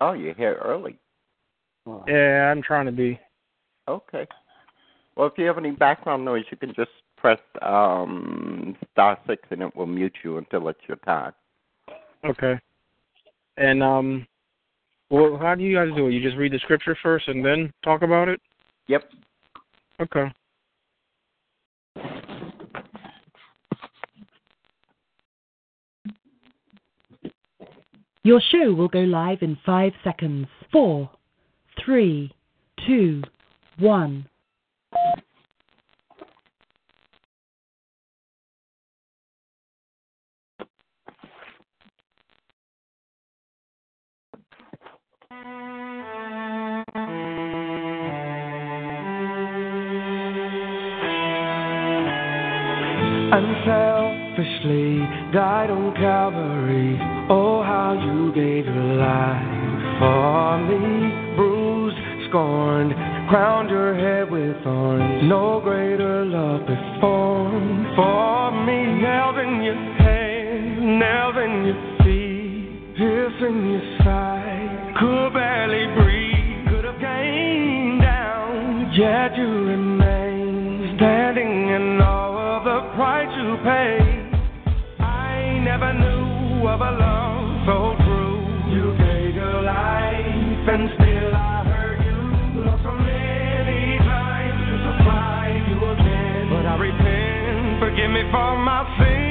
Oh, you're here early. Glory. Yeah, I'm trying to be. Okay. Well, if you have any background noise, you can just press um, star six and it will mute you until it's your time. Okay. And um, well, how do you guys do it? You just read the scripture first and then talk about it. Yep. Okay. Your show will go live in five seconds. Four, three, two, one. Unselfishly died on Calvary. Oh, how you gave your life for me. Bruised, scorned, crowned your head with thorns. No greater love performed for me. Nailed in your hands, nailed in your feet, pierced in your side. Could barely breathe, could have came down, yet you remain standing in all of the price you paid. Forgive me for my sin.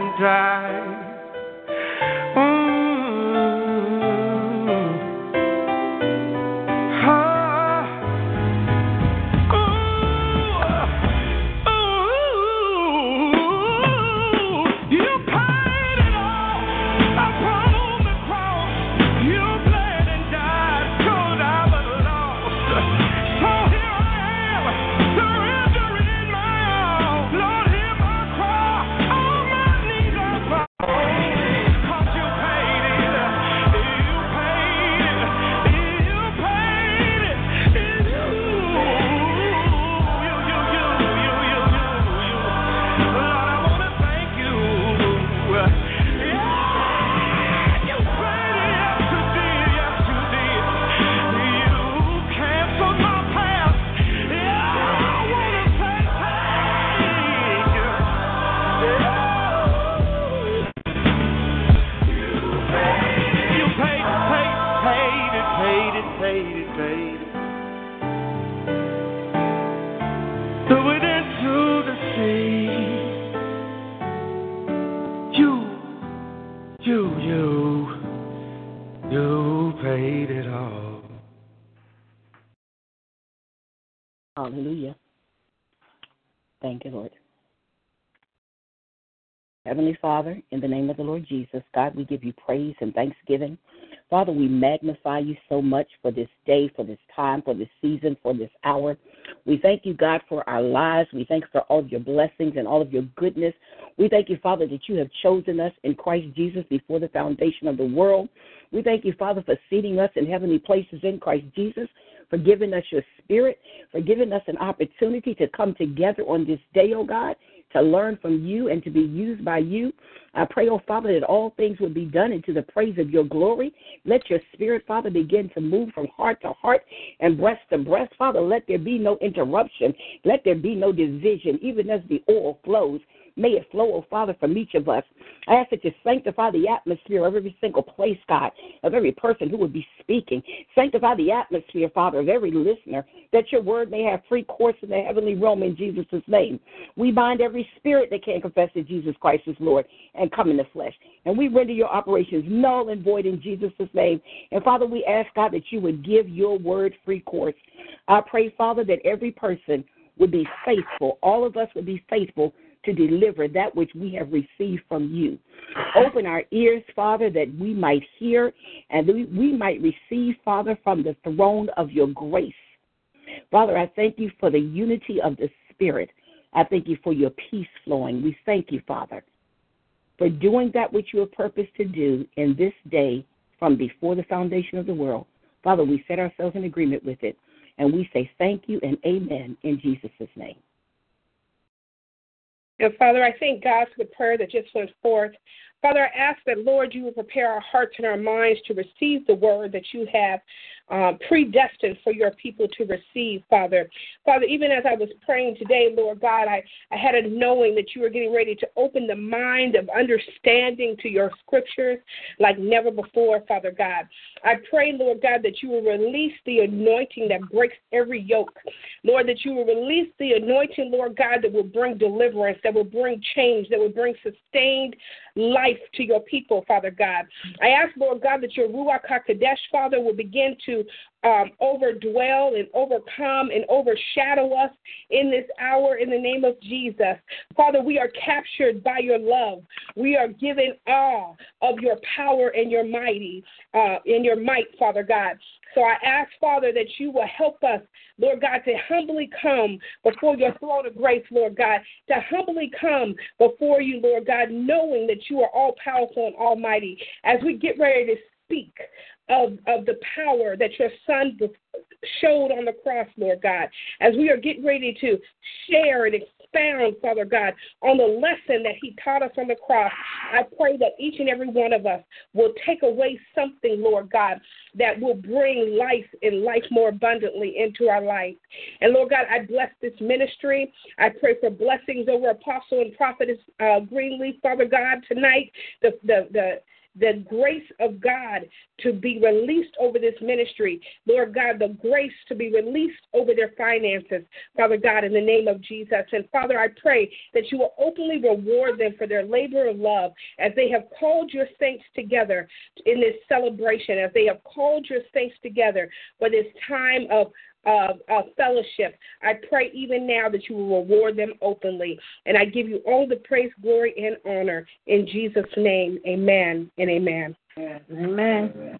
And died. Heavenly Father, in the name of the Lord Jesus, God, we give you praise and thanksgiving. Father, we magnify you so much for this day, for this time, for this season, for this hour. We thank you, God, for our lives. We thank you for all of your blessings and all of your goodness. We thank you, Father, that you have chosen us in Christ Jesus before the foundation of the world. We thank you, Father, for seating us in heavenly places in Christ Jesus, for giving us your spirit, for giving us an opportunity to come together on this day, oh God, to learn from you and to be used by you. I pray, oh Father, that all things would be done into the praise of your glory. Let your spirit, Father, begin to move from heart to heart and breast to breast. Father, let there be no interruption. Let there be no division, even as the oil flows. May it flow, oh Father, from each of us. I ask that you sanctify the atmosphere of every single place, God, of every person who would be speaking. Sanctify the atmosphere, Father, of every listener, that your word may have free course in the heavenly realm in Jesus' name. We bind every spirit that can't confess that Jesus Christ is Lord and come in the flesh. And we render your operations null and void in Jesus' name. And Father, we ask, God, that you would give your word free course. I pray, Father, that every person would be faithful. All of us would be faithful to deliver that which we have received from you. Open our ears, Father, that we might hear and we, might receive, Father, from the throne of your grace. Father, I thank you for the unity of the Spirit. I thank you for your peace flowing. We thank you, Father, for doing that which you have purposed to do in this day from before the foundation of the world. Father, we set ourselves in agreement with it, and we say thank you and amen in Jesus' name. And Father, I thank God for the prayer that just went forth. Father, I ask that, Lord, you will prepare our hearts and our minds to receive the word that you have um, predestined for your people to receive, Father. Father, even as I was praying today, Lord God, I, I had a knowing that you were getting ready to open the mind of understanding to your scriptures like never before, Father God. I pray, Lord God, that you will release the anointing that breaks every yoke. Lord, that you will release the anointing, Lord God, that will bring deliverance, that will bring change, that will bring sustained life to your people, Father God. I ask, Lord God, that your Ruach HaKodesh, Father, will begin to um, overdwell and overcome and overshadow us in this hour in the name of Jesus. Father, we are captured by your love. We are given awe of your power and your mighty, uh, in your might, Father God. So I ask, Father, that you will help us, Lord God, to humbly come before your throne of grace, Lord God, to humbly come before you, Lord God, knowing that you are all powerful and almighty. As we get ready to speak of, of the power that your son showed on the cross, Lord God, as we are getting ready to share and expound, Father God, on the lesson that he taught us on the cross, I pray that each and every one of us will take away something, Lord God, that will bring life and life more abundantly into our life. And Lord God, I bless this ministry. I pray for blessings over Apostle and Prophetess uh, Greenleaf, Father God, tonight. The the the the grace of God to be released over this ministry. Lord God, the grace to be released over their finances, Father God, in the name of Jesus. And Father, I pray that you will openly reward them for their labor of love as they have called your saints together in this celebration, as they have called your saints together for this time of Um, of, of fellowship. I pray even now that you will reward them openly. And I give you all the praise, glory, and honor in Jesus' name. Amen and amen. Amen. amen.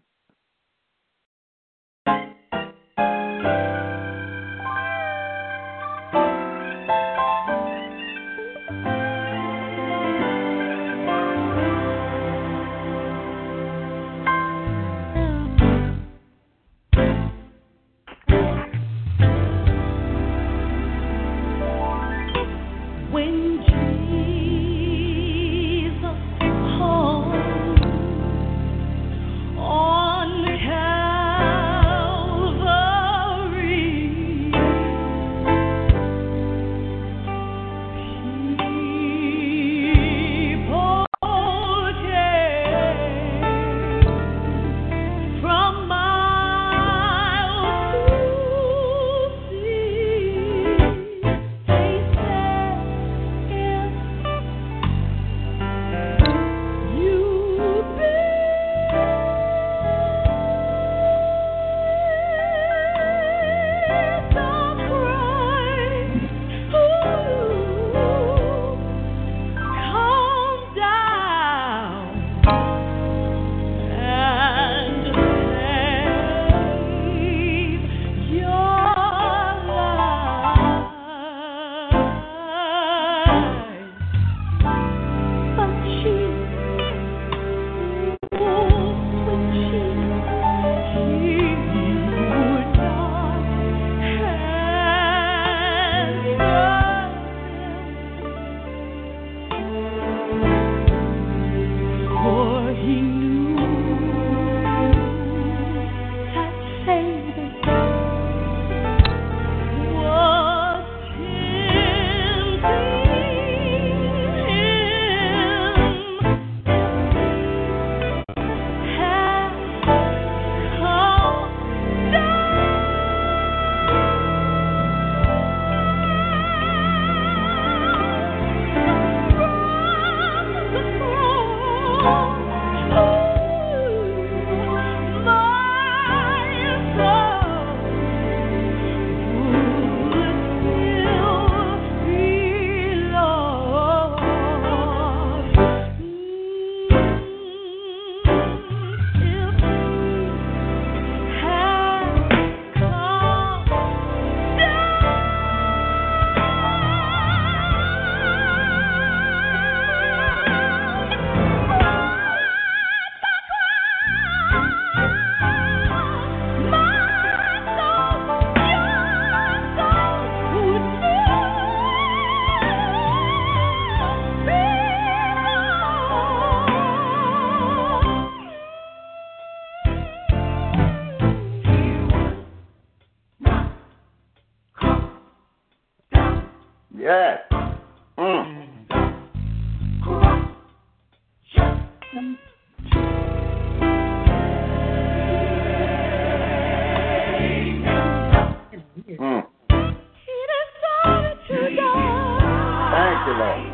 You, Lord.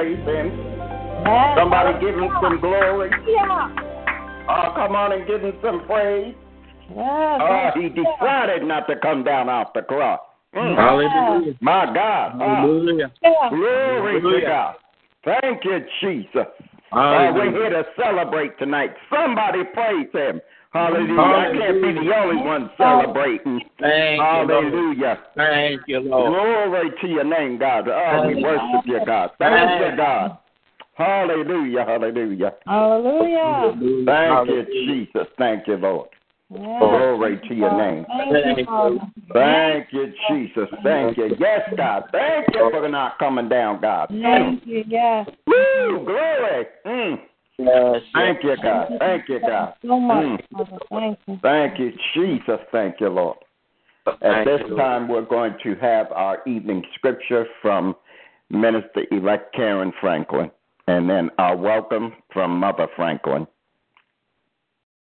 Praise him. Somebody give him some glory. Yeah. Oh, come on and give him some praise. Oh, he decided not to come down off the cross. Mm. Hallelujah. My God. Ah, Hallelujah. glory to God. Thank you, Jesus. Oh, we're here to celebrate tonight. Somebody praise him. Hallelujah. I can't be the only one celebrating. Thank you, Hallelujah. Thank you, Lord. Glory to your name, God. Oh, we worship you, God. Thank you, God. Hallelujah, hallelujah. Hallelujah. Thank you, Jesus. Thank you, Lord. Glory to your name. Thank you, Thank you, Jesus. Thank you. Yes, God. Thank you for not coming down, God. Thank you, yes. Woo, glory. Mm. Yes, Thank you, God. Thank you, God. So much, Mm. Thank you. Thank you, Jesus. Thank you, Lord. At Thank this you, Lord. time, we're going to have our evening scripture from Minister elect Karen Franklin, and then our welcome from Mother Franklin.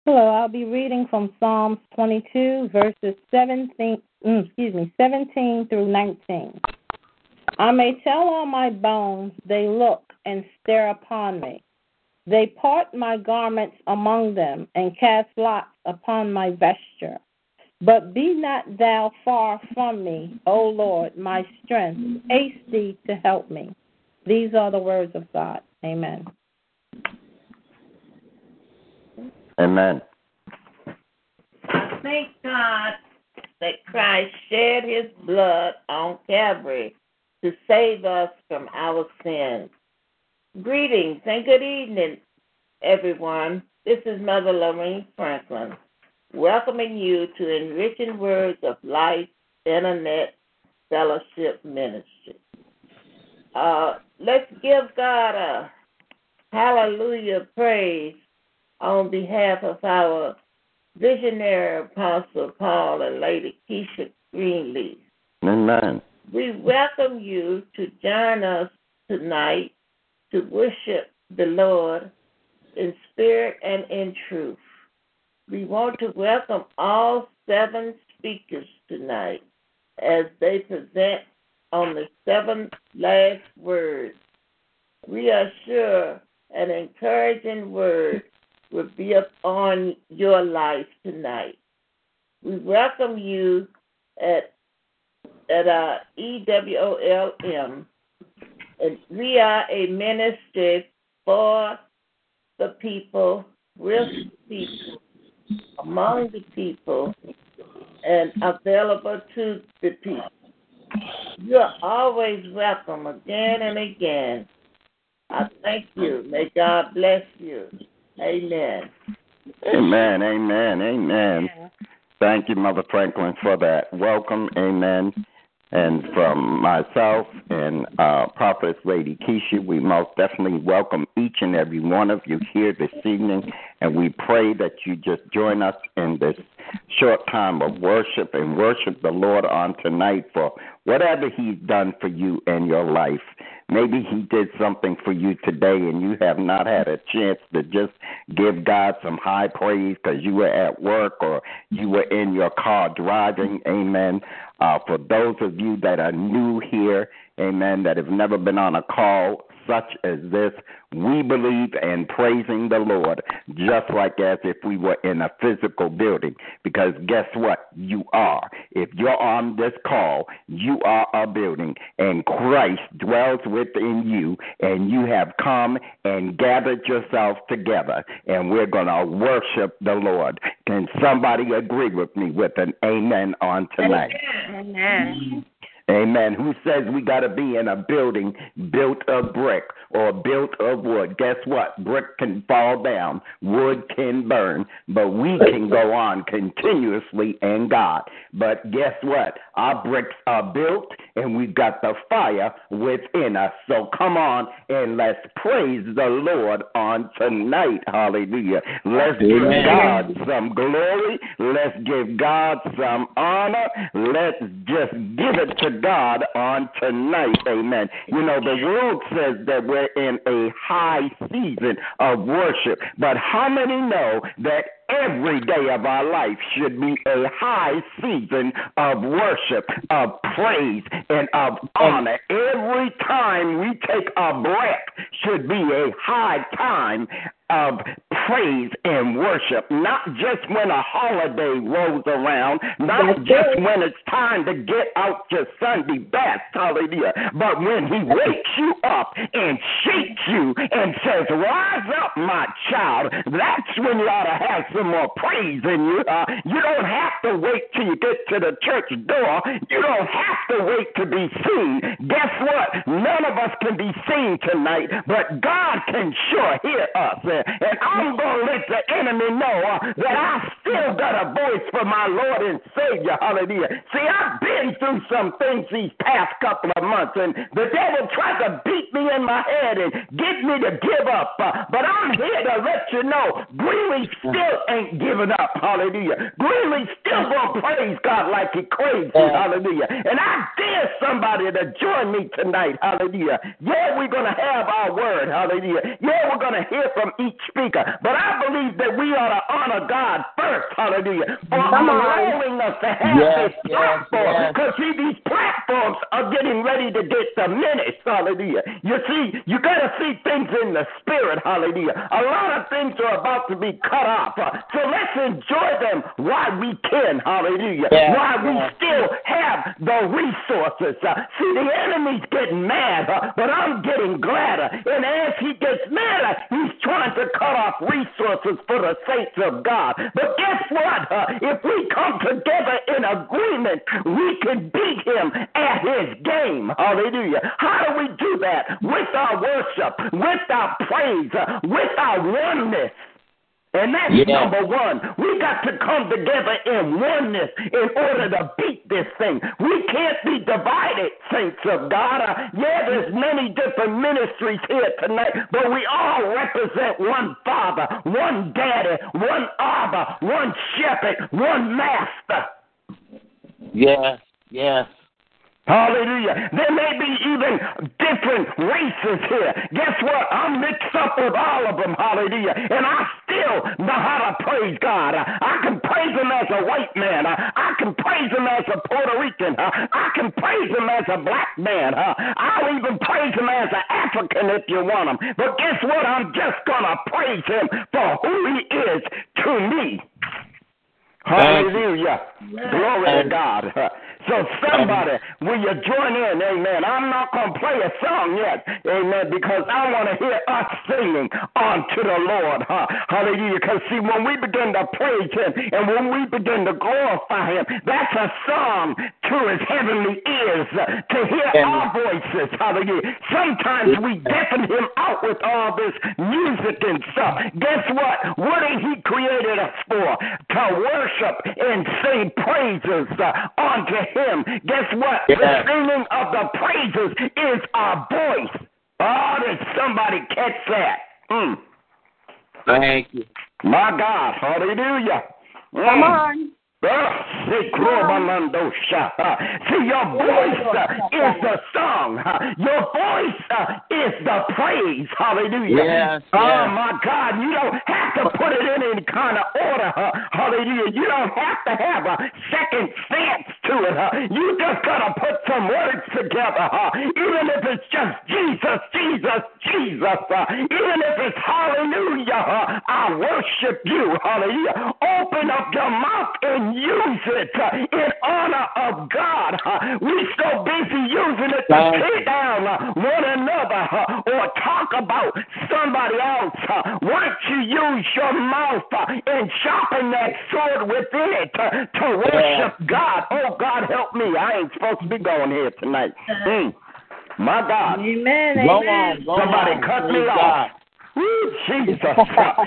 Hello, I'll be reading from Psalms 22, verses 17, mm, excuse me, 17 through 19. I may tell all my bones, they look and stare upon me. They part my garments among them and cast lots upon my vesture. But be not thou far from me, O Lord, my strength. Haste thee to help me. These are the words of God. Amen. Amen. I thank God that Christ shed his blood on Calvary to save us from our sins. Greetings and good evening, everyone. This is Mother Lorraine Franklin, welcoming you to Enriching Words of Life Internet Fellowship Ministry. Uh, let's give God a hallelujah praise on behalf of our visionary apostle Paul and Lady Keisha Greenleaf. Amen. We welcome you to join us tonight to worship the Lord in spirit and in truth. We want to welcome all seven speakers tonight as they present on the seven last words. We are sure an encouraging word will be upon your life tonight. We welcome you at at our EWOLM, we are a ministry for the people, with people, among the people, and available to the people. You're always welcome again and again. I thank you. May God bless you. Amen. Amen, amen, amen. Thank you, Mother Franklin, for that. Welcome, amen. And from myself and uh, Prophet Lady Keisha, we most definitely welcome each and every one of you here this evening. And we pray that you just join us in this short time of worship and worship the Lord on tonight for whatever He's done for you in your life. Maybe He did something for you today and you have not had a chance to just give God some high praise because you were at work or you were in your car driving. Amen. Uh, for those of you that are new here, amen, that have never been on a call such as this, we believe in praising the Lord just like as if we were in a physical building. Because guess what? You are. If you're on this call, you are a building, and Christ dwells within you, and you have come and gathered yourself together, and we're going to worship the Lord. Can somebody agree with me with an amen on tonight? Amen. Amen. Who says we got to be in a building built of brick or built of wood? Guess what? Brick can fall down, wood can burn, but we can go on continuously in God. But guess what? Our bricks are built and we've got the fire within us. So come on and let's praise the Lord on tonight. Hallelujah. Let's give God some glory. Let's give God some honor. Let's just give it to God on tonight. Amen. You know, the world says that we're in a high season of worship, but how many know that every day of our life should be a high season of worship, of praise, and of honor. Every time we take a breath should be a high time of praise and worship, not just when a holiday rolls around, not just when it's time to get out your Sunday best, hallelujah, but when He wakes you up and shakes you and says, Rise up, my child, that's when you ought to have some more praise in you. Uh, you don't have to wait till you get to the church door, you don't have to wait to be seen. Guess what? None of us can be seen tonight, but God can sure hear us. And I'm going to let the enemy know uh, that I still got a voice for my Lord and Savior. Hallelujah. See, I've been through some things these past couple of months, and the devil tried to beat me in my head and get me to give up. Uh, but I'm here to let you know Greeley still ain't giving up. Hallelujah. Greeley still mm. going to praise God like he crazy. Hallelujah. And I dare somebody to join me tonight. Hallelujah. Yeah, we're to have our word. Hallelujah. Yeah, we're to hear from each speaker. But I believe that we ought to honor God first, hallelujah, for mm. allowing us to have Yes, this yes, platform. yes. Because, see, these platforms are getting ready to get diminished, hallelujah. You see, you got to see things in the spirit, hallelujah. A lot of things are about to be cut off. Uh, So let's enjoy them while we can, hallelujah. Yes, while we yes. still have the resources. Uh, see, the enemy's getting mad, uh, but I'm getting gladder. And as he gets madder, he's trying to cut off resources for the saints of God. But guess what? Uh, if we come together in agreement, we can beat him at his game. Hallelujah. How do we do that? With our worship, with our praise, uh, with our oneness. And that's Yeah. number one. We got to come together in oneness in order to beat this thing. We can't be divided, saints of God. Uh, yeah, there's many different ministries here tonight, but we all represent one Father, one Daddy, one Abba, one Shepherd, one Master. Yes, yes. Hallelujah. There may be even different races here. Guess what? I'm mixed up with all of them. Hallelujah. And I still know how to praise God. I can praise Him as a white man. I can praise him as a Puerto Rican. I can praise him as a black man. I'll even praise him as an African if you want him. But guess what? I'm just going to praise him for who he is to me. Hallelujah. Glory to God. So somebody, will you join in? Amen. I'm not going to play a song yet. Amen. Because I want to hear us singing unto the Lord. Huh? Hallelujah. Because see, when we begin to praise him and when we begin to glorify him, that's a song to his heavenly ears to hear our voices. Hallelujah. Sometimes we deafen him out with all this music and stuff. Guess what? What did he created us for? To worship and sing praises uh, unto him. Guess what? Yeah. The singing of the praises is our voice. Oh, did somebody catch that? Mm. Thank you. My God, hallelujah. Mm. Come on. See, your voice uh, is the song. Your voice uh, is the praise. Hallelujah. Yes, oh, my God. You don't have to put it in any kind of order. Hallelujah. You don't have to have a second sense to it. You just got to put some words together. Even if it's just Jesus, Jesus, Jesus. Even if it's hallelujah, I worship you. Hallelujah. Open up your mouth and use it uh, in honor of God. Uh, we so busy using it to tear down uh, one another or talk about somebody else. Why don't you use your mouth and sharpen that sword within it to worship God? Oh, God, help me. I ain't supposed to be going here tonight. Mm. My God. Amen. Go amen. on, go Somebody on. cut me Praise off. Woo, Jesus. hey,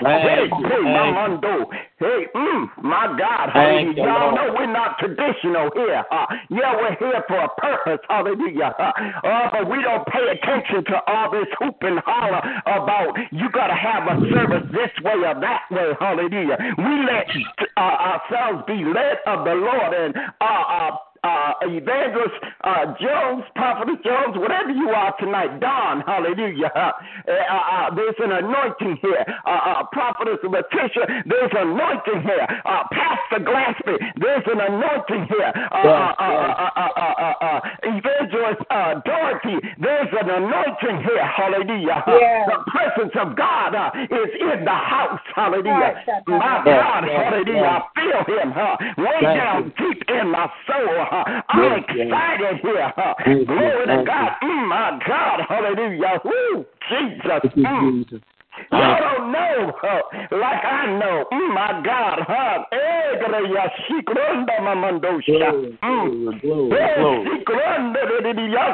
hey, Mamando. Hey, mm, my God. Thank Hallelujah. Y'all know we're not traditional here. Uh, yeah, we're here for a purpose. Hallelujah. Uh, uh, but we don't pay attention to all this hoop and holler about you got to have a service this way or that way. Hallelujah. We let uh, ourselves be led of the Lord and uh, uh, evangelist uh, Jones, prophet Jones, whatever you are tonight, Dawn, hallelujah. Uh, uh, uh, there's an anointing here. Uh, uh, prophetess Letitia, there's an anointing here. Uh, Pastor Glaspie, there's an anointing here. Uh, Yes, uh, uh, uh, uh, uh, uh, uh, evangelist uh, Dorothy, there's an anointing here. Hallelujah. Yes. The presence of God uh, is in the house. Hallelujah. Yes, My Yes, God, yes, hallelujah. yes. I feel him, huh? Way Thank down deep in my soul. I'm excited here. You, Glory to God. Mm, my God, hallelujah. Woo, Jesus. Mm. Jesus. Y'all don't know huh, like I know. Mm, my God, huh? Greya shikrunda mamandosha. Mm.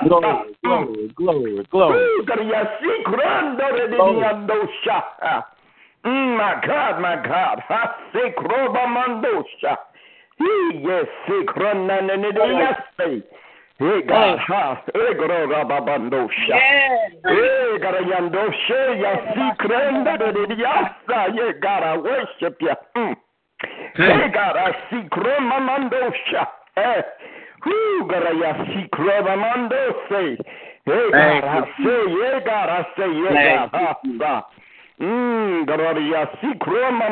Glory, glory, glory, glory. Mm, my God, my God. Ha sikroba mandosha. He yes sikrunda de de de yasta. Hey God, ha. Eh, groga babandosha. Yes. Hey, God, Yandoshe, Yasikrenda, Yasa, I worship you. Mm. Hey, God, I see Krema Mandosha. Eh, who, God, I see Krema Mandose. Hey, God, Thank I you. say, glory, I see Krema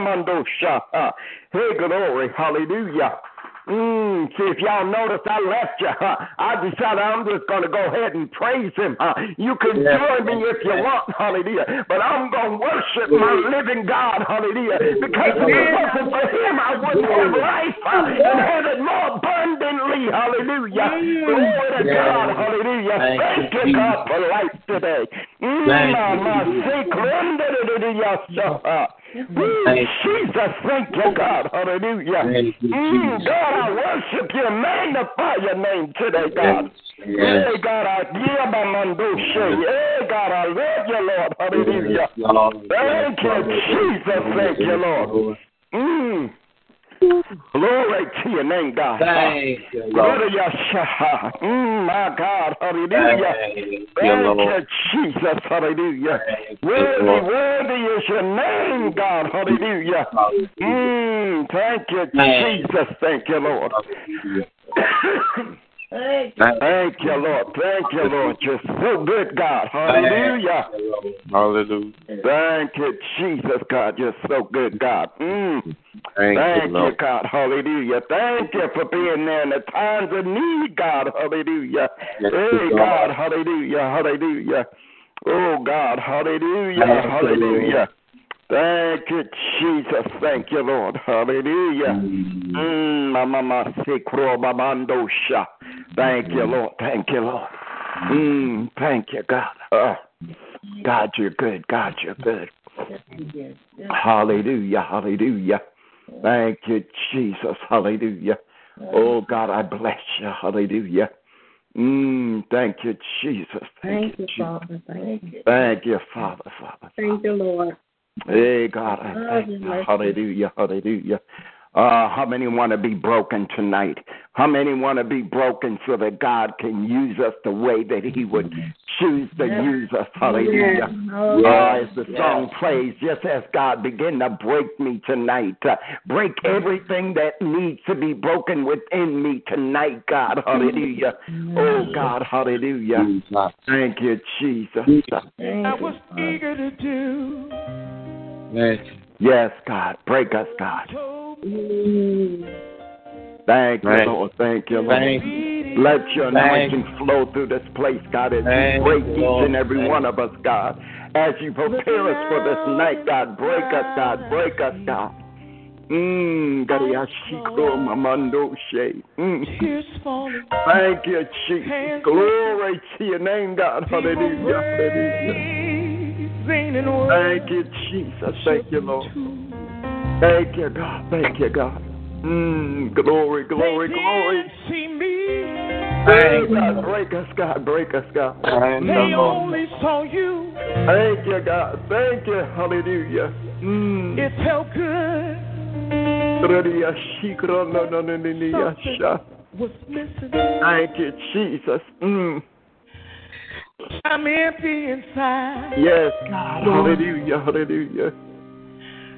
Hey, glory, hallelujah. Mm, see, if y'all noticed, I left you. Huh? I decided I'm just going to go ahead and praise him. Huh? You can Yeah. join me if you want, hallelujah. But I'm going to worship my living God, hallelujah. Because if it wasn't for him, I wouldn't have life huh? and have it more abundantly, hallelujah. Glory to Yeah. God, hallelujah. Thank Thank you, God, for life today. Mm, my, my, Woo, Jesus, thank you, God, hallelujah. You, Mm. God, I worship you, magnify your name today, God. Yes. Hey, God, I give my mandoshe. Hey, God, I love you, Lord. Hallelujah. Yes, Lord. Thank you, Jesus. Thank you, Lord. Mm. Glory to your name, God. Thank you, Lord. Glory to Yeshua. Mm, my God. Hallelujah. Thank you, Thank Lord. you, Jesus. Hallelujah. Thank you, Worthy, Lord. worthy is your name, God. Hallelujah. Mm, thank you, Jesus. Thank you, Lord. Hallelujah. Thank Thank you, Lord. Thank you, Lord. You're so good, God. Hallelujah. Thank you, Lord. Hallelujah. Thank you, Jesus, God. You're so good, God. Mm. Thank, Thank you, you, Lord. God. Hallelujah. Thank you for being there in the times of need, God. Hallelujah. Yes, Hey, God. God. Hallelujah. Hallelujah. Oh, God. Hallelujah. Thank Hallelujah. Thank you, Jesus. Thank you, Lord. Hallelujah. Mm. Mm, mama, mama, sikro, mamando, sha. Thank you, Lord. Thank you, Lord. Mm, thank you, God. Oh, God, you're good. God, you're good. Hallelujah. Hallelujah. Thank you, Jesus. Hallelujah. Oh, God, I bless you. Hallelujah. Mm, thank you, Jesus. Thank, Thank you, Jesus. Father. Thank you. Thank you, Father, Father. Thank you, Lord. Hey, God, I thank bless you. Hallelujah, hallelujah. Uh, how many want to be broken tonight? How many want to be broken so that God can use us the way that He would choose to Yes. use us? Hallelujah. Oh, Uh, as the song plays, just as God begin to break me tonight, uh, break everything that needs to be broken within me tonight, God. Hallelujah. Oh, God. Hallelujah. Thank you, Jesus. I was eager to do. Yes. Yes, God. Break us, God. Thank you, Thank- Lord. Thank you, Lord. Thank- Let your Thank- anointing flow through this place, God, as Thank you break you, each and every Thank one of us, God. As you prepare us for this night, God, break us, God. Break us, God. Gariashikro Mamando She. Mm. Thank you, Jesus. Glory to your name, God. Hallelujah. Hallelujah. Praising and worship. Thank you, Jesus. Thank you, Lord. Thank you, God. Thank you, God. Mm, glory, glory, they glory. See me. Hey, God, break us, God. Break us, God. They Mm. only saw you. Thank you, God. Thank you. Hallelujah. Mm. It felt good. Was missing. Thank you, Jesus. Mm. I'm empty inside. Yes, God. Hallelujah. Hallelujah.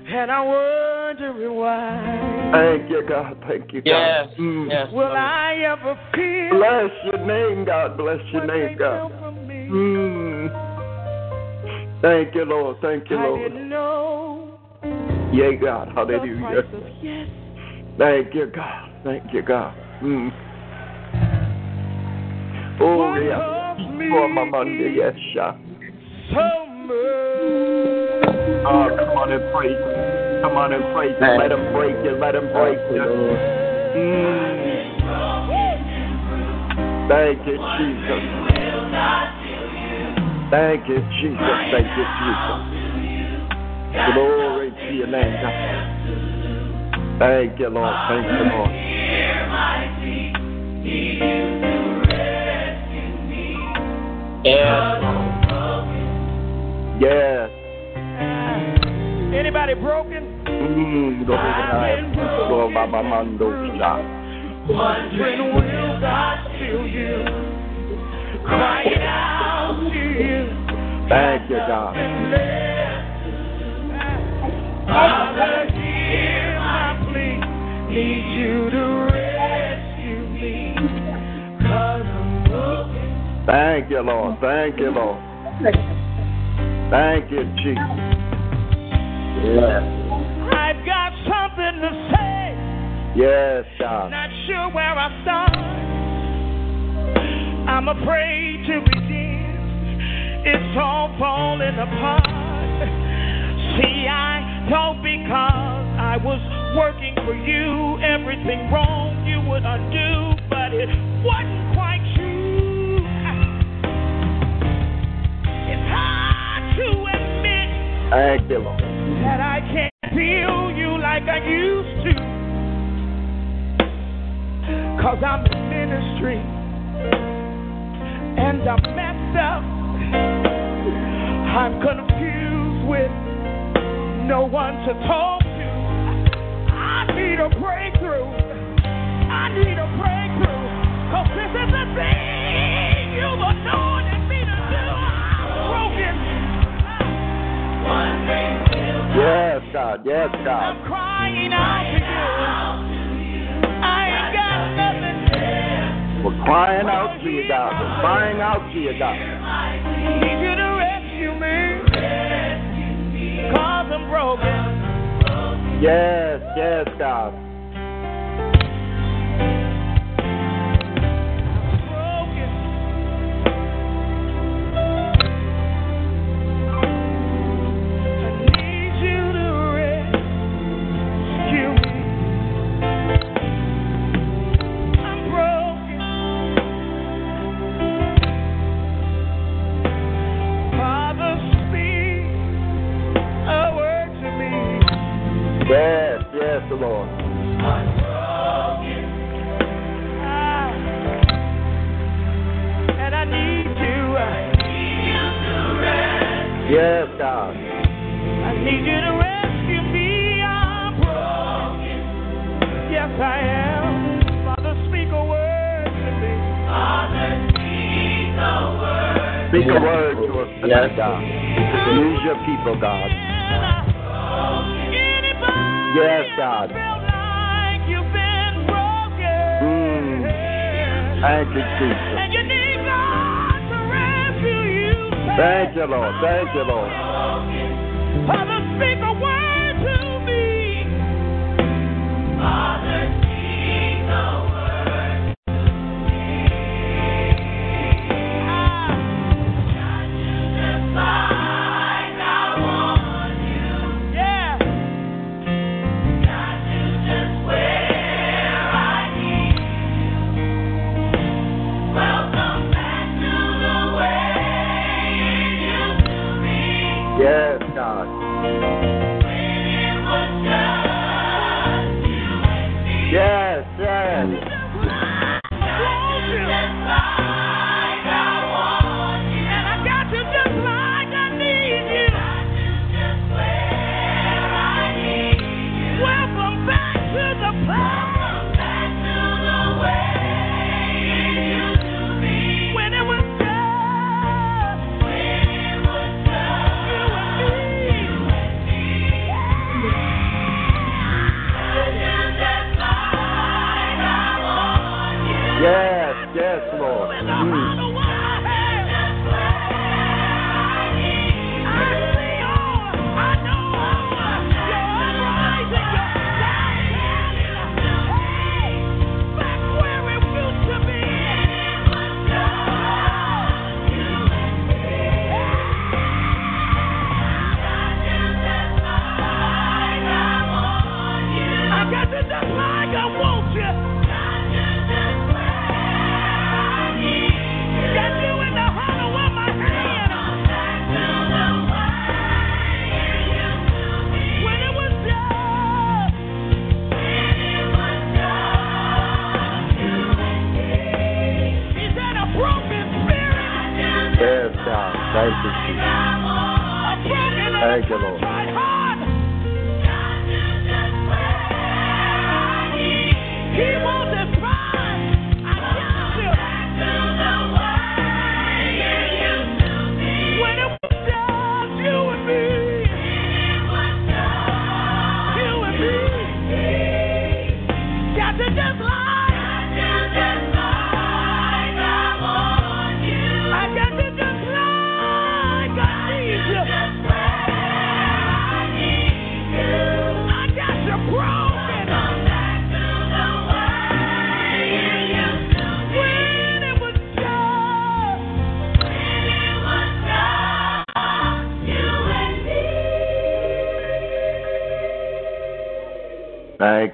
And I'm wondering why. Thank you, God. Thank you, God. Yes, Mm. yes, Will I ever feel? Bless your name, God. Bless your name, God. felt from me? Mm. Thank you, Lord. Thank you, I Lord. didn't know Yea, God. the Hallelujah. price of yes. Thank you, God. Thank you, God. Mm. Oh, yeah. cost me For my Monday, yes, yeah. so much. Oh, come on and praise him. Come on and praise him. Let him break you. Let him break you. Mm. Thank you, Jesus. Thank you, Jesus. Thank you, Jesus. Glory to your name, God. Thank you, Lord. Thank you, Lord. Yes. Anybody broken? Mm, glory to God. Glory to God. Mando, yeah. Wondering will God feel you? Crying out to you. Thank you, God. Father, hear my plea. Need you to rescue me. Cause I'm broken. Thank you, Lord. Thank you, Lord. Thank you, Jesus. Yes. I've got something to say. Yes, God. Not sure where I start. I'm afraid to begin. It's all falling apart. See, I don't because I was working for you. Everything wrong you would undo, but it wasn't quite Thank you, that I can't feel you like I used to. Cause I'm in ministry and I'm messed up. I'm confused with no one to talk to. I need a breakthrough. I need a breakthrough. Cause this is the thing you've anointed me to do. I'm broken. Yes, God. Yes, God. I'm crying out to you. I ain't got nothing. We're crying out to you, God. We're crying out to you, God. Need you to rescue me. Cause I'm broken. Yes, yes, God. Speak a word to us tonight, God. Use your people, God. Yes, God. Mm. Thank you, Jesus. And you need God to rescue you. Thank you, Lord. Thank you, Lord. Father, speak a word to me.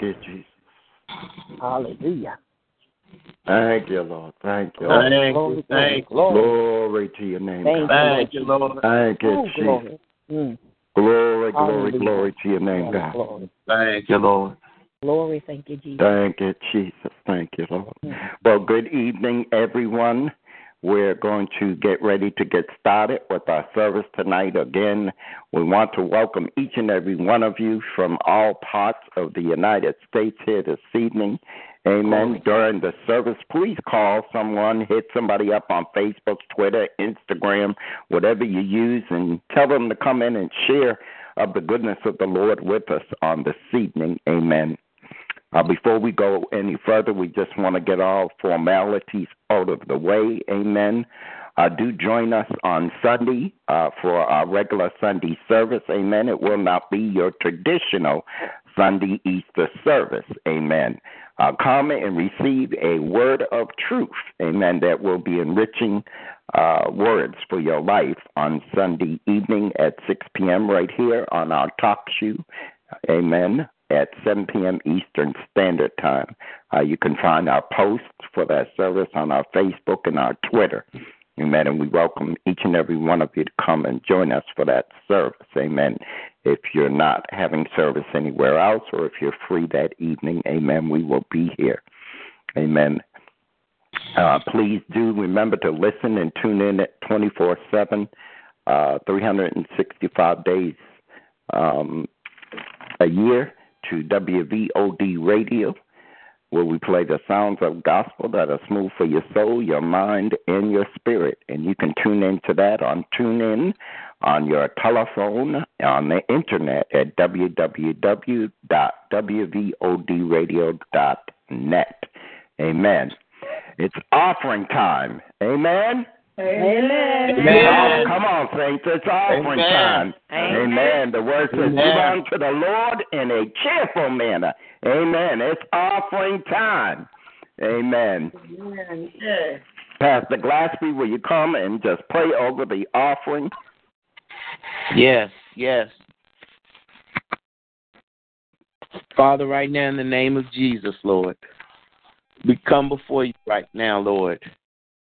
You, Jesus. Hallelujah. Thank you, Lord. Thank you. Thank you, Glory, thank you. glory. Glory to your name, Thank God. Thank you, Lord. Thank you, Oh, Jesus. glory. Mm. Glory, glory, glory to your name, God. glory. Thank you, Lord. Glory, thank you, Jesus. Thank you, Jesus. Thank you, Lord. Well, good evening, everyone. We're going to get ready to get started with our service tonight. Again, we want to welcome each and every one of you from all parts of the United States here this evening. Amen. During the service, please call someone, hit somebody up on Facebook, Twitter, Instagram, whatever you use, and tell them to come in and share of the goodness of the Lord with us on this evening. Amen. Uh, before we go any further, we just want to get all formalities out of the way. Amen. Uh, do join us on Sunday uh, for our regular Sunday service. Amen. It will not be your traditional Sunday Easter service. Amen. Uh, come and receive a word of truth. Amen. That will be enriching uh, words for your life on Sunday evening at 6 p.m. right here on our talk show. Amen. At 7 p.m. Eastern Standard Time. Uh, you can find our posts for that service on our Facebook and our Twitter. Amen. And we welcome each and every one of you to come and join us for that service. Amen. If you're not having service anywhere else or if you're free that evening, amen, we will be here. Amen. Uh, please do remember to listen and tune in at 24 7, uh, 365 days um, a year to WVOD Radio where we play the sounds of gospel that are smooth for your soul, your mind, and your spirit. And you can tune into that on TuneIn, on your telephone, on the internet at www.wvodradio.net. Amen. It's offering time. Amen. Amen. Amen. Come on, saints. It's offering Amen. time. Amen. Amen. The word says, Amen. Give unto the Lord in a cheerful manner. Amen. It's offering time. Amen. Pastor Glaspie, will you come and just pray over the offering? Yes, yes. Father, right now in the name of Jesus, Lord, we come before you right now, Lord.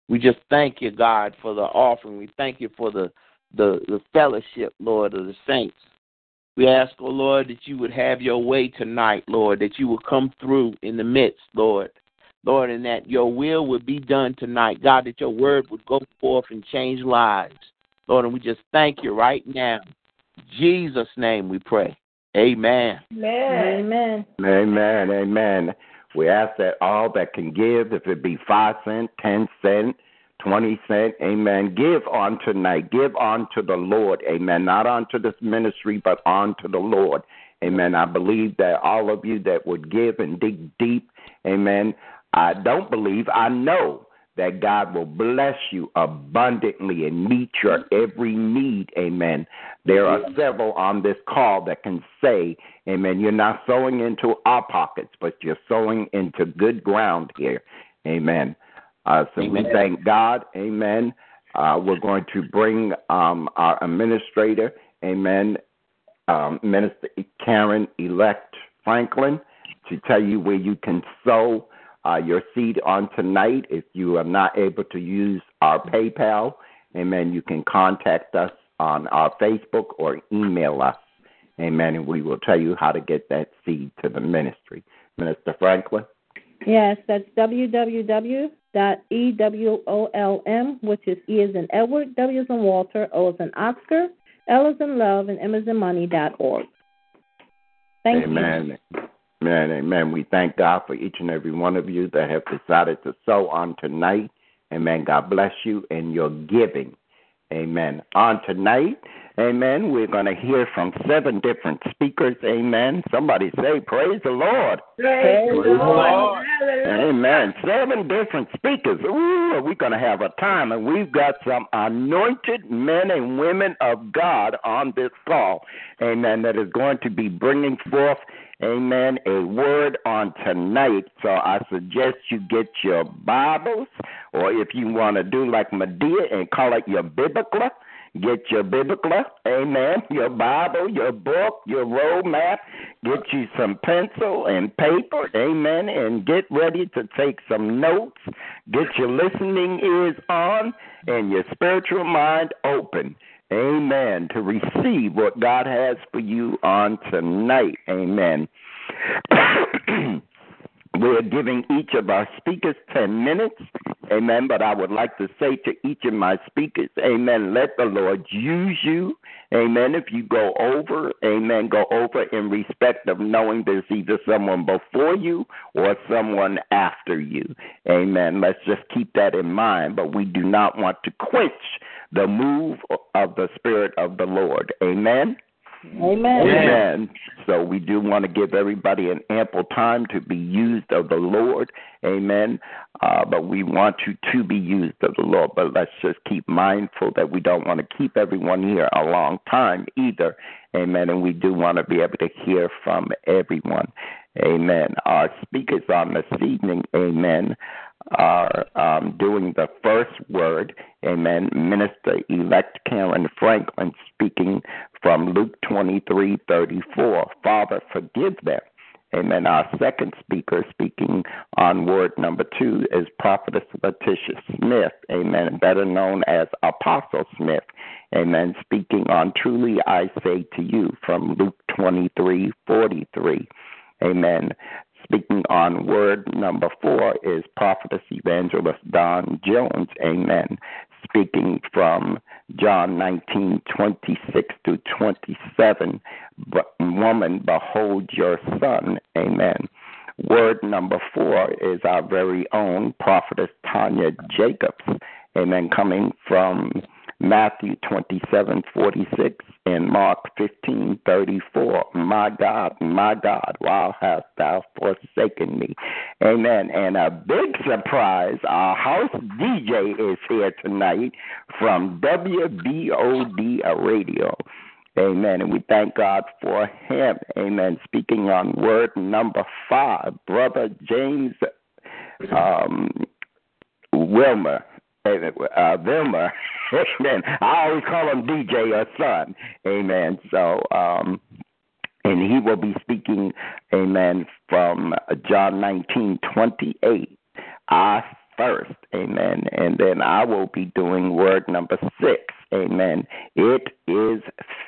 We just thank you, God, for the offering. We thank you for the the, the fellowship, Lord, of the saints. We ask, oh Lord, that you would have your way tonight, Lord, that you would come through in the midst, Lord. Lord, and that your will would be done tonight. God, that your word would go forth and change lives. Lord, and we just thank you right now. In Jesus' name we pray. Amen. Amen. Amen. Amen. We ask that all that can give, if it be five cent, ten cent, twenty cent, amen. Give on tonight. Give on to the Lord. Amen. Not onto this ministry, but on to the Lord. Amen. I believe that all of you that would give and dig deep, amen. I don't believe, I know that God will bless you abundantly and meet your every need. Amen. There are several on this call that can say, Amen. You're not sowing into our pockets, but you're sowing into good ground here. Amen. Uh, so we thank God. Amen. Uh, we're going to bring um, our administrator, Amen, um, Minister Karen Elect Franklin, to tell you where you can sow uh, your seed on tonight. If you are not able to use our PayPal, amen, you can contact us on our Facebook or email us, amen, and we will tell you how to get that seed to the ministry. Minister Franklin? Yes, that's www.ewolm, which is E as in Edward, W as in Walter, O as in Oscar, L as in Love, and M as in Money dot org. Thank amen. Amen. Amen. We thank God for each and every one of you that have decided to sow on tonight. Amen. God bless you and your giving. Amen. On tonight, amen, we're going to hear from seven different speakers. Amen. Somebody say, Praise the Lord. Praise the Lord. Amen. Seven different speakers. Ooh, we're going to have a time, and we've got some anointed men and women of God on this call. Amen. That is going to be bringing forth, amen, a word on tonight. So I suggest you get your Bibles, or if you want to do like Madea and call it your biblical, Get your biblical, amen, your Bible, your book, your roadmap. Get you some pencil and paper, amen, and get ready to take some notes. Get your listening ears on and your spiritual mind open, amen, to receive what God has for you on tonight, amen. We're giving each of our speakers 10 minutes. Amen. But I would like to say to each of my speakers, Amen. Let the Lord use you. Amen. If you go over, Amen, go over in respect of knowing there's either someone before you or someone after you. Amen. Let's just keep that in mind. But we do not want to quench the move of the Spirit of the Lord. Amen. Amen. Amen. So we do want to give everybody an ample time to be used of the Lord. Amen. Uh, but we want you to be used of the Lord. But let's just keep mindful that we don't want to keep everyone here a long time either. Amen. And we do want to be able to hear from everyone. Amen. Our speakers on this evening, amen, are um, doing the first word. Amen. Minister elect Karen Franklin speaking from Luke twenty three thirty four. Father, forgive them. Amen. Our second speaker speaking on word number two is Prophetess Letitia Smith. Amen. Better known as Apostle Smith. Amen. Speaking on Truly I Say to You from Luke twenty three forty three. Amen. Speaking on word number four is Prophetess Evangelist Dawn Jones. Amen. Speaking from John 19, 26 to 27. Woman, behold your son. Amen. Word number four is our very own Prophetess Tonya Jacobs. Amen. Coming from Matthew 27:46 and Mark 15:34. My God, my God, why hast thou forsaken me? Amen. And a big surprise, our house DJ is here tonight from WVOD Radio. Amen. And we thank God for him. Amen. Speaking on word number five, Brother James um, Wilmer uh, Vilma. Amen. I always call him DJ or son. Amen. So, um, and he will be speaking, amen, from John nineteen twenty eight. I first, amen, and then I will be doing word number six, amen. It is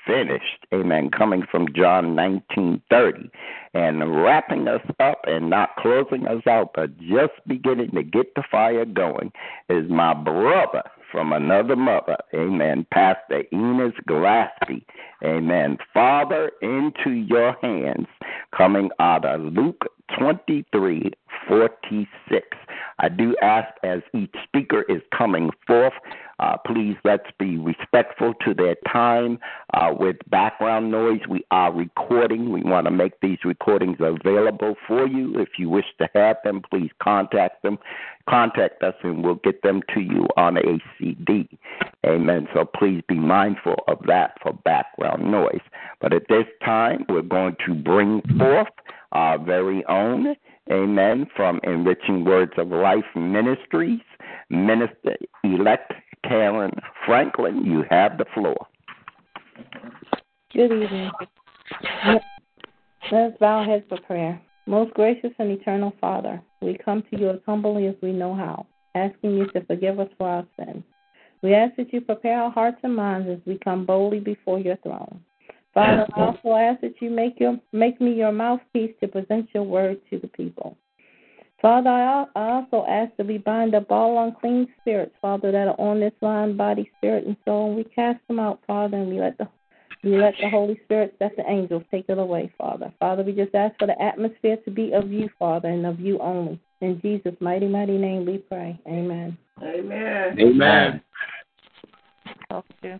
finished, amen, coming from John nineteen thirty, and wrapping us up and not closing us out, but just beginning to get the fire going is my brother from another mother, amen, Pastor Enos Glaspie, amen. Father, into your hands, coming out of Luke 23 46. I do ask as each speaker is coming forth, uh, please let's be respectful to their time. Uh, with background noise, we are recording. We want to make these recordings available for you. If you wish to have them, please contact them. Contact us, and we'll get them to you on a CD. Amen. So please be mindful of that for background noise. But at this time, we're going to bring forth our very own Amen. From Enriching Words of Life Ministries, Minister elect Karen Franklin, you have the floor. Good evening. Let's bow our heads for prayer. Most gracious and eternal Father, we come to you as humbly as we know how, asking you to forgive us for our sins. We ask that you prepare our hearts and minds as we come boldly before your throne. Father, I also ask that you make your make me your mouthpiece to present your word to the people. Father, I also ask that we bind up all unclean spirits, Father, that are on this line, body, spirit, and soul, and we cast them out, Father, and we let the we let the Holy Spirit, that the angels, take it away, Father. Father, we just ask for the atmosphere to be of you, Father, and of you only. In Jesus' mighty, mighty name we pray. Amen. Amen. Amen. Okay.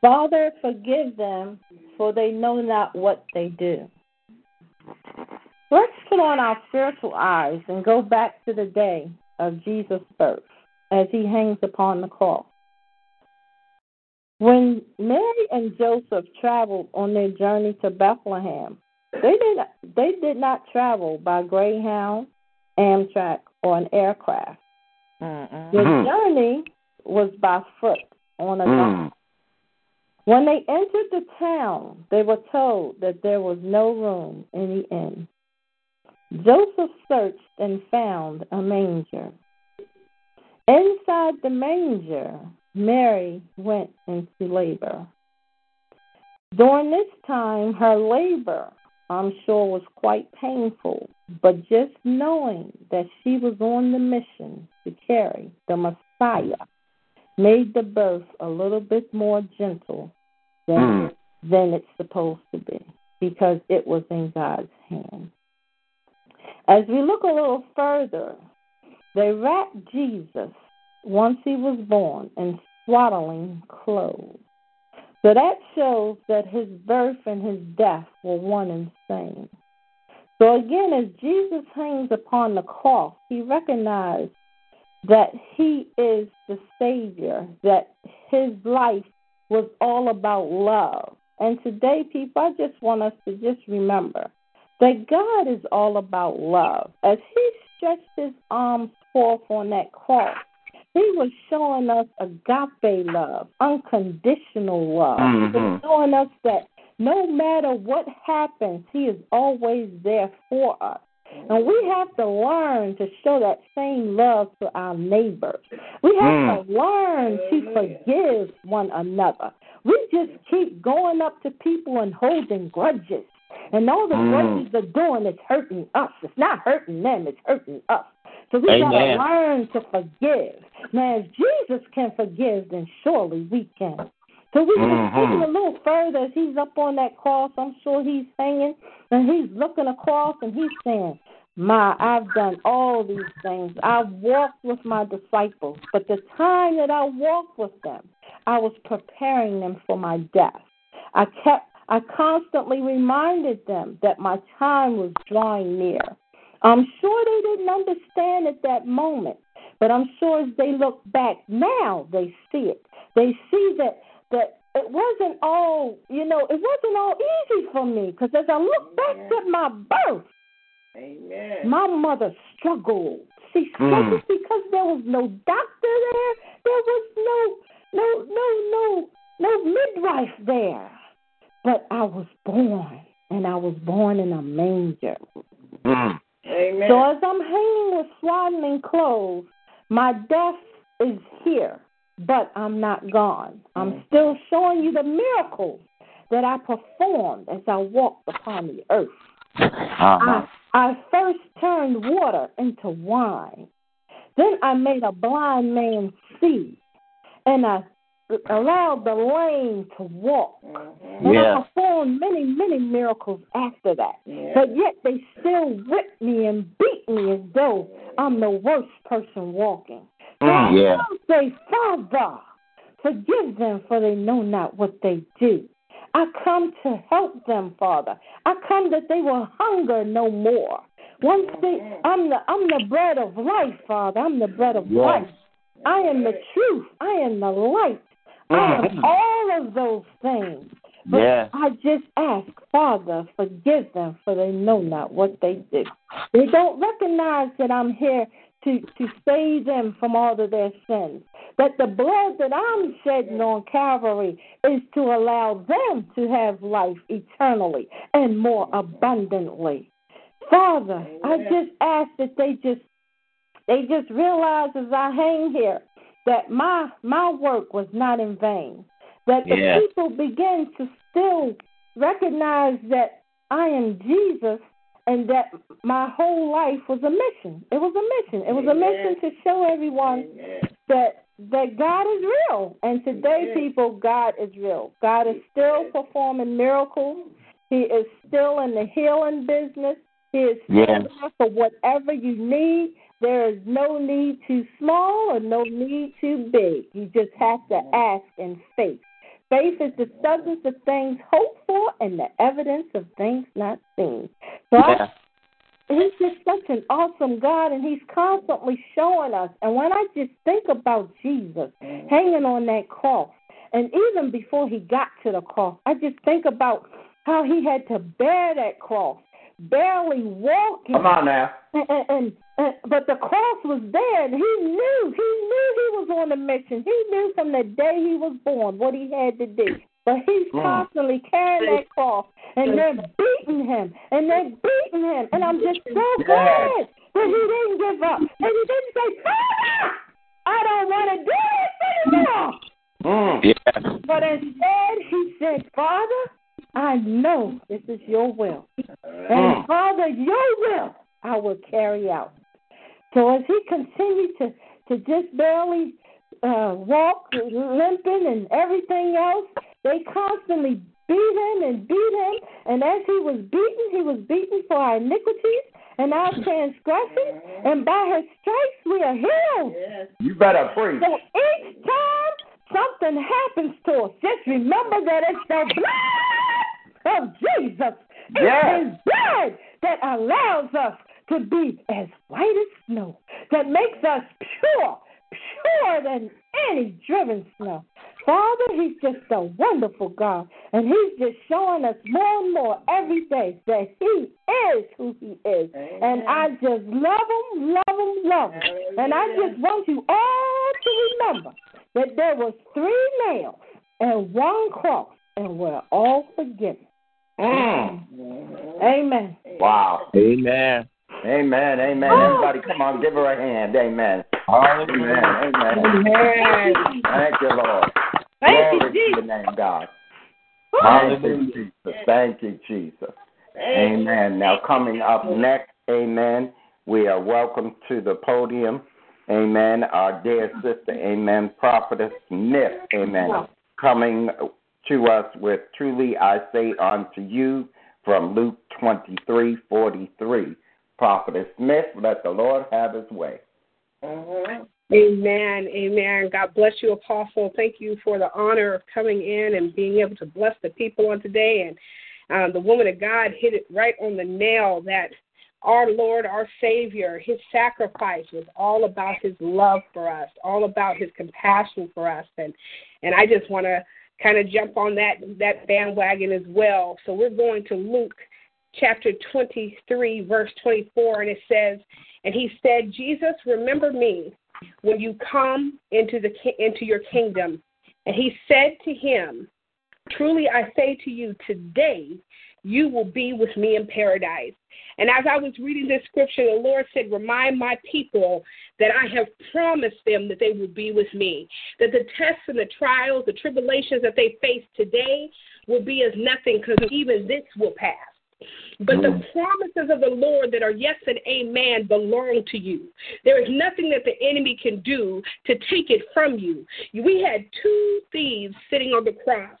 Father, forgive them, for they know not what they do. Let's put on our spiritual eyes and go back to the day of Jesus' birth as he hangs upon the cross. When Mary and Joseph traveled on their journey to Bethlehem, they did not, they did not travel by Greyhound, Amtrak, or an aircraft. Mm-mm. The journey was by foot on a mm. When they entered the town, they were told that there was no room in the inn. Joseph searched and found a manger. Inside the manger, Mary went into labor. During this time, her labor, I'm sure, was quite painful, but just knowing that she was on the mission to carry the Messiah made the birth a little bit more gentle than, mm. than it's supposed to be because it was in God's hand. As we look a little further, they wrapped Jesus once he was born in swaddling clothes. So that shows that his birth and his death were one and same. So again, as Jesus hangs upon the cross, he recognized that he is the Savior, that his life was all about love. And today, people, I just want us to just remember that God is all about love. As he stretched his arms forth on that cross, he was showing us agape love, unconditional love. Mm-hmm. He was showing us that no matter what happens, He is always there for us. And we have to learn to show that same love to our neighbors. We have Mm. to learn to forgive one another. We just keep going up to people and holding grudges. And all the Mm. grudges are doing is hurting us. It's not hurting them, it's hurting us. So we gotta learn to forgive. Now, if Jesus can forgive, then surely we can. So we Mhm. thinking a little further as he's up on that cross. I'm sure he's hanging and he's looking across and he's saying, My, I've done all these things. I've walked with my disciples, but the time that I walked with them, I was preparing them for my death. I kept I constantly reminded them that my time was drawing near. I'm sure they didn't understand at that moment, but I'm sure as they look back now, they see it. They see that that it wasn't all, you know, it wasn't all easy for me because as I look back at my birth, Amen. my mother struggled. She Mm. struggled because there was no doctor there. There was no no no no no midwife there. But I was born, and I was born in a manger. Mm. Amen. So as I'm hanging with swaddling clothes, my death is here, but I'm not gone. I'm still showing you the miracles that I performed as I walked upon the earth. Uh-huh. I, I first turned water into wine. Then I made a blind man see, and I allowed the lame to walk. And Yeah. I performed many, many miracles after that. Yeah. But yet they still whipped me and beat me as though I'm the worst person walking. So Mm, I yeah. say, Father, forgive them, for they know not what they do. I come to help them, Father. I come that they will hunger no more. Once they, I'm the, I'm the bread of life, Father. I'm the bread of Yes. life. I am the truth. I am the light. I am Mhm. all of those things. But Yeah. I just ask, Father, forgive them, for they know not what they do. They don't recognize that I'm here to, to save them from all of their sins. That the blood that I'm shedding on Calvary is to allow them to have life eternally and more abundantly. Father, I just ask that they just they just realize as I hang here that my my work was not in vain. That the Yeah. people begin to still recognize that I am Jesus and that my whole life was a mission. It was a mission. It was a mission to show everyone that that God is real. And today, people, God is real. God is still performing miracles. He is still in the healing business. He is still Yes. there for whatever you need. There is no need too small or no need too big. You just have to ask in faith. Faith is the substance of things hoped for and the evidence of things not seen. So I He's just such an awesome God, and He's constantly showing us. And when I just think about Jesus hanging on that cross, and even before He got to the cross, I just think about how He had to bear that cross, barely walking. Come on now. And, and, and, and but the cross was there, and he knew, he knew he was on a mission. He knew from the day he was born what he had to do. But he's constantly carrying that cross, and they're beating him, and they're beating him, and I'm just so glad that he didn't give up, and he didn't say, "Father, I don't want to do this anymore." Mm. Yeah. But instead, he said, Father, I know this is your will. And Mm. Father, your will I will carry out. So as he continued to, to just barely uh, walk, limping, and everything else, they constantly beat him and beat him. And as he was beaten, he was beaten for our iniquities and our transgressions. And by his stripes we are healed. You better preach. So each time something happens to us, just remember that it's the blood of Jesus. It's Yes. his blood that allows us to be as white as snow, that makes us pure, purer than any driven snow. Father, He's just a wonderful God, and He's just showing us more and more every day that He is who He is. And I just love Him, love Him, love Him. And I just want you all to remember that there was three nails and one cross, and we're all forgiven. Mm. Amen. Wow. Amen. Amen. Amen. Everybody, come on, give her a hand. Amen. Amen. Amen. Amen. Thank you, Lord. Thank you, Glory to Jesus. your name, God. Thank Hallelujah. you, Jesus. Thank you, Jesus. Amen. Now, coming up next, amen, we are welcome to the podium. Amen. Our dear sister, amen, prophetess Smith, amen, coming to us with truly I say unto you from Luke twenty three forty three. Prophetess Smith, let the Lord have his way. Amen. Amen. God bless you, Apostle. Thank you for the honor of coming in and being able to bless the people on today. And um, the woman of God hit it right on the nail that our Lord, our Savior, his sacrifice was all about his love for us, all about his compassion for us. And and I just want to kind of jump on that that bandwagon as well. So we're going to Luke chapter 23 verse 24 and it says and he said jesus remember me when you come into the into your kingdom. And he said to him truly i say to you today you will be with me in paradise. And as i was reading this scripture the lord said remind my people that i have promised them that they will be with me that the tests and the trials the tribulations that they face today will be as nothing because even this will pass but the promises of the Lord that are yes and amen belong to you. There is nothing that the enemy can do to take it from you. We had two thieves sitting on the cross.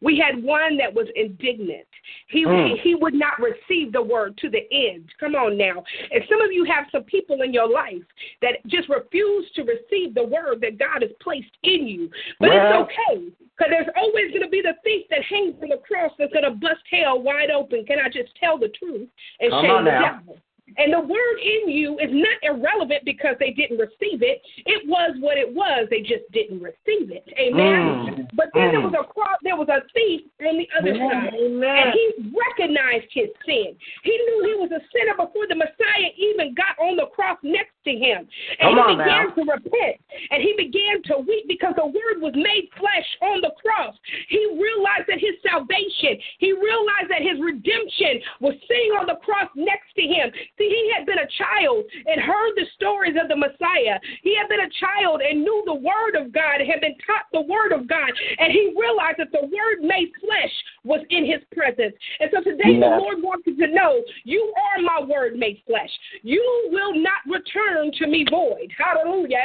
We had one that was indignant. He, Mm. he would not receive the word to the end. Come on now. And some of you have some people in your life that just refuse to receive the word that God has placed in you. But Well- it's okay. Because there's always going to be the thief that hangs from the cross that's going to bust hell wide open. Can I just tell the truth and Come shame the devil? And the word in you is not irrelevant because they didn't receive it. It was what it was. They just didn't receive it. Amen. Mm. But then there Mm. was a cross, there was a thief on the other Amen. side, Amen. and he recognized his sin. He knew he was a sinner before the Messiah even got on the cross next to him, and Come he began now. to repent, and he began to weep because the Word was made flesh on the cross. He realized that his salvation, he realized that his redemption was sitting on the cross next to him. See, he had been a child and heard the stories of the Messiah. He had been a child and knew the Word of God, had been taught the Word of God, and he realized that the Word made flesh was in his presence. And so today, the Lord wants you to know you are my Word made flesh. You will not return to me void. Hallelujah.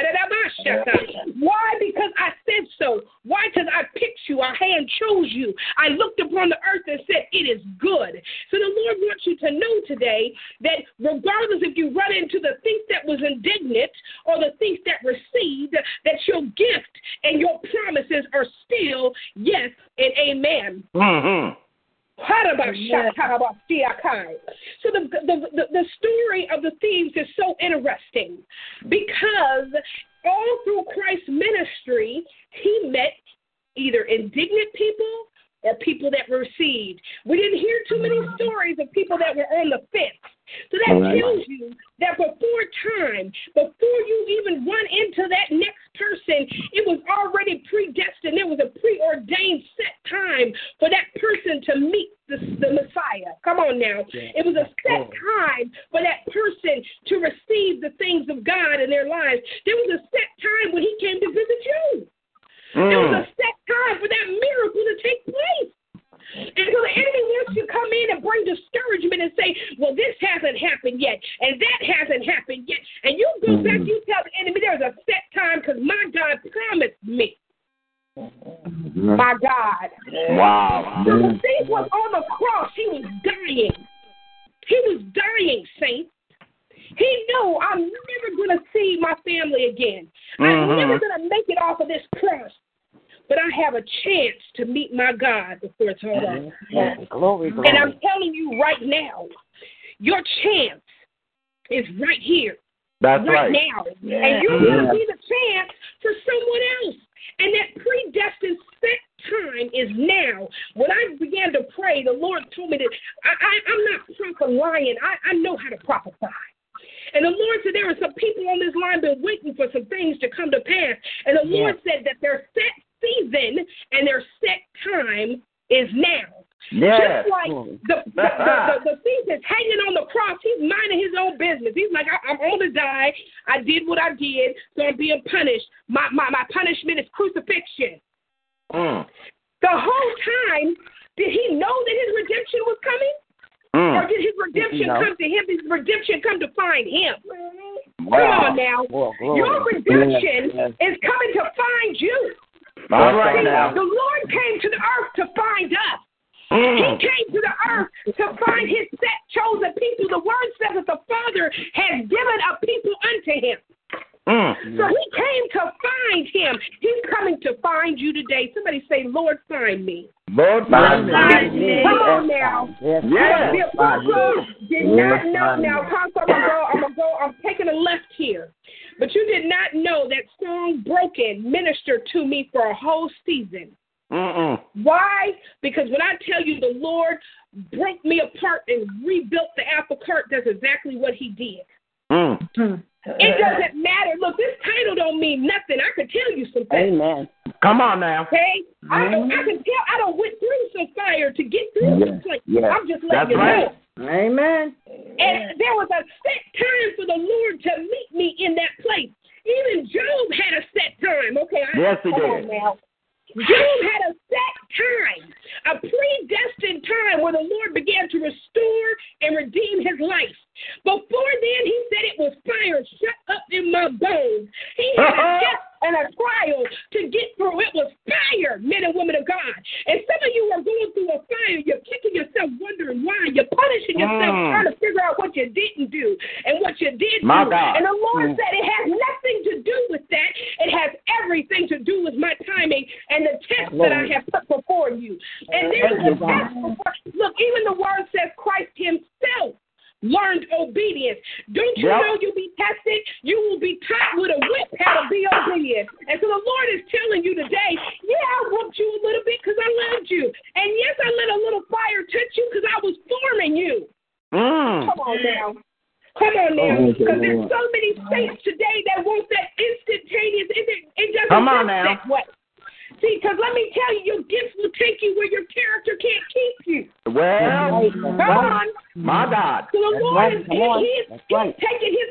Why? Because I said so. Why? Because I picked you. I hand chose you. I looked upon the earth and said, It is good. So the Lord wants you to know today that regardless if you run into the thief that was indignant or the thief that received, that your gift and your promises are still yes and amen. Mm-hmm. Mm-hmm. So the, the the the story of the thieves is so interesting because all through Christ's ministry, he met either indignant people or people that received. We didn't hear too many mm-hmm. stories of people that were on the fence. So that right. tells you that before time, before you even run into that next person, it was already predestined. It was a preordained set time for that person to meet the, the Messiah. Come on now. It was a set time for that person to receive the things of God in their lives. There was a set time when he came to visit you. Mm. There was a set time for that miracle to take place. And so the enemy wants to come in and bring discouragement and say, well, this hasn't happened yet, and that hasn't happened yet. And you go mm. back, you tell the enemy there's a set time because my God promised me. Mm-hmm. My God. Wow. So the thief was on the cross. He was dying. He was dying, saints. He knew I'm never going to see my family again. I'm Mhm. never going to make it off of this cross. but I have a chance to meet my God before it's all over. Yes. Glory, glory. And I'm telling you right now, your chance is right here, That's right, right. now. Yeah. And you're going to be the chance for someone else. And that predestined set time is now. When I began to pray, the Lord told me that I, I, I'm not prophesying. I, I know how to prophesy. And the Lord said there are some people on this line been waiting for some things to come to pass. And the Lord said that their set season and their set time is now. Yes. Just like the the, the, the, thief is hanging on the cross, he's minding his own business. He's like, I, I'm on to die. I did what I did, so I'm being punished. My my, my punishment is crucifixion. Mm. The whole time, did he know that his redemption was coming? Mm. Or did his redemption No. come to him? His redemption come to find him? Wow. Come on now. Well. Your redemption Yes, is coming to find you. All right See, now. The Lord came to the earth to find us. Mm. He came to the earth to find his set chosen people. The word says that the Father has given a people unto him. Mm. So he came to find him. He's coming to find you today. Somebody say, Lord, find me. Lord, find me. Come on now. Yes. The Yes. apostle did Yes, not know. find me. Now, apostle, I'm gonna go. I'm gonna go. I'm taking a left here, but you did not know that song "Broken" ministered to me for a whole season. Mm-mm. Why? Because when I tell you the Lord broke me apart and rebuilt the apple cart, that's exactly what He did. Mm. It doesn't matter. Look, this title don't mean nothing. I could tell you some things. Amen. Come on now. Okay, I don't. I mm-hmm. can tell. I don't went through some fire to get through this place. Yes. I'm just letting That's you right. know. Amen. And there was a set time for the Lord to meet me in that place. Even Job had a set time. Okay, I, Yes, he come did. now. Job had a set time, a predestined time where the Lord began to restore and redeem his life. Before then, he said it was fire shut up in my bones. He had a test and a trial to get through. It was fire, men and women of God. And some of you are going through a fire. You're kicking yourself, wondering why. You're punishing yourself, Mm. trying to figure out what you didn't do and what you did My do. God. And the Lord Mm. said it has nothing to do with that. It has everything to do with my timing and the test that I have put before you. And there's Thank a test before. Look, even the word says Christ Himself learned obedience. Don't you Yep. know you'll be tested? You will be taught with a whip how to be obedient. And so the Lord is telling you today, yeah, I whooped you a little bit because I loved you. And yes, I let a little fire touch you because I was forming you. Mm. Come on now. Come on now. Oh, Because there's so many saints today that want that instantaneous. It, it doesn't Come on now. that way. Well, Come on. my God. The Lord right. is Come he, is taking his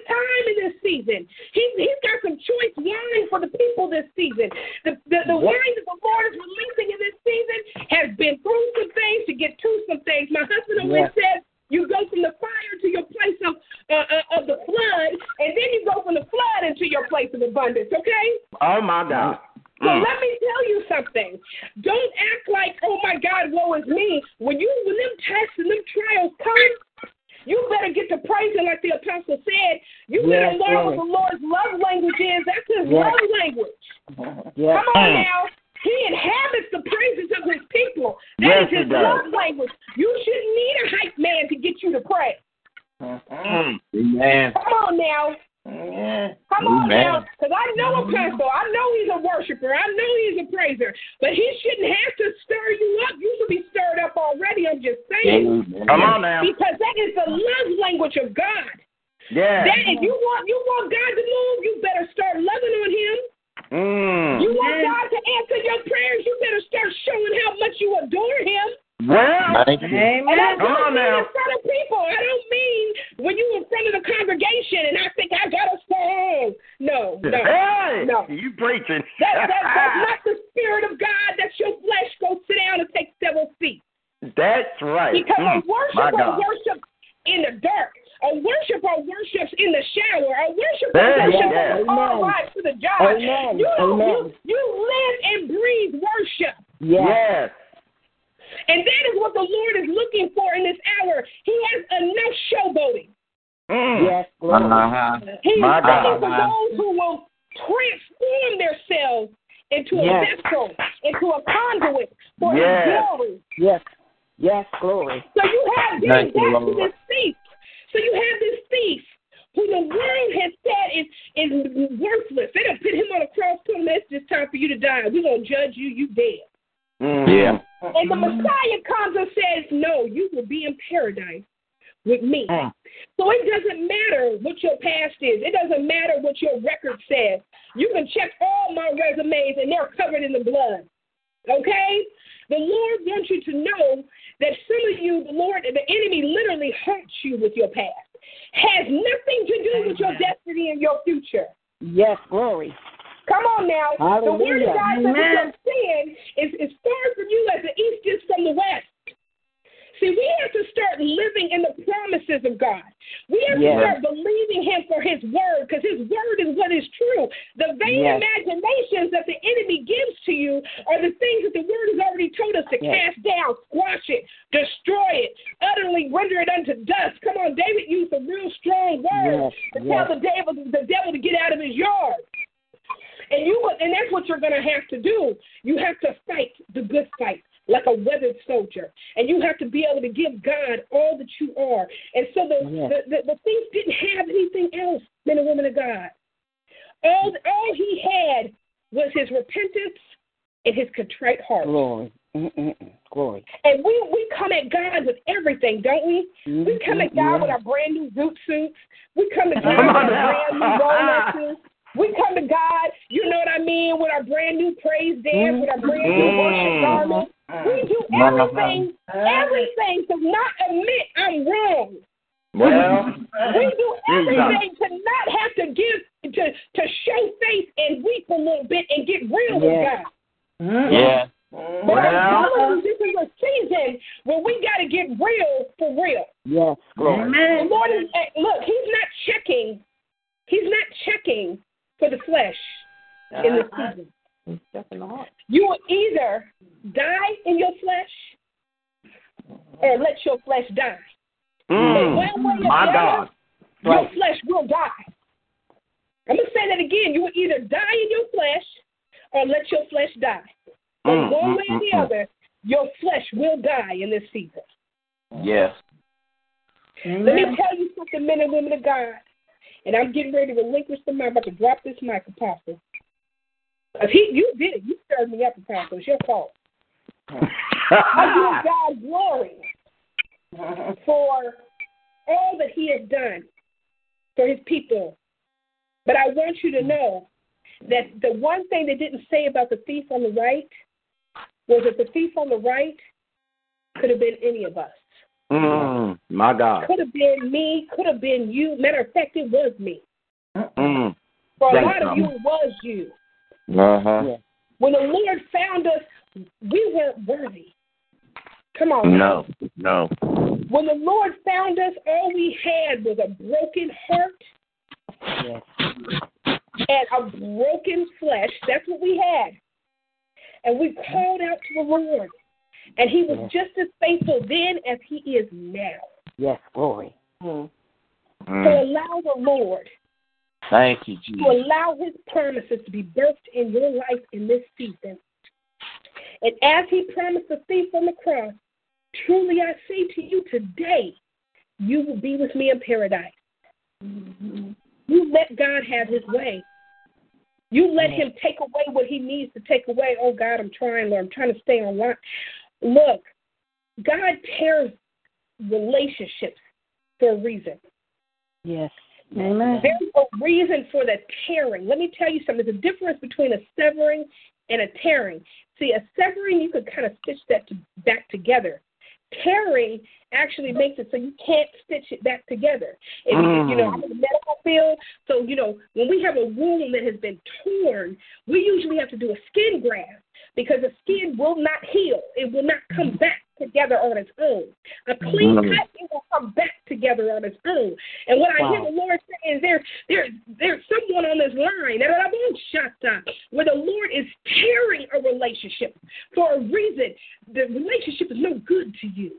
because the skin will not heal. It will not come mm-hmm. back together on its own. A clean mm-hmm. cut, it will come back together on its own. And what wow. I hear the Lord saying is there, there, there's someone on this line, that I won't shut up. where the Lord is tearing a relationship for a reason. The relationship is no good to you.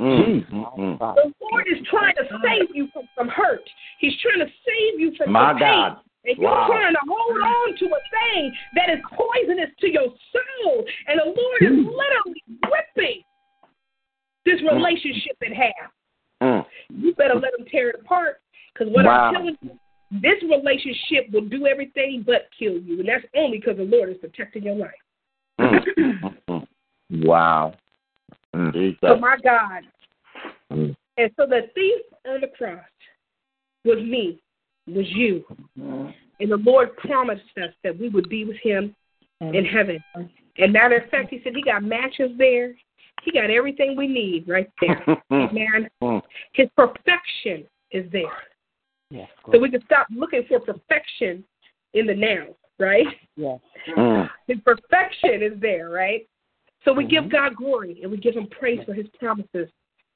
Mm-hmm. The Lord is trying to save you from, from hurt. He's trying to save you from My pain. God. If you're trying to hold on to a thing that is poisonous to your soul, and the Lord is hmm. literally ripping this hmm. relationship in half, hmm. you better let Him tear it apart. Because what wow. I'm telling you, this relationship will do everything but kill you, and that's only because the Lord is protecting your life. Wow. Mm. So my God. And so the thief on the cross was me was you. And the Lord promised us that we would be with him in heaven. And matter of fact, he said he got matches there. He got everything we need right there. Amen. Mm. His perfection is there. Yes. So we can stop looking for perfection in the now, right? Yes. Mm. His perfection is there, right? So we Mm-hmm. give God glory and we give him praise for his promises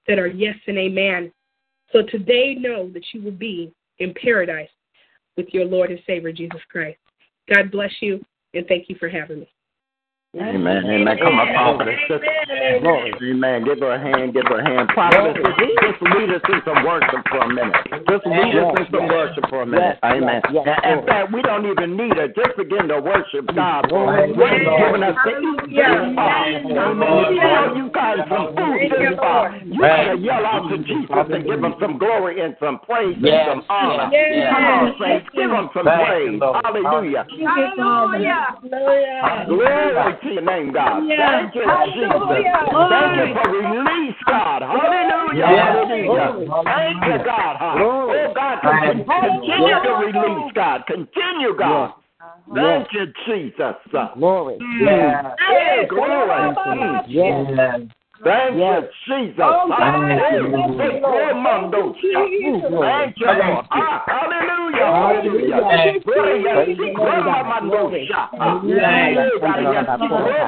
that are yes and amen. So today know that you will be in paradise with your Lord and Savior Jesus Christ. God bless you and thank you for having me. Amen. Amen. Come on, prophetess. Just, amen. Give her a hand. Give her a hand. Prophetess, just, just lead us in some worship for a minute. Just lead us in some worship for a minute. Amen. And in fact, we don't even need her. Just begin to worship God for what He's given us to eat this far. Amen. All you guys some food this far. You gotta yell out to Jesus and give him some glory and some praise Yes. and some honor. Yes. Come on, saints. Give him some Thank praise. you, Lord. Hallelujah. Hallelujah. Glory to your name, God. Yeah. Thank you, Jesus. Thank you for release, God. Hallelujah. Hallelujah. Thank you, God. Oh, God, con- continue to release, God. Continue, God. Thank you, Jesus. Glory. Mm. Hey, glory. Mm. Yes. Thank Yes. you, Jesus. Oh, Thank you, Lord. Thank you, Ah, Hallelujah. Hallelujah. Hallelujah. Glory, Praise the yes. Lord, God. Commando. Glory. Ah, Yes, hey, God. God, yes. Yes, God.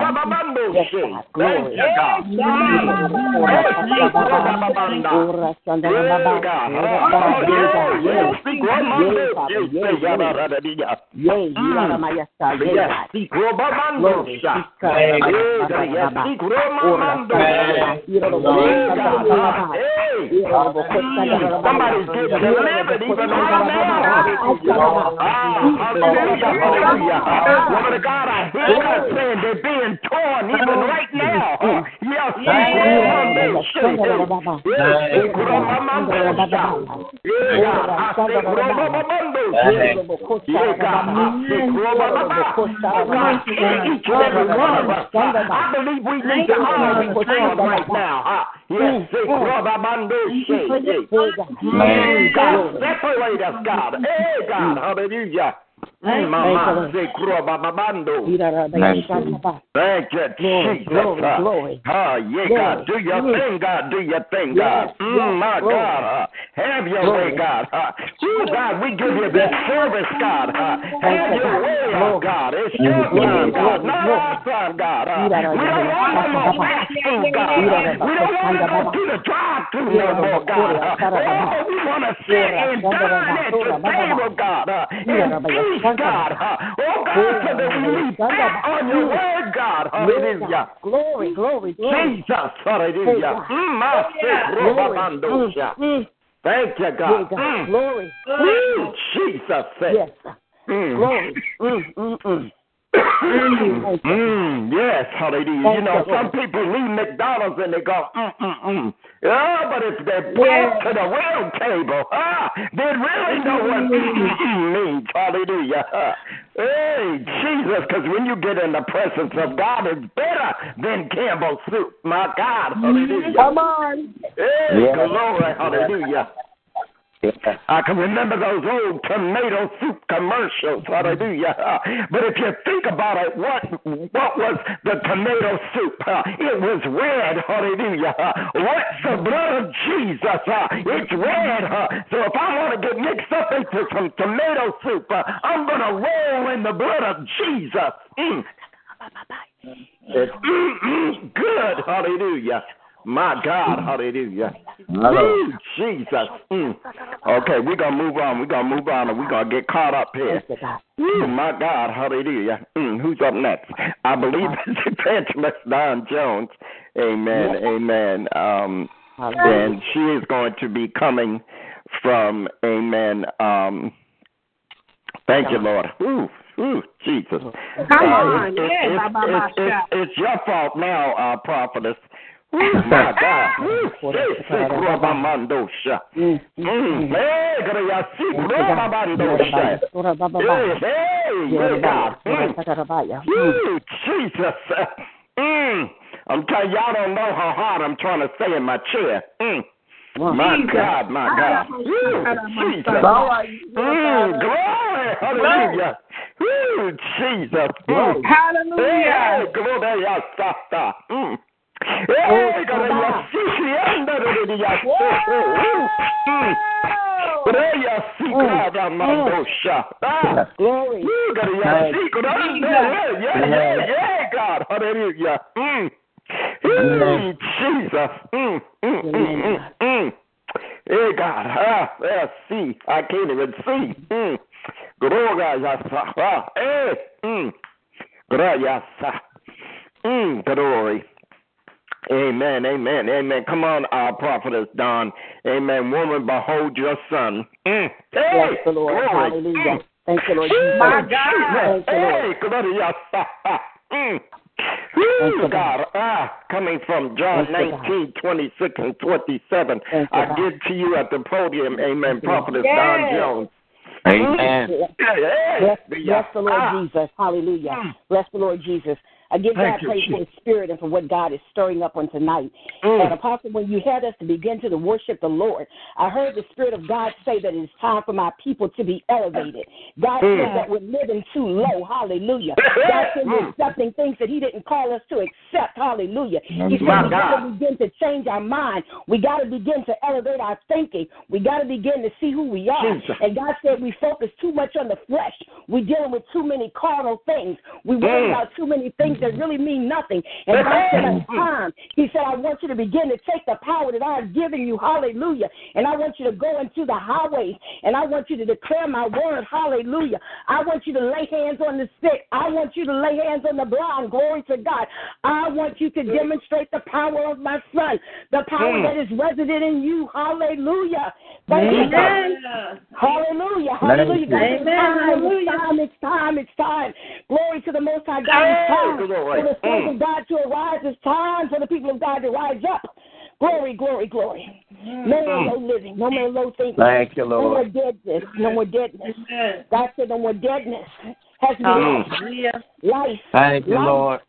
Commando. Yes, God. Thank you, God. Mm. Ah, Mm. Ah. Somebody's getting delivered even right now. Ah, hallelujah, hallelujah. Woman of God, I hear saying they're being torn even right now. Uh, Yes, Kuramando shake. Yes, Kuramando shout. Yeah, God, I say Kuramando shake. Yeah, God, I say Kuramando. Oh, God, each and every one of us, uh, I believe we need to honor Lord right now. Uh, Yes, say Kuramando shake. Mm, God, separate us, God. Hey, God, hallelujah. Mm, Mama, say Kurababando. Thank you, Glory, Jesus. glory, glory. Ah, yeah, God, do your Glory. thing, God, do your thing, God. Yes, Mm, yes, my glory. God, uh, have your Glory. way, God. Uh, oh, God, we give you this service, God. Uh, have you, your way, Glory. God. It's your Glory, time, God, glory, not glory. our time, God. Uh, Ira, we don't want no more ira, fast food, God. ira, we don't want to ira, go through the drive-through ira, no more, God. Uh, ira, oh, we want to sit ira, and ira, dine at your ira, ira, table, God, uh, ira, in ira, peace, ira, God. Oh, God, so that we back on your word, God. Hallelujah. Glory, glory, glory. Jesus, hallelujah. Mm, Glory. Robabandosha. Mm, Thank you, God. Mm. Glory. Woo, Jesus. Yes. Mm. Glory. Mm, mm, mm. Mm, mm, yes, hallelujah. You Thank know, you, some people leave McDonald's and they go, mm, mm, mm. Yeah, but if they brought Yes. to the real table, ah, they really know what mm, mm, mm means. Hallelujah. Ah. Hey, Jesus, because when you get in the presence of God, it's better than Campbell's soup. My God, hallelujah. Come on. Hey, Yeah. glory, hallelujah. I can remember those old tomato soup commercials. Hallelujah. But if you think about it, what what was the tomato soup? It was red. Hallelujah. What's the blood of Jesus? It's red. So if I want to get mixed up into some tomato soup, I'm going to roll in the blood of Jesus. Mm. It's good. Hallelujah. My God, hallelujah. Woo, Jesus. Mm. Okay, we're going to move on. We're going to move on and we're going to get caught up here. Woo, my God, hallelujah. Mm, who's up next? I believe it's Evangelist Dawn Jones. Amen, amen. Um, and she is going to be coming from, amen. Um, thank you, Lord. Ooh, Ooh, Jesus. Come Uh, on, it's, yeah, it's, ba, ba, ba, it's, it's, it's your fault now, uh, prophetess. Ooh, my God. Ooh, say, say, Kurabamandosha. Mm. Hey, Garayasi, Kurabamandosha. Hey, hey, yeah, God. Mm. Ooh, Jesus. Mm. I'm telling y'all don't know how hard I'm trying to stay in my chair. Mm. My Jesus. God, my God. Ooh, Jesus. All right. Mm, glory. Hallelujah. Ooh, Jesus. Mm. Hallelujah. Hey, glory. ya, sa, sa. Mm. Glory. ya, si, si, anda, de, de, ya, so, so. Ooh. Mm. Glory. ya, si, glada, mandosha. Ah. Glory. Ooh, glory. ya, si, glada, yeah, yeah, yeah, yeah, God. Hallelujah. Mm. Ooh, Jesus. Mm, mm, mm, mm, mm. Hey, God. Ah, let's see. I can't even see. Mm. Glory. Ah, hey. Mm. Gracias. Mm, glory. Amen, amen, amen. Come on, uh, prophetess Dawn. Amen. Woman, behold your son. Mm. Hey, Bless the Lord. glory. Hallelujah. Mm. Thank you, Lord Jesus. My God. Thank you, Lord. Hey, gloria. Mm. Thank Ooh, you, God. Ah, coming from John Thank 19, 26 and 27. Thank I God. give to you at the podium, amen, prophetess Yes. Dawn Jones. Amen. Mm. Bless, bless the Lord Ah. Jesus. Hallelujah. Mm. Bless the Lord Jesus. I give Thank God you, praise for. His Spirit and for what God is stirring up on tonight. Mm. And Apostle, when you had us to begin to worship the Lord, I heard the Spirit of God say that it is time for my people to be elevated. God Mm. said that we're living too low. Hallelujah. God said we're Mm. accepting things that He didn't call us to accept. Hallelujah. He said we got to begin to change our mind. We got to begin to elevate our thinking. We got to begin to see who we are. Jesus. And God said we focus too much on the flesh. We're dealing with too many carnal things. We worry Mm. about too many things that really mean nothing. And God said it's time. He said, I want you to begin to take the power that I have given you. Hallelujah. And I want you to go into the highways and I want you to declare my word. Hallelujah. I want you to lay hands on the sick. I want you to lay hands on the blind. Glory to God. I want you to demonstrate the power of my son, the power Mm. that is resident in you. Hallelujah. Thank you, God. Amen. Hallelujah. Hallelujah. God, it's Amen. time, Hallelujah. It's time. It's time. It's time. Glory to the Most High God. It's time glory. for the sons Mm. of God to arise. It's time for the people of God to rise up. Glory, glory, glory. No more Mm. low living. No more low thinking. Thank you, Lord. No more Lord. deadness. No more deadness. Amen. God said no more deadness. Has to Mm. Hallelujah. life. Thank you, life, Lord.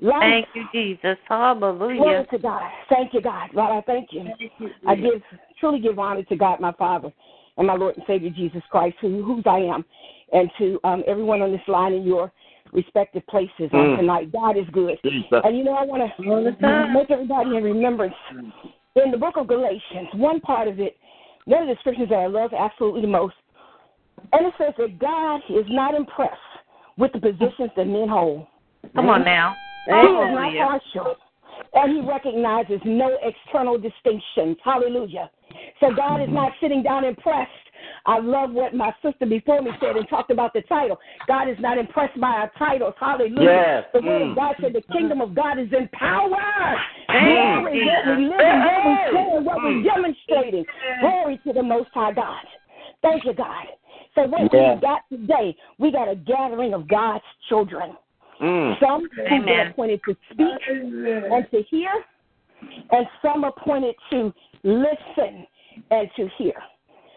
Life. Thank you, Jesus. Hallelujah. Glory to God. Thank you, God. Lord, I thank you. I give truly give honor to God, my Father, and my Lord and Savior Jesus Christ, who whose I am, and to um, everyone on this line in your respective places on Mm. tonight. God is good. Jesus. And you know, I want to make everybody in remembrance. In the book of Galatians, one part of it, one of the scriptures that I love absolutely the most, and it says that God is not impressed with the positions that men hold. Come on now. He is not partial. And he recognizes no external distinctions. Hallelujah. So God is not sitting down impressed. I love what my sister before me said and talked about the title. God is not impressed by our titles. Hallelujah. Yes. The word Mm. of God said the kingdom of God is in power. Thank Glory, you, what we Jesus. live and what we Hey. say and what we're Mm. demonstrating. Glory to the Most High God. Thank you, God. So what Yeah. we got today, we got a gathering of God's children. Mm. Some who've been Amen. appointed to speak and to hear, and some appointed to listen and to hear.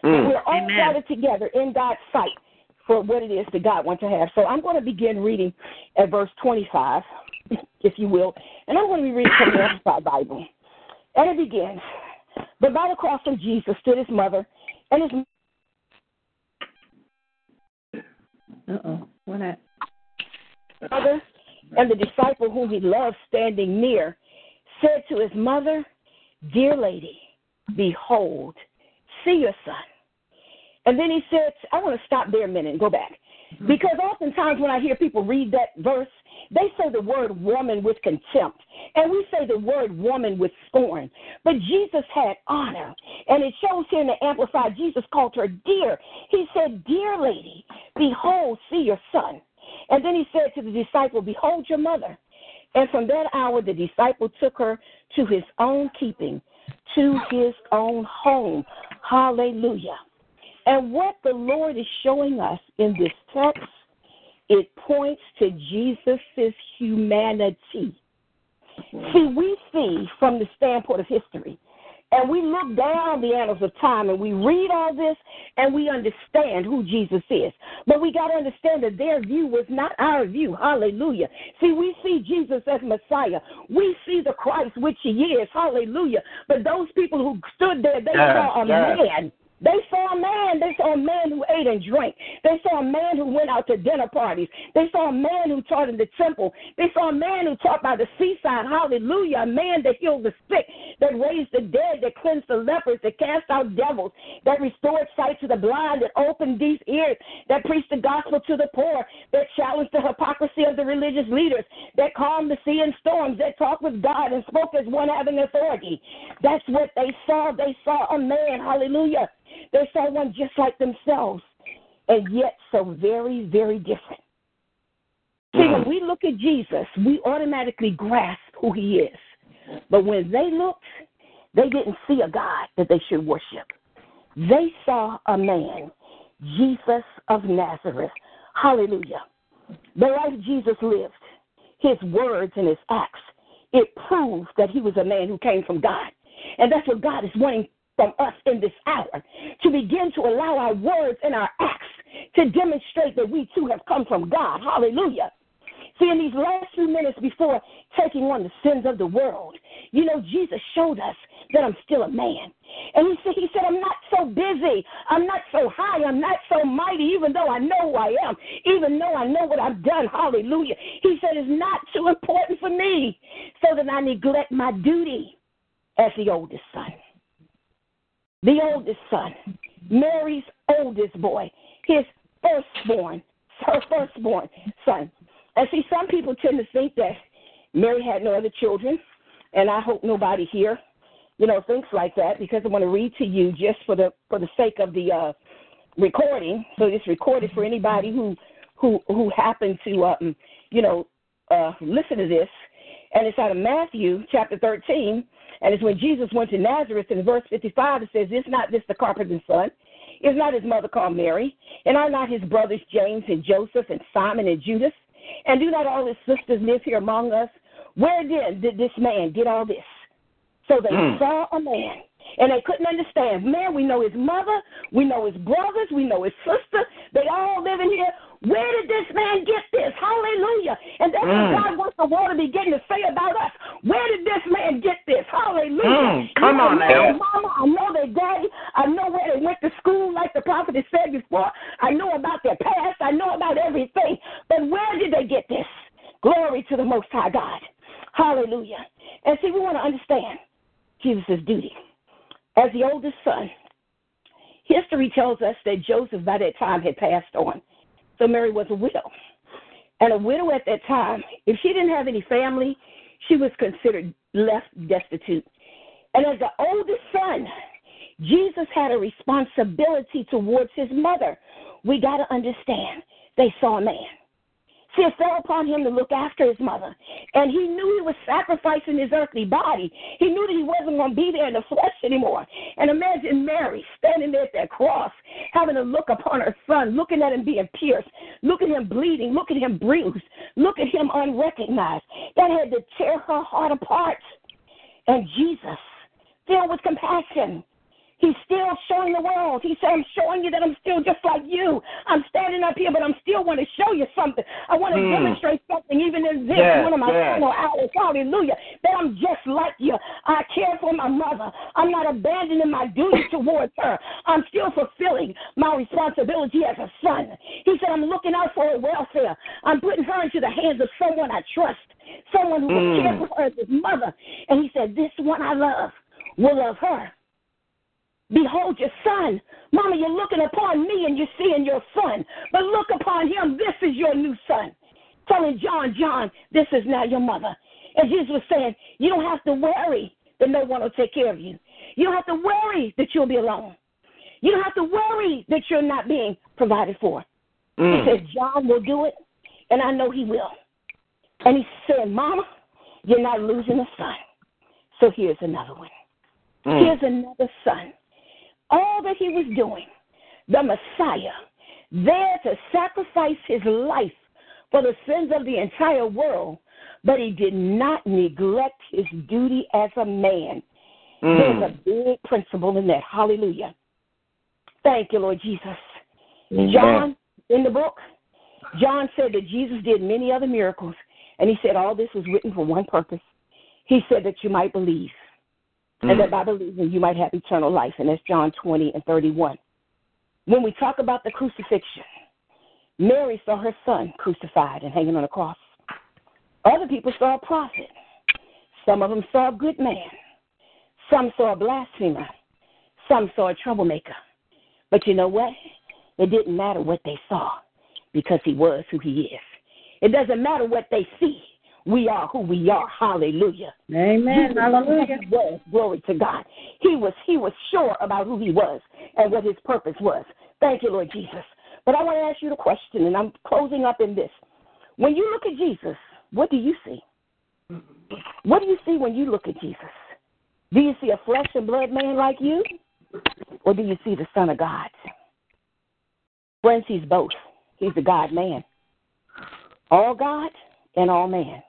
Mm. We're all Amen. gathered together in God's sight for what it is that God wants to have. So I'm going to begin reading at verse 25, if you will, and I'm going to be reading from the Amplified Bible. And it begins, But by the cross of Jesus stood his mother and his Uh-oh. What happened? mother and the disciple whom he loved standing near said to his mother, Dear lady, behold, see your son. And then he said, I want to stop there a minute and go back. Mm-hmm. Because oftentimes when I hear people read that verse, they say the word woman with contempt, and we say the word woman with scorn. But Jesus had honor, and it shows here in the Amplified, Jesus called her dear. He said, Dear lady, behold, see your son. And then he said to the disciple, Behold your mother. And from that hour, the disciple took her to his own keeping, to his own home. Hallelujah. And what the Lord is showing us in this text it points to Jesus' humanity. Hmm. See, we see from the standpoint of history, and we look down the annals of time and we read all this and we understand who Jesus is. But we got to understand that their view was not our view. Hallelujah. See, we see Jesus as Messiah. We see the Christ, which he is. Hallelujah. But those people who stood there, they Yes, saw a yes. man. They saw a man. They saw a man who ate and drank. They saw a man who went out to dinner parties. They saw a man who taught in the temple. They saw a man who taught by the seaside. Hallelujah. A man that healed the sick, that raised the dead, that cleansed the lepers, that cast out devils, that restored sight to the blind, that opened deaf ears, that preached the gospel to the poor, that challenged the hypocrisy of the religious leaders, that calmed the sea and storms, that talked with God and spoke as one having authority. That's what they saw. They saw a man. Hallelujah. They saw one just like themselves, and yet so very, very different. See, when mm-hmm. we look at Jesus, we automatically grasp who he is. But when they looked, they didn't see a God that they should worship. They saw a man, Jesus of Nazareth. Hallelujah. The life Jesus lived, his words and his acts, it proved that he was a man who came from God. And that's what God is wanting from us in this hour to begin to allow our words and our acts to demonstrate that we too have come from God. Hallelujah. See, in these last few minutes before taking on the sins of the world, you know, Jesus showed us that I'm still a man. And he said, he said, I'm not so busy. I'm not so high. I'm not so mighty, even though I know who I am, even though I know what I've done. Hallelujah. He said, it's not too important for me so that I neglect my duty as the oldest son the oldest son, Mary's oldest boy, his firstborn, her firstborn son. And see, some people tend to think that Mary had no other children, and I hope nobody here, you know, thinks like that because I want to read to you just for the for the sake of the uh, recording. So it's recorded for anybody who who who happened to um, you know uh, listen to this, and it's out of Matthew chapter thirteen. And it's when Jesus went to Nazareth in verse 55, it says, Is not this the carpenter's son? Is not his mother called Mary? And are not his brothers James and Joseph and Simon and Judas? And do not all his sisters live here among us? Where then did this man get all this? So they Mm. saw a man, and they couldn't understand. Man, we know his mother, we know his brothers, we know his sister. They all live in here. Where did this man get this? Hallelujah. And that's Mm. what God wants the world to begin to say about us. Where did this man get this? Hallelujah. Mm, come You know, on I know now. Mama, I know their daddy. I know where they went to school, like the prophet has said before. I know about their past. I know about everything. But where did they get this? Glory to the Most High God. Hallelujah. And see, we want to understand Jesus' duty. As the oldest son, history tells us that Joseph by that time had passed on. So Mary was a widow. And a widow at that time, if she didn't have any family, she was considered left destitute. And as the oldest son, Jesus had a responsibility towards his mother. We got to understand. They saw a man. It fell upon him to look after his mother. And he knew he was sacrificing his earthly body. He knew that he wasn't going to be there in the flesh anymore. And imagine Mary standing there at that cross, having to look upon her son, looking at him being pierced, look at him bleeding, look at him bruised, look at him unrecognized. That had to tear her heart apart. And Jesus, filled with compassion, He's still showing the world. He said, I'm showing you that I'm still just like you. I'm standing up here, but I'm still want to show you something. I want to Hmm. demonstrate something, even in this, Yes, one of my yes. final hours. Hallelujah. That I'm just like you. I care for my mother. I'm not abandoning my duty towards her. I'm still fulfilling my responsibility as a son. He said, I'm looking out for her welfare. I'm putting her into the hands of someone I trust, someone who will Hmm. care for her as his mother. And he said, This one I love will love her. Behold your son. Mama, you're looking upon me and you're seeing your son. But look upon him. This is your new son. Telling John, John, this is now your mother. And Jesus was saying, you don't have to worry that no one will take care of you. You don't have to worry that you'll be alone. You don't have to worry that you're not being provided for. Mm. He said, John will do it, and I know he will. And he said, Mama, you're not losing a son. So here's another one. Mm. Here's another son. All that he was doing, the Messiah, there to sacrifice his life for the sins of the entire world, but he did not neglect his duty as a man. Mm. There's a big principle in that. Hallelujah. Thank you, Lord Jesus. Amen. John, in the book, John said that Jesus did many other miracles, and he said all this was written for one purpose. He said that you might believe, and Mm. that by believing you might have eternal life, and that's John 20 and 31. When we talk about the crucifixion, Mary saw her son crucified and hanging on a cross. Other people saw a prophet. Some of them saw a good man. Some saw a blasphemer. Some saw a troublemaker. But you know what? It didn't matter what they saw because he was who he is. It doesn't matter what they see. We are who we are. Hallelujah. Amen. Hallelujah. Was glory to God. He was he was sure about who he was and what his purpose was. Thank you, Lord Jesus. But I want to ask you the question, and I'm closing up in this. When you look at Jesus, what do you see? What do you see when you look at Jesus? Do you see a flesh and blood man like you? Or do you see the Son of God? Friends, he's both. He's a God man. All God and all man.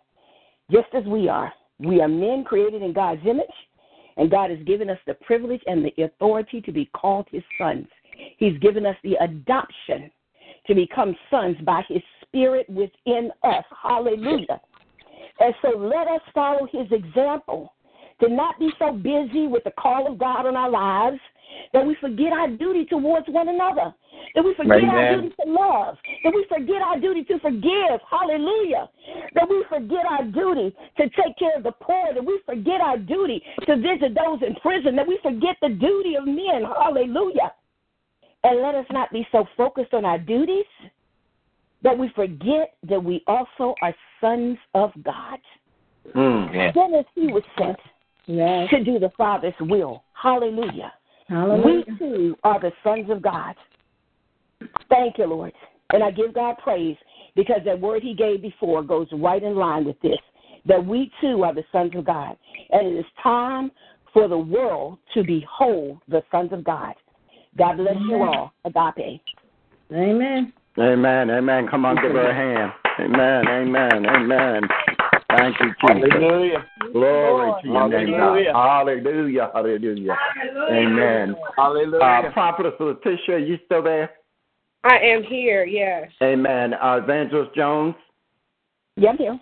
Just as we are. We are men created in God's image, and God has given us the privilege and the authority to be called his sons. He's given us the adoption to become sons by his spirit within us. Hallelujah. And so let us follow his example to not be so busy with the call of God on our lives that we forget our duty towards one another, that we forget our duty to love, that we forget our duty to forgive. Hallelujah. That we forget our duty to take care of the poor, that we forget our duty to visit those in prison, that we forget the duty of men. Hallelujah. And let us not be so focused on our duties that we forget that we also are sons of God. Mm, yeah. Then as he was sent Yes. to do the Father's will. Hallelujah. Hallelujah. We too are the sons of God. Thank you, Lord. And I give God praise because that word he gave before goes right in line with this that we too are the sons of God. And it is time for the world to behold the sons of God. God bless you all. Agape. Amen. Amen. Amen. Come on, give her a hand. Amen. Amen. Amen. Thank you, Jesus. Hallelujah. Glory to your name, Hallelujah. God. Hallelujah. Hallelujah. Amen. Hallelujah. Uh, Prophetess Letitia, are you still there? I am here, yes. Amen. Uh, Evangelist Jones? Yeah, I'm here.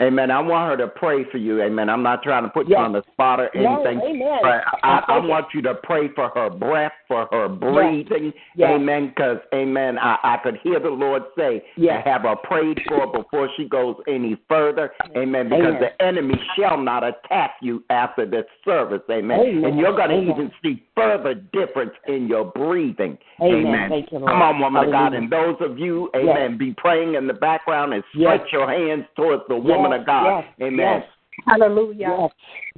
Amen. I want her to pray for you. Amen. I'm not trying to put you on the spot or No, anything. amen. But I, I you. want you to pray for her breath, for her breathing. Yes. Amen. Because, amen, I, I could hear the Lord say Yes. to have her prayed for before she goes any further. Amen. Because Amen. the enemy shall not attack you after this service. Amen. Amen. And you're going to even see further difference in your breathing. Amen. Thank you. Come on, woman of God. And those of you, Yes. amen, be praying in the background and Yes. stretch your hands towards the woman Yes, of God. yes, Amen. yes. Hallelujah. Yes.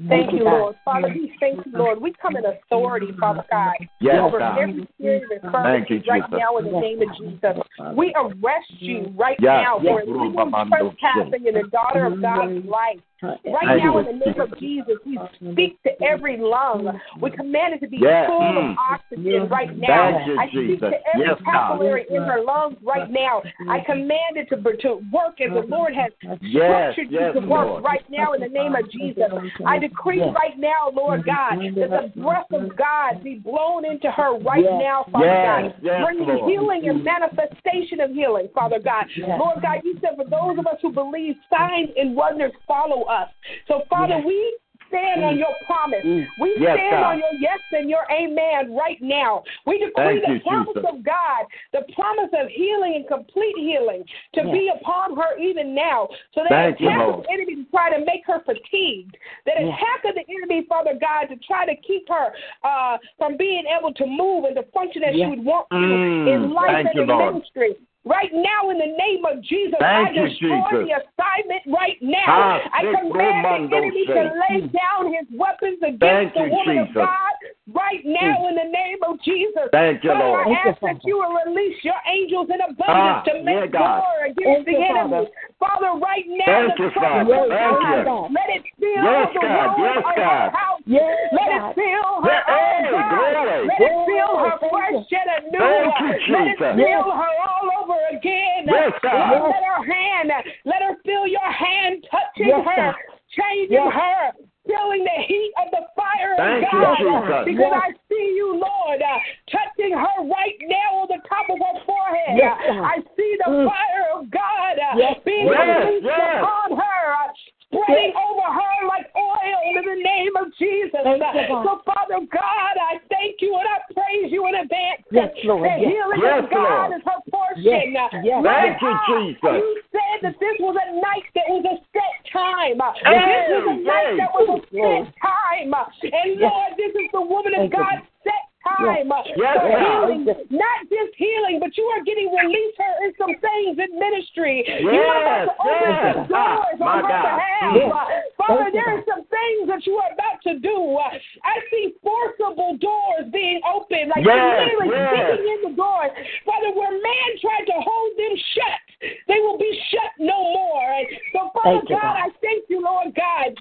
Thank you, God. Lord. Father, we thank you, Lord. We come in authority, Father God, Yes, over God. every spirit of Thank you, infirmity right Jesus. now in the name of Jesus. We arrest you right Yes, now yes. for illegal trespassing in the daughter of God's life. Right now, in the name of Jesus, we speak to every lung. We command it to be Yes. full Mm. of oxygen right now. I speak to every Yes, God. capillary in her lungs right now. I command it to, to work as the Lord has Yes, structured yes, you to work Lord. right now in the name of Jesus. I decree Yes. right now, Lord God, that the breath of God be blown into her right Yes. now, Father Yes, God, yes, bringing Lord. healing and manifestation of healing, Father God. Yes. Lord God, you said for those of us who believe, signs and wonders follow us. So, Father, Yes. we stand on your promise. Mm. We Yes, stand God. on your yes and your amen right now. We decree Thank the you, promise Jesus. of God, the promise of healing and complete healing to Yes. be upon her even now. So that Thank you, attack of the enemy to try to make her fatigued, that Yes. attack of the enemy, Father God, to try to keep her uh, from being able to move and to function as Yes. she would want to Mm, in life thank and you, in Lord. ministry. Right now, in the name of Jesus, Thank I destroy Jesus. the assignment right now. Ah, I command the enemy to lay down his weapons against Thank the you, woman of God right now in the name of Jesus. Thank you, Father, Lord. I ask that you will release your angels in abundance Ah, to make yeah, war against Thank the enemy. Father, right now, Thank the you, presence Father. Thank God, you. let it fill Yes, the God. Yes, of God. Our house Yes, Let God. it fill her, Yeah, hey, God. glory. Let it fill her Thank you. fresh and anew. Thank Let it Jesus. fill her all over again. Yes, God. Lord, let her hand, let her feel your hand touching Yes, her, changing Yes. her, feeling the heat of the fire Thank of you, God. Jesus. Because Yes. I see you, Lord, uh, touching her right now on the top of her forehead. Yes, I see the Mm. fire of God uh, Yes, being yes, released yes. upon her, uh, spreading over her like oil in the name of Jesus. Thank you, God. so, Father God, I thank you and I praise you in advance. Yes, Lord, The yes. healing Yes, of God Lord. is her portion. Yes, yes. Lord, Thank you, ah, Jesus. You said that this was a night that was a set time. Hey, this was a night hey. that was a set time. And Yes. Lord, this is the woman of Thank you. God's set time Yes, healing. Not just healing, but you are getting release her in some things in ministry. you are about to open yes. some doors Ah, on her God. behalf. Yes. Uh, Father, Thank there are some things that you are about to do. I see forcible doors being opened, like Yes, you're literally yes. kicking in the doors. Father, where man tried to hold them shut, they will be shut no more. And so, Father Thank you, God, God. I thank you, Lord God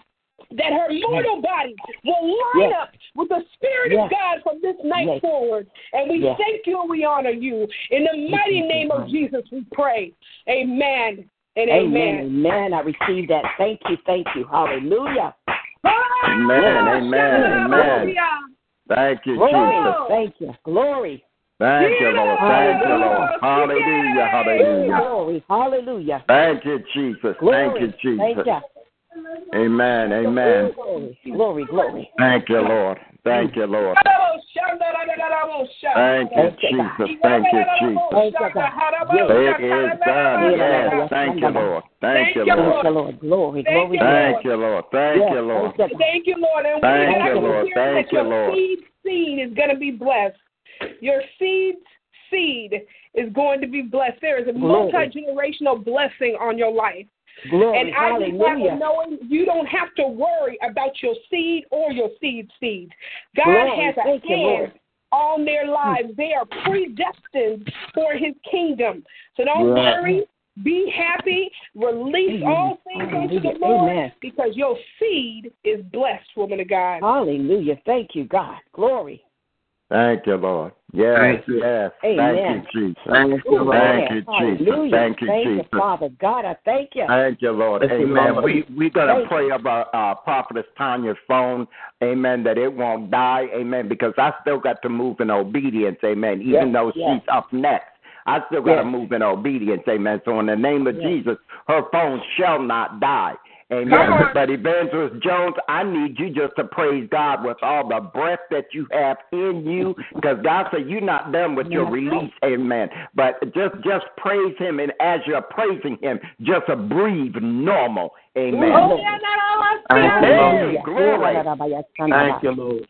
that her mortal body will line Yes. up with the Spirit Yes. of God from this night Yes. forward. And we Yes. thank you and we honor you. In the mighty you, name of Jesus, we pray. Amen and Amen. amen. Amen. I receive that. Thank you. Thank you. Hallelujah. Amen, ah, amen, amen. Thank you, Glory. Jesus. Thank you. Glory. Thank you, Lord. Thank you, Lord. Hallelujah, hallelujah. Glory. Hallelujah. Thank you, Jesus. Glory. Thank you, Thank Jesus. you. Amen, amen. Glory. Glory. Glory. Thank you, Lord. Thank you, Lord. Thank you, Thank you, Jesus. Thank you, Jesus. Thank you, God. It is done. Yes. Thank you, Lord. Thank you, Thank Lord. you, Lord. Glory. Glory. Thank you, Lord. Thank you, Lord. Thank you, God. Thank you, Lord. Thank you, Lord. Thank you, your Lord. seed seed is going to be blessed. Your seed seed is going to be blessed. There is a multi generational blessing on your life. Glory. And I just have knowing you don't have to worry about your seed or your seed seed. God Glory. has a Thank hand on their hmm. lives. They are predestined for his kingdom. So don't Yeah. worry. Be happy. Release Amen. all things unto the Lord Amen. because your seed is blessed, woman of God. Hallelujah. Thank you, God. Glory. Thank you, Lord. Yes, Thank you. yes. Amen. Thank you, Jesus. Thank you, Lord. Thank you, Jesus. Hallelujah. Thank you, Thank Jesus. you, Father God. I thank you. Thank you, Lord. Thank you, Amen. Lord. We we're gonna Thank pray about uh Prophetess Tonya's phone. Amen. That it won't die. Amen. Because I still got to move in obedience. Amen. Even Yes, though yes. she's up next. I still got to Yes. move in obedience. Amen. So in the name of Yes. Jesus, her phone shall not die. Come Amen. But Evangelist Jones, I need you just to praise God with all the breath that you have in you, because God said you're not done with your release. Amen. But just just praise Him, and as you're praising Him, just a breathe normal. Amen. Oh, yeah, no, no, I see Thank you, it. Lord. Hey, glory. Thank you, Lord.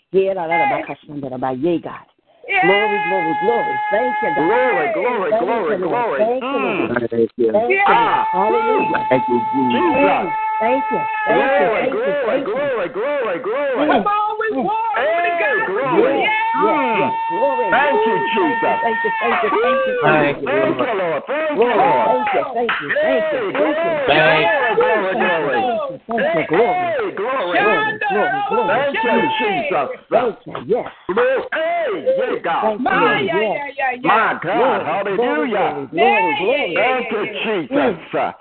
Glory, Yeah. glory, glory. Thank you, God. Glory, glory, Thank glory, you, Lord. glory. Thank you, Mm. Lord. Thank you. Thank you, Ah. Lord. Hallelujah. Thank you, Jesus. Jesus. Thank you. Thank you. Glory, Thank glory, you. glory, glory, glory. Come on with Mm. war, Hey, God. glory. Yes, Yeah. yes, yes. Glory. Thank you, Jesus. thank you, thank you, thank you, Thank thank you, you. Thank Lord. you, Lord. Thank you, Glory, Lord. thank you, thank you, thank you, thank you. glory, glory, glory, glory. Thank you, glory. Glory. Glory, glory, glory. Thank you, Jesus. Thank you, yes. Hey, yeah, God. My, yeah, yeah, yeah, yeah. My God. Hallelujah. Glory, glory, glory. Thank you, Jesus.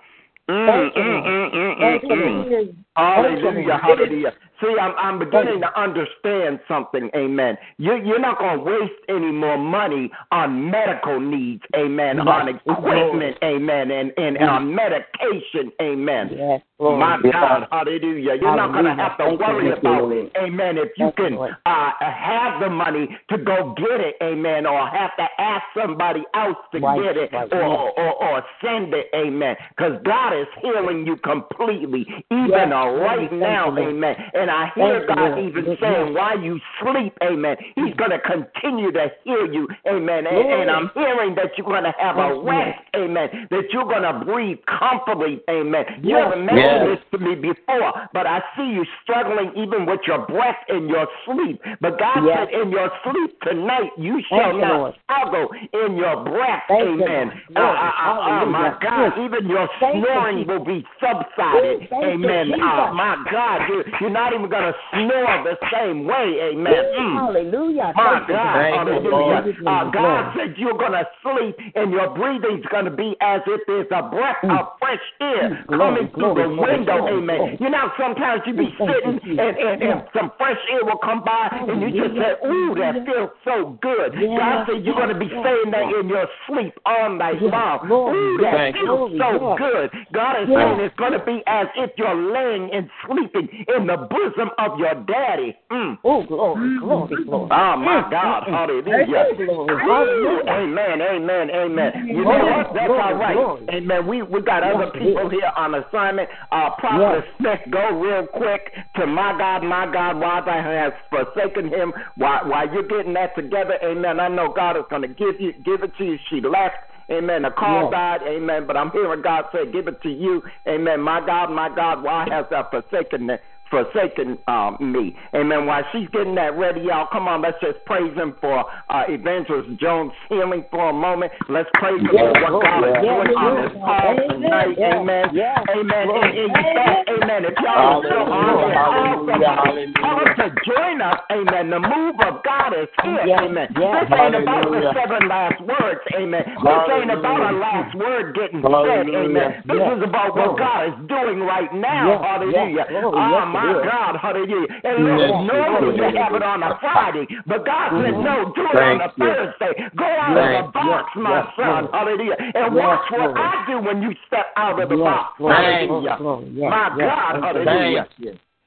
Mm, Thank you, mm, mm, mm, Thank mm, you, mm. Lord. Hallelujah, hallelujah. See, I'm I'm beginning to understand something, amen. You you're not gonna waste any more money on medical needs, amen, Yes, on equipment, amen, and, and on medication, amen. Yes, Lord. My God, hallelujah. You're not going to have to worry about, amen, if you can uh, have the money to go get it, amen, or have to ask somebody else to Right, get it right, or, or, or send it, amen, because God is healing you completely, even Yes, right now, amen. And I hear Thank God even saying, while you sleep, amen, He's going to continue to heal you, amen. And, and I'm hearing that you're going to have a Thank rest, amen, that you're going to breathe comfortably, amen. You haven't mentioned this to me before, but I see you struggling even with your breath in your sleep. But God said, in your sleep tonight, you shall you, not struggle in your breath, Thank amen. Uh, uh, uh, oh, my God, even your Thank snoring will be subsided, thank amen. Jesus. my God, You're, you're not even going to snore the same way. Amen. Mm. Hallelujah. My Thank God, God. hallelujah. Uh. God said you're going to sleep and your breathing's going to be as if there's a breath of fresh air Glory, coming through the window. Amen. You know, sometimes you be sitting and, and, and some fresh air will come by and you just say, ooh, that feels so good. God said you're going to be saying that in your sleep all night long. Ooh, that feels so good. God is saying it's going to be as if you're laying and sleeping in the bosom of your daddy. Mm. Oh, glory, glory, glory. Oh my Mm, God, mm, mm. hallelujah. Hallelujah. Amen, amen, amen. You know what? That's glory, all right. glory. Amen. We we got other people yes. here on assignment. Uh Prophet Smith, go real quick to my God, my God, why thou has forsaken him. While while you're getting that together, amen. I know God is gonna give you give it to you. She left. Amen. The call Yes. died. Amen. But I'm hearing God say, "Give it to you." Amen. My God, my God, why has thou forsaken it? Forsaken um, me, amen. While she's getting that ready, y'all, come on, let's just praise him for uh, Evangelist Jones' healing for a moment. Let's praise him for what God is doing on this call tonight, amen. yeah. Amen. And, and in fact, amen. If y'all are still on there, hallelujah, also, hallelujah. tell us to join us, amen. The move of God is here, amen. This ain't about the seven last words, amen. This ain't about a last word getting said, amen. This is about what God is doing right now, hallelujah. yeah. My is. God, hallelujah. And look, Yes, normally you have it on a Friday, but God said, Mhm. no, do it Thank on a. Thursday. Go out of the box, my son, hallelujah. And watch what. I do when you step out of the box, hallelujah. glory, glory. Yes, My. God, hallelujah.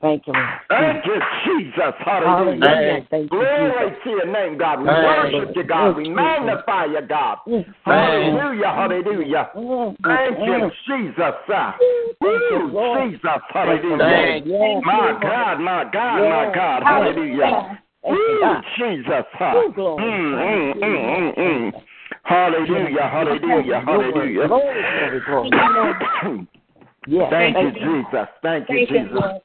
Thank you. Thank you, Lord. Thank you, Jesus. Hallelujah. Hallelujah. Thank you, Glory Jesus. to your name, God. We Thank worship you, God. We magnify you, God. Mm, Hallelujah, hallelujah. mm, Thank mm, you, mm. Jesus. Thank you, Woo, Jesus, hallelujah. Thank Lord. Yes, My God, my God, my God, hallelujah. Woo, Jesus? Mm, mm, mm, mm, mm. Hallelujah, hallelujah, hallelujah. Thank you, Jesus. You, Thank you, Jesus.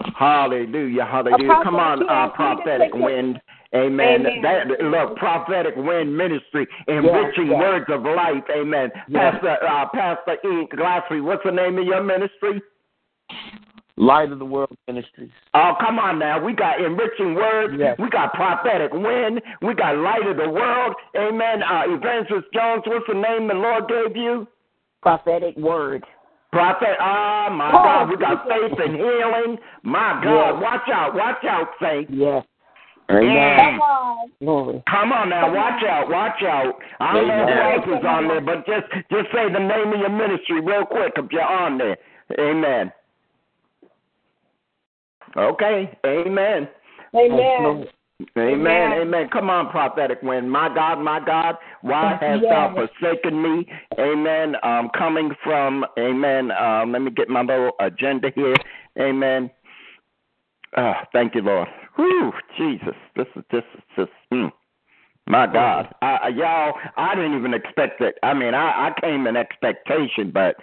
Lord. Hallelujah, hallelujah. Apostle, Come on, uh, ask me to prophetic wind. Amen. Amen. That look, prophetic wind ministry, enriching yes. words of life. Amen. Yes. Pastor uh, Pastor E. Glaspie, what's the name of your ministry? Light of the World Ministries. Oh, come on now. We got enriching words. Yes. We got prophetic wind. We got light of the world. Amen. Uh, Evangelist Jones, what's the name the Lord gave you? Prophetic word. Prophet, oh my Oh, God, we got Jesus. faith and healing. My God, Yes. watch out, watch out, saints. Yes. Glory. Come on now, watch out, watch out. I don't know who else is on there, but just just say the name of your ministry real quick if you're on there. Amen. Okay, amen. Amen. Amen, Amen. amen. Come on, prophetic wind. My God, my God, why hast thou forsaken me? Amen. Um, coming from, amen. Um, let me get my little agenda here. Amen. Oh, thank you, Lord. Whew, Jesus. This is this is just mm, my God. I, I- y'all, I didn't even expect it. I mean, I, I came in expectation, but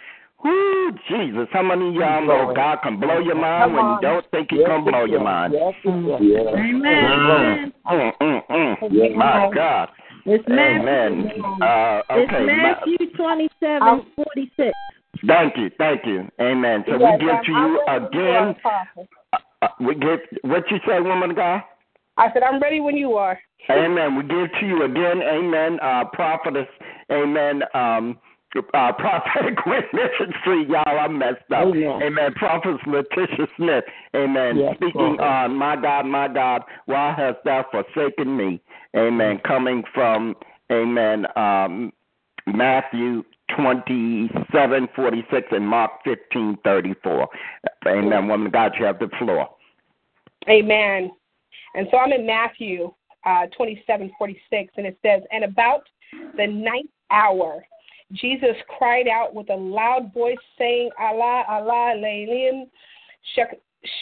whoo, Jesus. How many of y'all know God can blow your mind when you don't think He Yes, can blow your mind? Yes, it is. Yeah. Amen. Mm, mm, mm. Yes. My God. It's Matthew. Amen. Uh, It's okay. Ma- Matthew twenty-seven forty-six. thank you, thank you. Amen. So Yes, we give to you ready when you are, again. Uh, uh, we give what you say, woman of God. I said, I'm ready when you are. Amen. We give to you again, amen, uh, prophetess, amen, um, uh, prophetic witness street, y'all, I messed up. Amen. Prophetess Letitia Smith, amen. Yes, Speaking Lord. on, my God, my God, why hast thou forsaken me? Amen. Coming from, amen, um, Matthew 27, 46 and Mark 15, 34. Amen. Woman of God, you have the floor. Amen. And so I'm in Matthew uh, 27, 46, and it says, And about the ninth hour, Jesus cried out with a loud voice, saying, Allah, Allah, Leilim,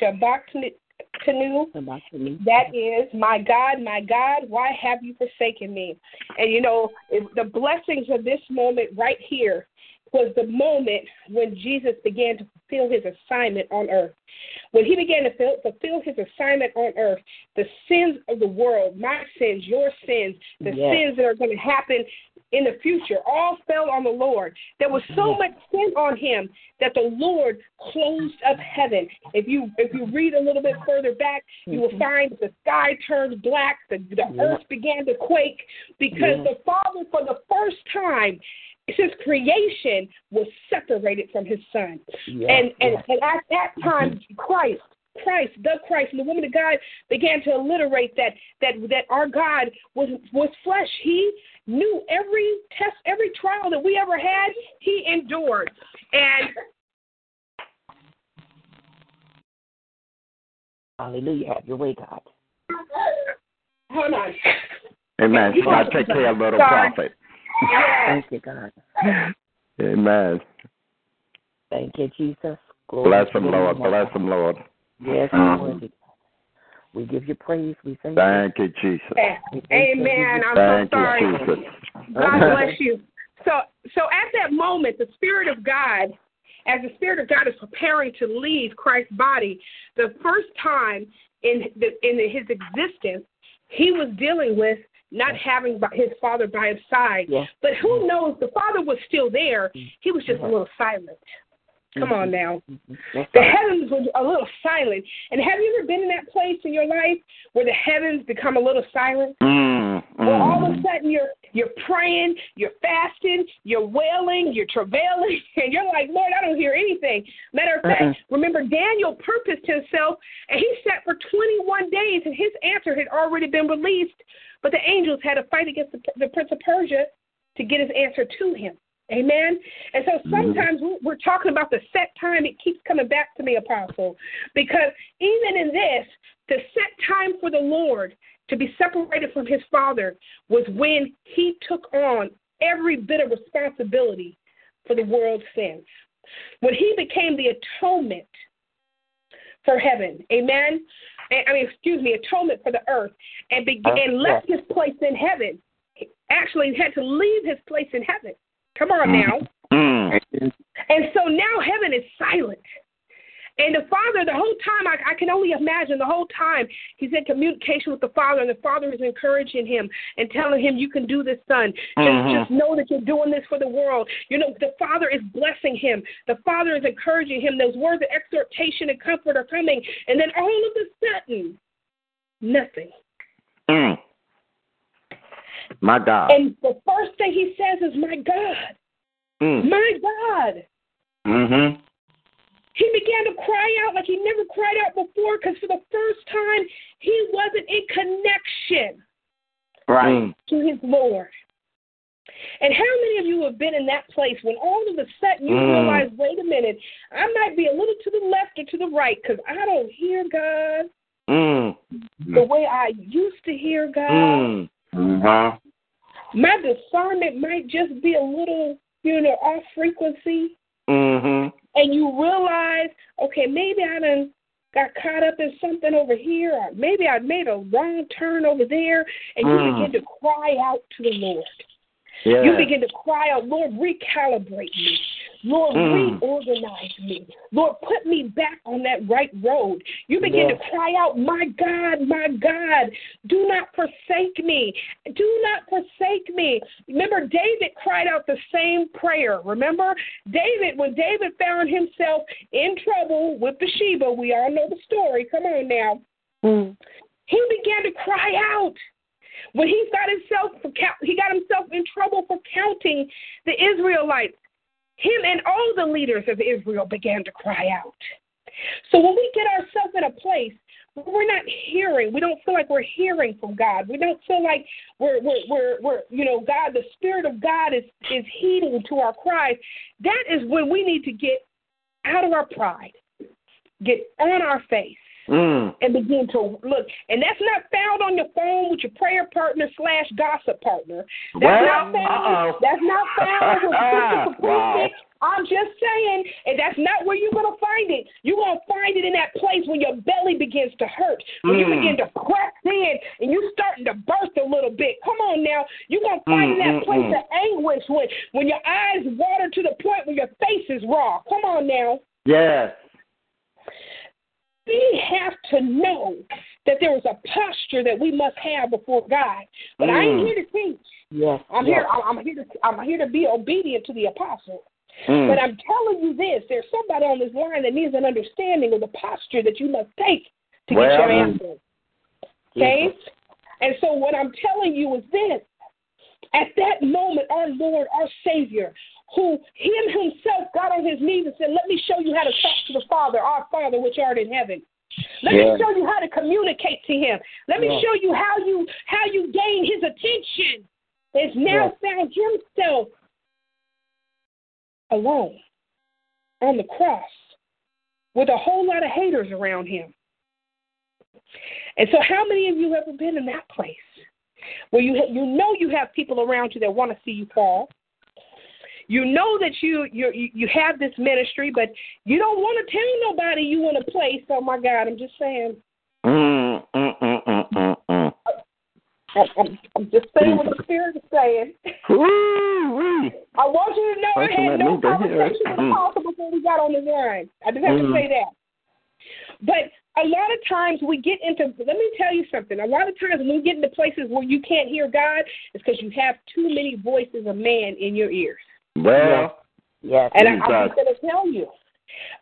Shabakanu. That is, my God, my God, why have you forsaken me? And you know, the blessings of this moment right here was the moment when Jesus began to fulfill his assignment on earth. When he began to fill, fulfill his assignment on earth, the sins of the world, my sins, your sins, the Yes. sins that are going to happen in the future. All fell on the Lord. There was so much sin on him that the Lord closed up heaven. If you if you read a little bit further back, you will mm-hmm. find that the sky turned black, the, the earth began to quake because the Father, for the first time, since creation was separated from his son. and, and and at that time mm-hmm. Christ Christ, the Christ, and the woman of God began to alliterate that that that our God was was flesh. He knew every test, every trial that we ever had, he endured. And Hallelujah. Have your way, God. hold on. Amen. You got to take care of little Sorry. prophet. Thank you, God. Amen. Thank you, Jesus. Glory Bless to him, Lord. Bless him, Lord. Yes, uh-huh. Lord. We give you praise. We thank Thank you, Jesus. Amen. I'm Thank so sorry. you, Jesus. God bless you. So, so at that moment, the Spirit of God, as the Spirit of God is preparing to leave Christ's body, the first time in the, in his existence, he was dealing with not having his father by his side. But who knows? The father was still there. He was just a uh-huh. little silent. Come on now. The heavens were a little silent. And have you ever been in that place in your life where the heavens become a little silent? Mm, Where all mm. of a sudden you're you're praying, you're fasting, you're wailing, you're travailing, and you're like, Lord, I don't hear anything. Matter of fact, Uh-uh. remember Daniel purposed himself and he sat for 21 days and his answer had already been released, but the angels had to fight against the, the prince of Persia to get his answer to him. Amen. And so mm-hmm. sometimes we- we're talking about the set time. It keeps coming back to me, Apostle, because even in this, the set time for the Lord to be separated from his Father was when he took on every bit of responsibility for the world's sins. When he became the atonement for heaven. Amen. I mean, excuse me, atonement for the earth, and be, and left his place in heaven. He actually had to leave his place in heaven. Come on now. Mm. And so now heaven is silent. And the Father, the whole time, I, I can only imagine the whole time he's in communication with the Father, and the Father is encouraging him and telling him, You can do this, son. Just, Mhm. just know that you're doing this for the world. You know, the Father is blessing him. The Father is encouraging him. Those words of exhortation and comfort are coming. And then all of a sudden, nothing. Mm. My God. And the first thing he says is, My God, Mm. my God. Mm-hmm. He began to cry out like he never cried out before because for the first time he wasn't in connection Right. to his Lord. And how many of you have been in that place when all of a sudden you Mm. realize, wait a minute, I might be a little to the left or to the right because I don't hear God Mm. the way I used to hear God. Mm. Uh-huh. My discernment might just be a little, you know, off frequency. Mm-hmm. and you realize, okay, maybe I done got caught up in something over here, or maybe I made a wrong turn over there, and you Mm. begin to cry out to the Lord. Yeah. You begin to cry out, Lord, recalibrate me. Lord, Mm. reorganize me. Lord, put me back on that right road. You begin Yes. to cry out, My God, my God, do not forsake me. Do not forsake me. Remember, David cried out the same prayer. Remember? David, when David found himself in trouble with Bathsheba, we all know the story. Come on now. Mm. He began to cry out when he got himself for he got himself in trouble for counting the Israelites. Him and all the leaders of Israel began to cry out. So when we get ourselves in a place where we're not hearing, we don't feel like we're hearing from God. We don't feel like we're we're we're, we're you know God, the Spirit of God is is heeding to our cries. That is when we need to get out of our pride, get on our face Mm. and begin to look. And that's not found on your phone with your prayer partner slash gossip partner. That's Well, not found. uh-oh. That's not found with Wow. I'm just saying, and that's not where you're gonna find it. You're gonna find it in that place when your belly begins to hurt, when you Mm. begin to press in and you're starting to burst a little bit. Come on now, you're gonna find it in Mm, that place mm, of anguish when when your eyes water to the point where your face is raw. Come on now Yes. We have to know that there is a posture that we must have before God. But I ain't Mm. here to teach. Yes. I'm yes. here. I'm here to. I'm here to be obedient to the apostle. Mm. But I'm telling you this: there's somebody on this line that needs an understanding of the posture that you must take to Well, get your mm. answer. Okay. And so what I'm telling you is this: at that moment, our Lord, our Savior, who Him Himself got on His knees and said, "Let me show you how to talk to the Father, our Father which art in heaven." Let Yeah. me show you how to communicate to him. Let me Yeah. show you how you how you gain his attention. Has now found himself alone on the cross with a whole lot of haters around him. And so, how many of you have ever been in that place where you you know you have people around you that want to see you fall? You know that you you you have this ministry, but you don't want to tell nobody you in a place. Oh my God, I'm just saying. Mm, mm, mm, mm, mm, mm. I'm, I'm, I'm just saying what the Spirit is saying. I want you to know I had no to conversation with Mm. Apostle before we got on this line. I just have to say that. But a lot of times we get into, let me tell you something. A lot of times when we get into places where you can't hear God, it's because you have too many voices of man in your ears. Well, Yes. And I, I'm just going to tell you,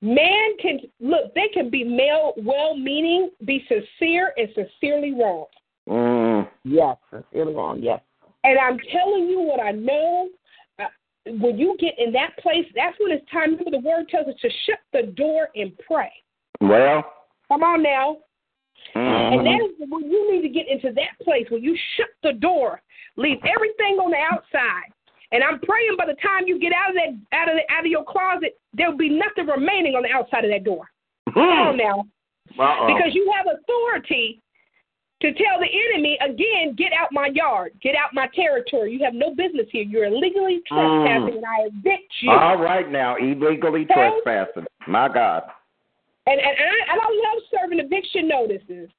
man can look. They can be male, well-meaning, be sincere, and sincerely wrong. Mm. Yes. Sincerely wrong. Yes. And I'm telling you what I know. Uh, when you get in that place, that's when it's time. Remember, the word tells us to shut the door and pray. Well. Come on now. Mhm. And that is when you need to get into that place where you shut the door, leave everything on the outside. And I'm praying by the time you get out of that out of the, out of your closet, there'll be nothing remaining on the outside of that door. Come on now. Uh-oh. Because you have authority to tell the enemy again, get out my yard, get out my territory. You have no business here. You're illegally trespassing, and I evict you. All right now, illegally Okay. trespassing. My God. And and, and, I, and I love serving eviction notices,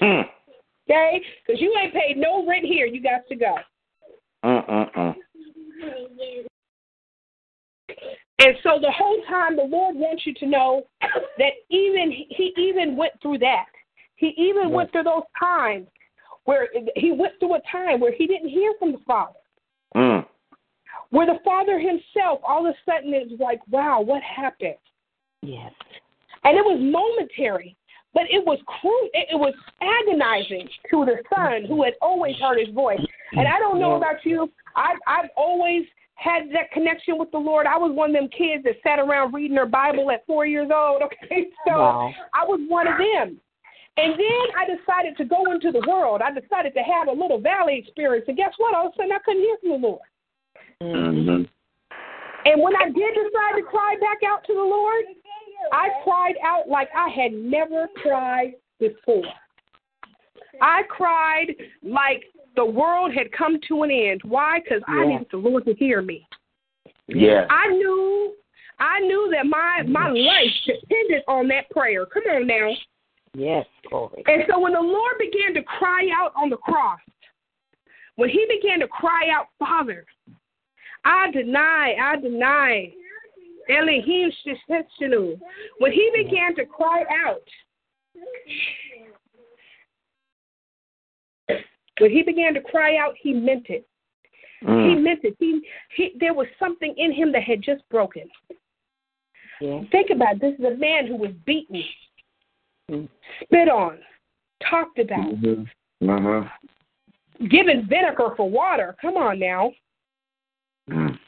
Hmm. okay? Because you ain't paid no rent here. You got to go. Mm-mm-mm. And so the whole time, the Lord wants you to know that even He even went through that. He even went through those times where He went through a time where He didn't hear from the Father. Mm. where the father himself all of a sudden is like, wow, what happened? Yes. And it was momentary, but it was cru- it, was agonizing to the son who had always heard his voice. And I don't know about you, I I've always had that connection with the Lord. I was one of them kids that sat around reading their Bible at four years old. Okay, so Wow. I was one of them. And then I decided to go into the world. I decided to have a little valley experience. And guess what? All of a sudden I couldn't hear from the Lord. Mm-hmm. And when I did decide to cry back out to the Lord, I cried out like I had never cried before. I cried like the world had come to an end. Why? Because I needed the Lord to hear me. Yeah. I knew I knew that my my life depended on that prayer. Come on now. Yes. Glory. And so when the Lord began to cry out on the cross, when he began to cry out, Father, I deny, I deny. Elohim Shishenu. When he began to cry out, when he began to cry out, he meant it. He Mm. meant it. He, he, there was something in him that had just broken. Yeah. Think about it. this is a man who was beaten, Mm. spit on, talked about, Mm-hmm. Uh-huh. given vinegar for water. Come on now. Mm.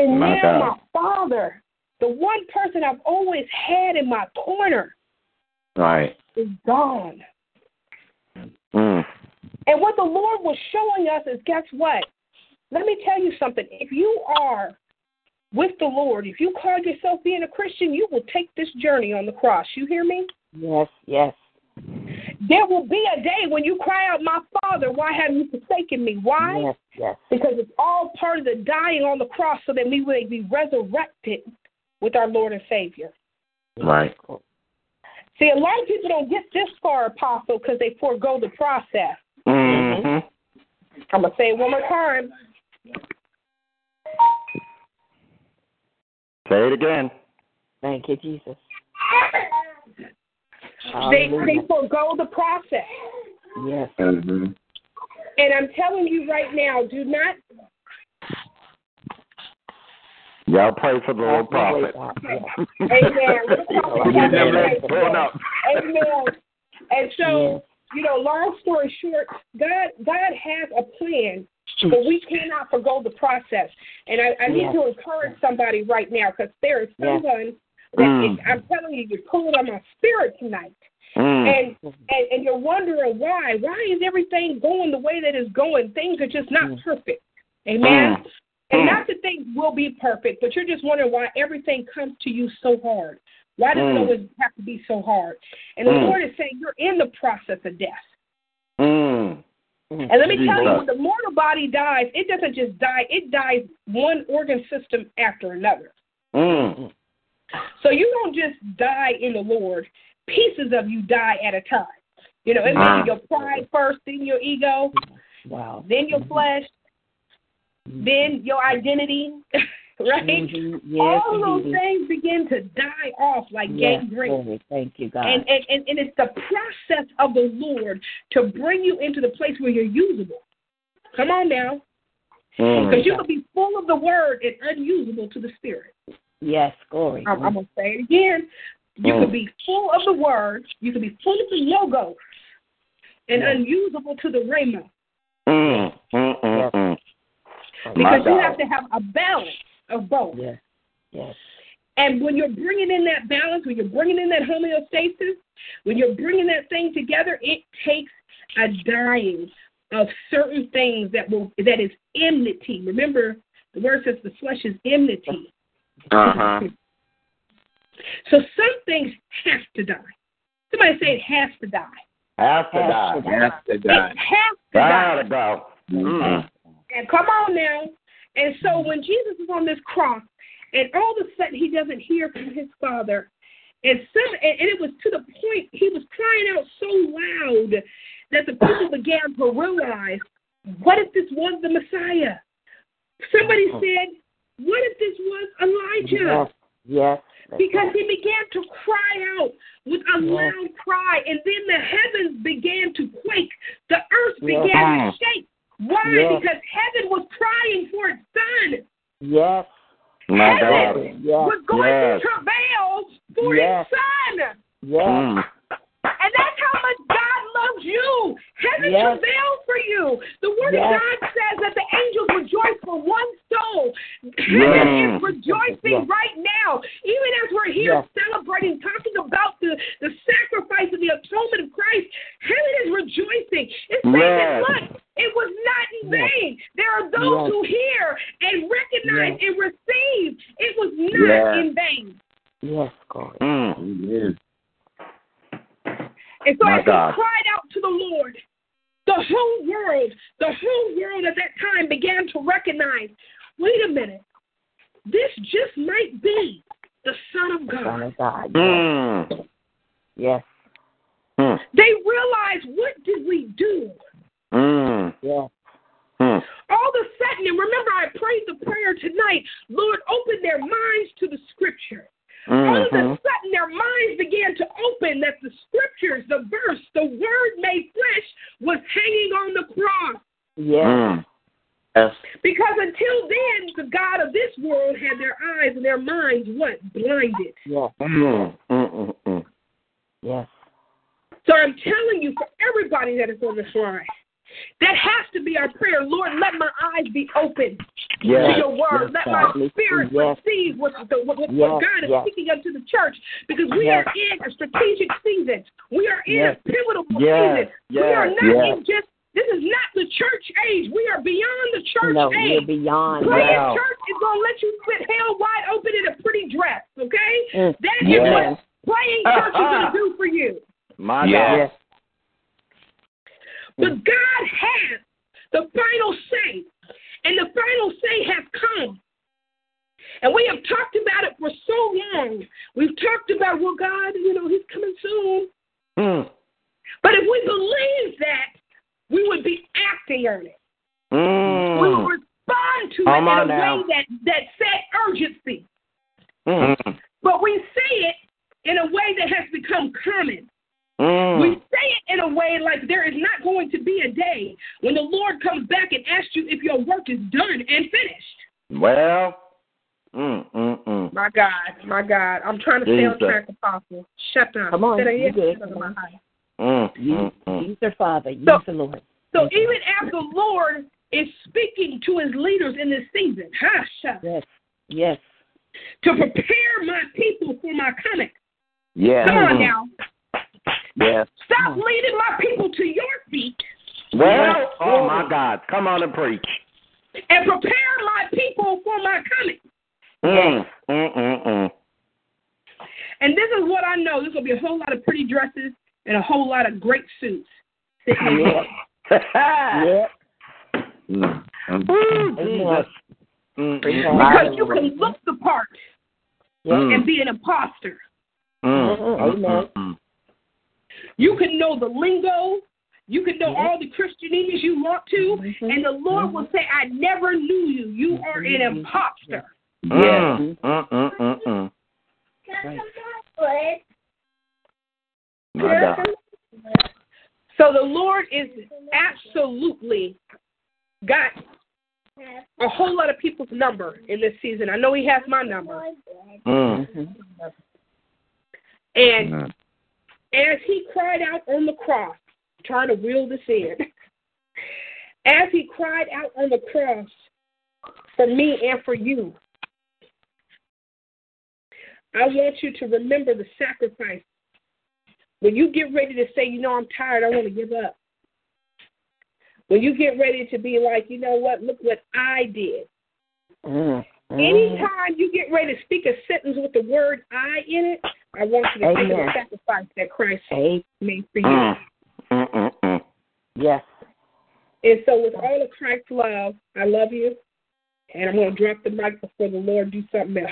And My now God. my father, the one person I've always had in my corner, Right. is gone. Mm. And what the Lord was showing us is guess what? Let me tell you something. If you are with the Lord, if you call yourself being a Christian, you will take this journey on the cross. You hear me? Yes. Yes. There will be a day when you cry out, My Father, why have you forsaken me? Why? Yes. Yes. Because it's all part of the dying on the cross so that we may be resurrected with our Lord and Savior. Right. See, a lot of people don't get this far, Apostle, because they forego the process. Mm-hmm. I'm going to say it one more time. Say it again. Thank you, Jesus. They they forego the process. Yes. Mm-hmm. And I'm telling you right now, do not Y'all pray for the little prophet. Amen. Get them legs torn up. Amen. And so, you know, long story short, God God has a plan, but we cannot forego the process. And I, I need Yes. to encourage somebody right now because there is someone that Mm. is, I'm telling you, you're pulling on my spirit tonight. Mm. And, and and you're wondering why. Why is everything going the way that it's going? Things are just not perfect. Amen. Mm. And Mm. not that things will be perfect, but you're just wondering why everything comes to you so hard. Why does it Mm. always have to be so hard? And the Mm. Lord is saying you're in the process of death. Mm. And let me tell you, when the mortal body dies, it doesn't just die, it dies one organ system after another. Mm. So you don't just die in the Lord, pieces of you die at a time. You know, it be your pride first, then your ego, Wow. then your flesh, then your identity, right? Mhm. Yes, All those things begin to die off like Yes, gangrene. Thank you, God. And, and, and, and it's the process of the Lord to bring you into the place where you're usable. Come on now. Mm. Because you can be full of the word and unusable to the spirit. Yes, glory. I'm, I'm going to say it again. You Mm. can be full of the word, you can be full of the logos, and Yes. unusable to the rhema. Mm. Mm. Mm. Mm. Because you have to have a balance of both. Yes. Yes. And when you're bringing in that balance, when you're bringing in that homeostasis, when you're bringing that thing together, it takes a dying of certain things that will that is enmity. Remember, the word says the flesh is enmity. Uh-huh. So some things have to die. Somebody say it has to die. Have to Has die. to die. Has to die. It has to die. Gotta go. Mm. And come on now. And so when Jesus is on this cross, and all of a sudden he doesn't hear from his father, and some and, and it was to the point he was crying out so loud that the people began to realize, what if this was the Messiah? Somebody said, what if this was Elijah? Yes. Yes. because he began to cry out with a loud cry, and then the heavens began to quake, the earth Yes. began to shake. Why? Yes. Because heaven was crying for its son. Yes. My heaven God. Yes. was going Yes. through travail for Yes. its son. Yes. Mm. And that's how much God loves you. Heaven Yes. travails for you. The Word Yes. of God says that the angels rejoice for one soul. Heaven Yes. is rejoicing Yes. right now, even as we're here Yes. celebrating, talking about the, the sacrifice and the atonement of Christ. Heaven is rejoicing. It's saying, Yes. look, it was not in Yes. vain. There are those Yes. who hear and recognize Yes. and receive. It was not Yes. in vain. Yes, God. Mm. Yes. And so My as God. he cried out to the Lord, the whole world, the whole world at that time began to recognize, wait a minute, this just might be the Son of Son God. of God. Yes. Mm. Yes. Mm. They realized, what did we do? Mm. Yes. Mm. All of a sudden, and remember I prayed the prayer tonight, Lord, open their minds to the scripture. All of a sudden, their minds began to open that the scriptures, the verse, the word made flesh was hanging on the cross. Yeah. Mm. Yes. Because until then, the God of this world had their eyes and their minds what? Blinded. Yeah. Mm. Mm. Mm. Yes. So I'm telling you, for everybody that is on this line, that has to be our prayer. Lord, let my eyes be open Yes. to your word. Yes, let my spirit Yes. receive what, the, what, what Yes, God is yes. speaking unto the church. Because we Yes. are in a strategic season. We are in Yes. a pivotal Yes. season. We are not Yes. in just, this is not the church age. We are beyond the church No, age. we're beyond. Playing Wow. church is gonna let you split hell wide open in a pretty dress, okay? Mm. That is Yes. what playing church is gonna do for you. My Yes. God. But God has the final say, and the final say has come. And we have talked about it for so long. We've talked about, well, God, you know, He's coming soon. Mm. But if we believe that, we would be acting on it. We would Mm. respond to Come it in a now. way that, that set urgency. Mm. But we say it in a way that has become common. Mm. We say it in a way like there is not going to be a day when the Lord comes back and asks you if your work is done and finished. Well, mm, mm, mm. My God, my God. I'm trying to stay on Jesus. track, Apostle. Shut down. Come on, you down. good. Shut down. Mm, You, mm, mm. use their Father. Use So- the Lord. So even as the Lord is speaking to his leaders in this season, huh, shut, Yes. Yes. to prepare my people for my coming. Yes. Come on now. Yes. Stop leading my people to your feet Well, oh my God. Come on and preach. and prepare my people for my coming. Mm, mm, mm, mm. And this is what I know. There's going to be a whole lot of pretty dresses and a whole lot of great suits. sitting Yeah. yeah. Mm. Ooh, Jesus. Mm, Praise Because you can look the part Mm. and be an imposter. mm, Mhm. mm, Amen. mm, mm. You can know the lingo. You can know all the Christianese you want to. Mhm. And the Lord will say, I never knew you. You are an imposter. Yes. Mm, mm, mm. My God. So the Lord is absolutely got a whole lot of people's number in this season. I know He has my number. Mm. Mhm. And. As He cried out on the cross, trying to reel this in, as He cried out on the cross for me and for you, I want you to remember the sacrifice. When you get ready to say, you know, I'm tired, I want to give up. When you get ready to be like, you know what, look what I did. Mm. Mm. Anytime you get ready to speak a sentence with the word I in it, I want you to think of the sacrifice that Christ Hey. made for you. Mm. Mm, mm. Yes. And so, with all of Christ's love, I love you. And I'm going to drop the mic before the Lord do something else.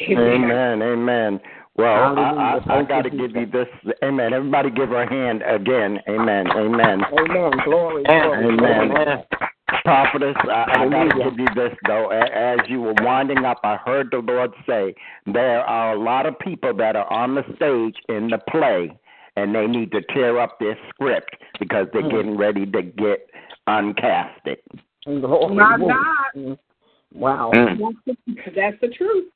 Amen. Amen. Well, I, Hallelujah. I, I Thank got to give you this. Amen. Everybody give her a hand again. Amen. Amen. Amen. Glory. Glory. Amen. Glory. Prophetess, I, I got to Hallelujah. give you this though. A- As you were winding up, I heard the Lord say there are a lot of people that are on the stage in the play, and they need to tear up their script because they're Mm. getting ready to get uncasted. Glory. My God. Mm. Wow. Mm. That's the, that's the truth.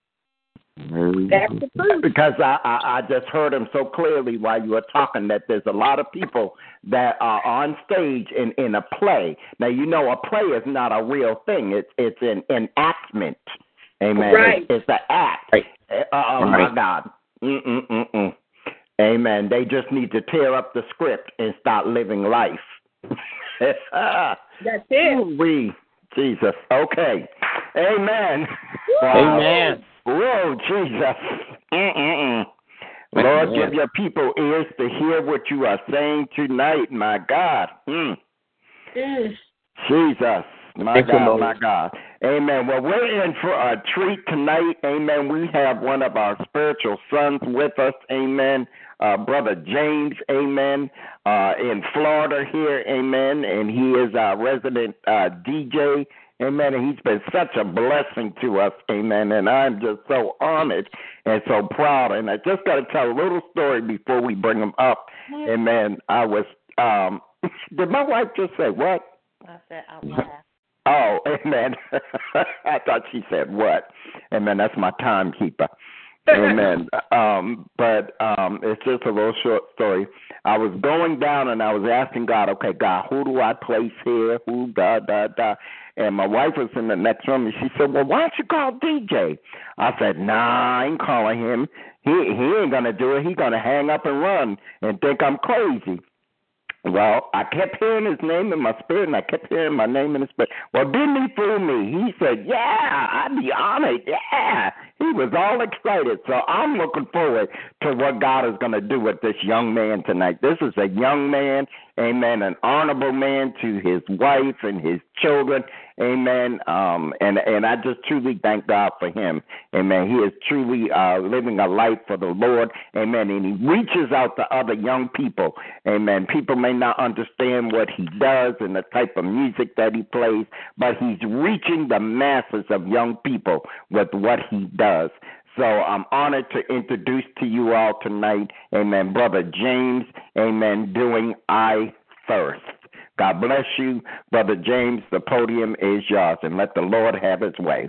That's the truth. Because I, I I just heard him so clearly while you were talking that there's a lot of people that are on stage in in a play. Now you know a play is not a real thing. It's it's an enactment. Amen. Right. It's, it's an act. Uh, oh my Right. God. Mm mm mm mm. Amen. They just need to tear up the script and start living life. That's it. We Jesus. Okay. Amen. Amen. Whoa, Jesus. Mm-mm-mm. Lord, give your people ears to hear what you are saying tonight, my God. Mm. Mm. Jesus. My Thank God, Lord. my God. Amen. Well, we're in for a treat tonight. Amen. We have one of our spiritual sons with us. Amen. Uh, Brother James. Amen. Uh, in Florida here. Amen. And he is our resident uh, DJ. Amen. And he's been such a blessing to us. Amen. And I'm just so honored and so proud. And I just got to tell a little story before we bring him up. Amen. I was, um, did my wife just say what? I said out loud. Oh, amen. I thought she said what? Amen. That's my timekeeper. Amen. um, but um, it's just a little short story. I was going down and I was asking God, okay, God, who do I place here? Who da da da? And my wife was in the next room and she said, Well, why don't you call DJ? I said, Nah, I ain't calling him. He he ain't gonna do it. He gonna hang up and run and think I'm crazy. Well, I kept hearing his name in my spirit, and I kept hearing my name in his spirit. Well, didn't he fool me? He said, "Yeah, I'd be honored." Yeah, he was all excited. So I'm looking forward to what God is going to do with this young man tonight. This is a young man, amen, an honorable man to his wife and his children, amen. Um, and and I just truly thank God for him, amen. He is truly uh, living a life for the Lord, amen. And he reaches out to other young people, amen. People may not understand what he does and the type of music that he plays, but he's reaching the masses of young people with what he does. So I'm honored to introduce to you all tonight, amen, Brother James, amen, doing I Thirst. God bless you, Brother James. The podium is yours, and let the Lord have his way.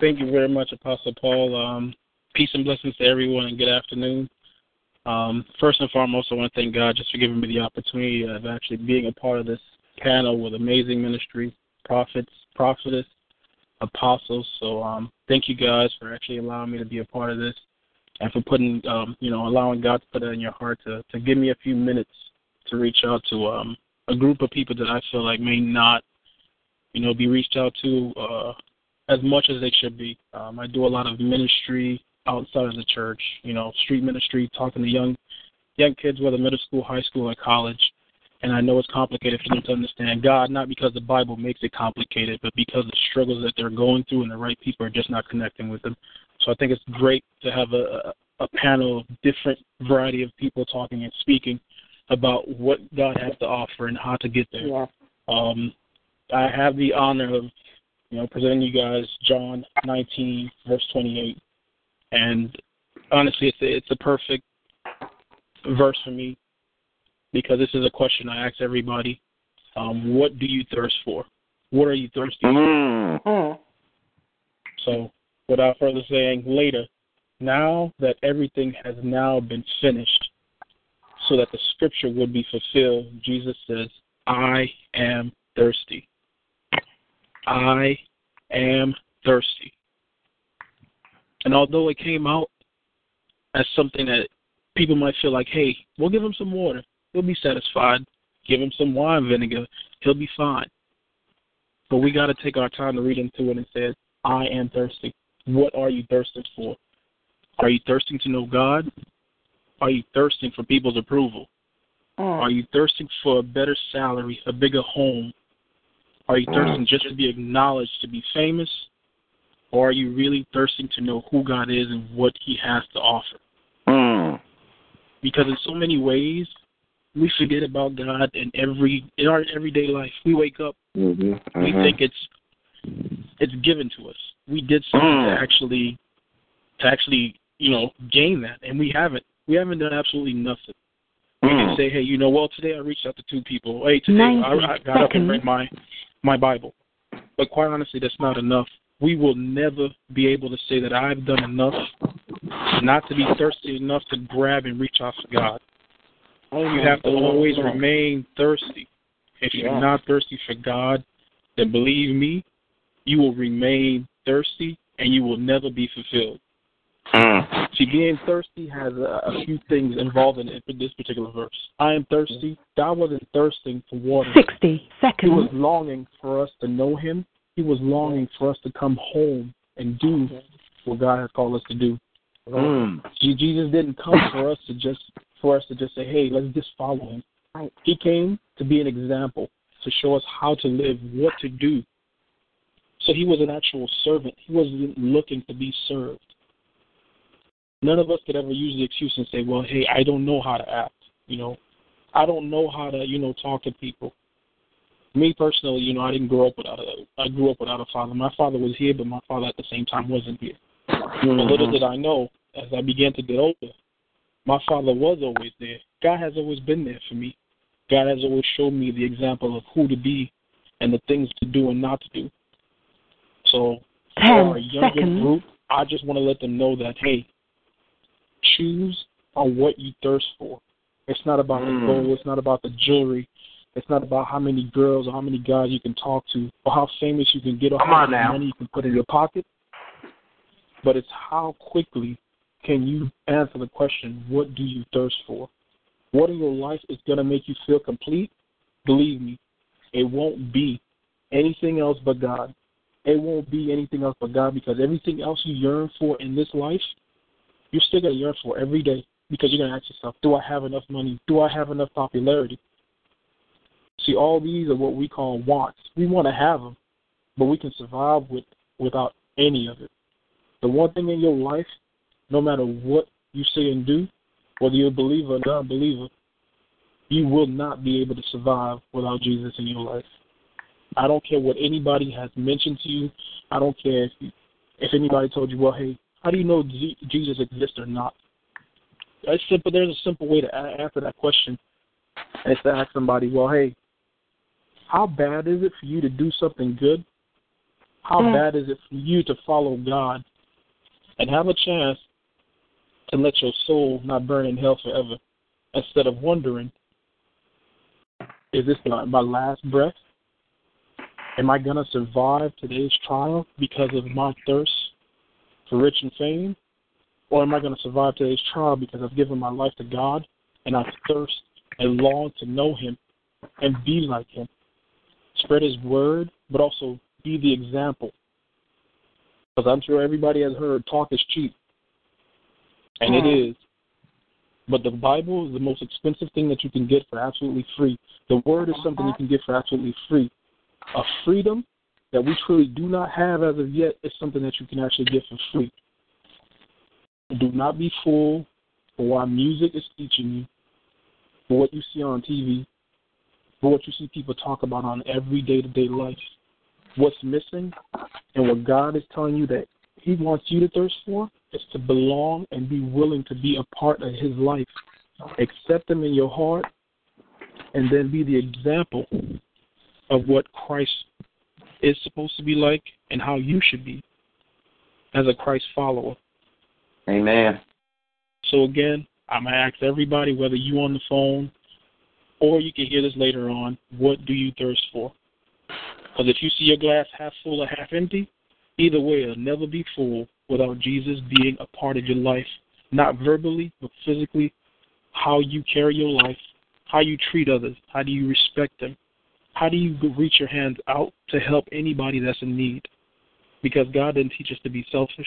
Thank you very much, Apostle Paul. Um, peace and blessings to everyone, and good afternoon. Um, first and foremost, I want to thank God just for giving me the opportunity of actually being a part of this panel with amazing ministry, prophets, prophetess, apostles. So um, thank you guys for actually allowing me to be a part of this and for putting, um, you know, allowing God to put it in your heart to, to give me a few minutes to reach out to um, a group of people that I feel like may not, you know, be reached out to uh, as much as they should be. Um, I do a lot of ministry outside of the church, you know, street ministry, talking to young young kids, whether middle school, high school, or college. And I know it's complicated for them to understand God, not because the Bible makes it complicated, but because the struggles that they're going through and the right people are just not connecting with them. So I think it's great to have a, a panel of different variety of people talking and speaking about what God has to offer and how to get there. Yeah. Um, I have the honor of, you know, presenting you guys John 19 verse 28, and honestly, it's a, it's a perfect verse for me because this is a question I ask everybody. Um, what do you thirst for? What are you thirsty for? Mm. So, without further saying, later, now that everything has now been finished, so that the scripture would be fulfilled, Jesus says, I am thirsty. I am thirsty. And although it came out as something that people might feel like, hey, we'll give him some water. He'll be satisfied. Give him some wine vinegar. He'll be fine. But we got to take our time to read into it and say, I am thirsty. What are you thirsting for? Are you thirsting to know God? Are you thirsting for people's approval? Are you thirsting for a better salary, a bigger home? Are you thirsting just to be acknowledged, to be famous? Or are you really thirsting to know who God is and what He has to offer? Mm. Because in so many ways, we forget about God in every in our everyday life. We wake up, Mm-hmm. we think it's it's given to us. We did something Mm. to actually to actually you know gain that, and we haven't. We haven't done absolutely nothing. We can Mm. say, hey, you know, well today I reached out to two people. Hey, today 90 I, I got up and read my my Bible. But quite honestly, that's not enough. We will never be able to say that I've done enough not to be thirsty enough to grab and reach out for God. You have to always remain thirsty. If you're Yeah. not thirsty for God, then believe me, you will remain thirsty and you will never be fulfilled. Mm. See, being thirsty has a, a few things involved in it, this particular verse. I am thirsty. God wasn't thirsting for water. 60 seconds. He was longing for us to know Him. He was longing for us to come home and do what God has called us to do. Mm. Je- Jesus didn't come for us to just for us to just say, "Hey, let's just follow Him." Right. He came to be an example, to show us how to live, what to do. So He was an actual servant. He wasn't looking to be served. None of us could ever use the excuse and say, "Well, hey, I don't know how to act." You know, I don't know how to, you know, talk to people. Me personally, you know, I didn't grow up without a. I grew up without a father. My father was here, but my father at the same time wasn't here. But little mm-hmm. did I know, as I began to get older, my father was always there. God has always been there for me. God has always shown me the example of who to be and the things to do and not to do. So for our younger seconds. group, I just want to let them know that hey, choose on what you thirst for. It's not about Mm. the gold. It's not about the jewelry. It's not about how many girls or how many guys you can talk to or how famous you can get or Come how much now. money you can put in your pocket. But it's how quickly can you answer the question, what do you thirst for? What in your life is going to make you feel complete? Believe me, it won't be anything else but God. It won't be anything else but God because everything else you yearn for in this life, you're still going to yearn for every day because you're going to ask yourself, do I have enough money? Do I have enough popularity? See, all these are what we call wants. We want to have them, but we can survive with without any of it. The one thing in your life, no matter what you say and do, whether you're a believer or not a believer, you will not be able to survive without Jesus in your life. I don't care what anybody has mentioned to you. I don't care if you, if anybody told you, well, hey, How do you know Jesus exists or not? It's simple. There's a simple way to answer that question, and it's to ask somebody, well, hey, how bad is it for you to do something good? How Mm. bad is it for you to follow God and have a chance to let your soul not burn in hell forever instead of wondering, is this my, my last breath? Am I going to survive today's trial because of my thirst for rich and fame? Or am I going to survive today's trial because I've given my life to God and I thirst and long to know Him and be like Him? Spread His word, but also be the example. Because I'm sure everybody has heard talk is cheap. And it Mm. is. But the Bible is the most expensive thing that you can get for absolutely free. The Word is something you can get for absolutely free. A freedom that we truly do not have as of yet is something that you can actually get for free. Do not be fooled for what music is teaching you, for what you see on TV, for what you see people talk about on every day to day life. What's missing and what God is telling you that He wants you to thirst for is to belong and be willing to be a part of His life. Accept Him in your heart and then be the example of what Christ is supposed to be like and how you should be as a Christ follower. Amen. So again, I'm gonna ask everybody, whether you on the phone or you can hear this later on, what do you thirst for? Because if you see your glass half full or half empty, either way, it'll never be full without Jesus being a part of your life, not verbally, but physically. How you carry your life, how you treat others, how do you respect them, how do you reach your hands out to help anybody that's in need? Because God didn't teach us to be selfish.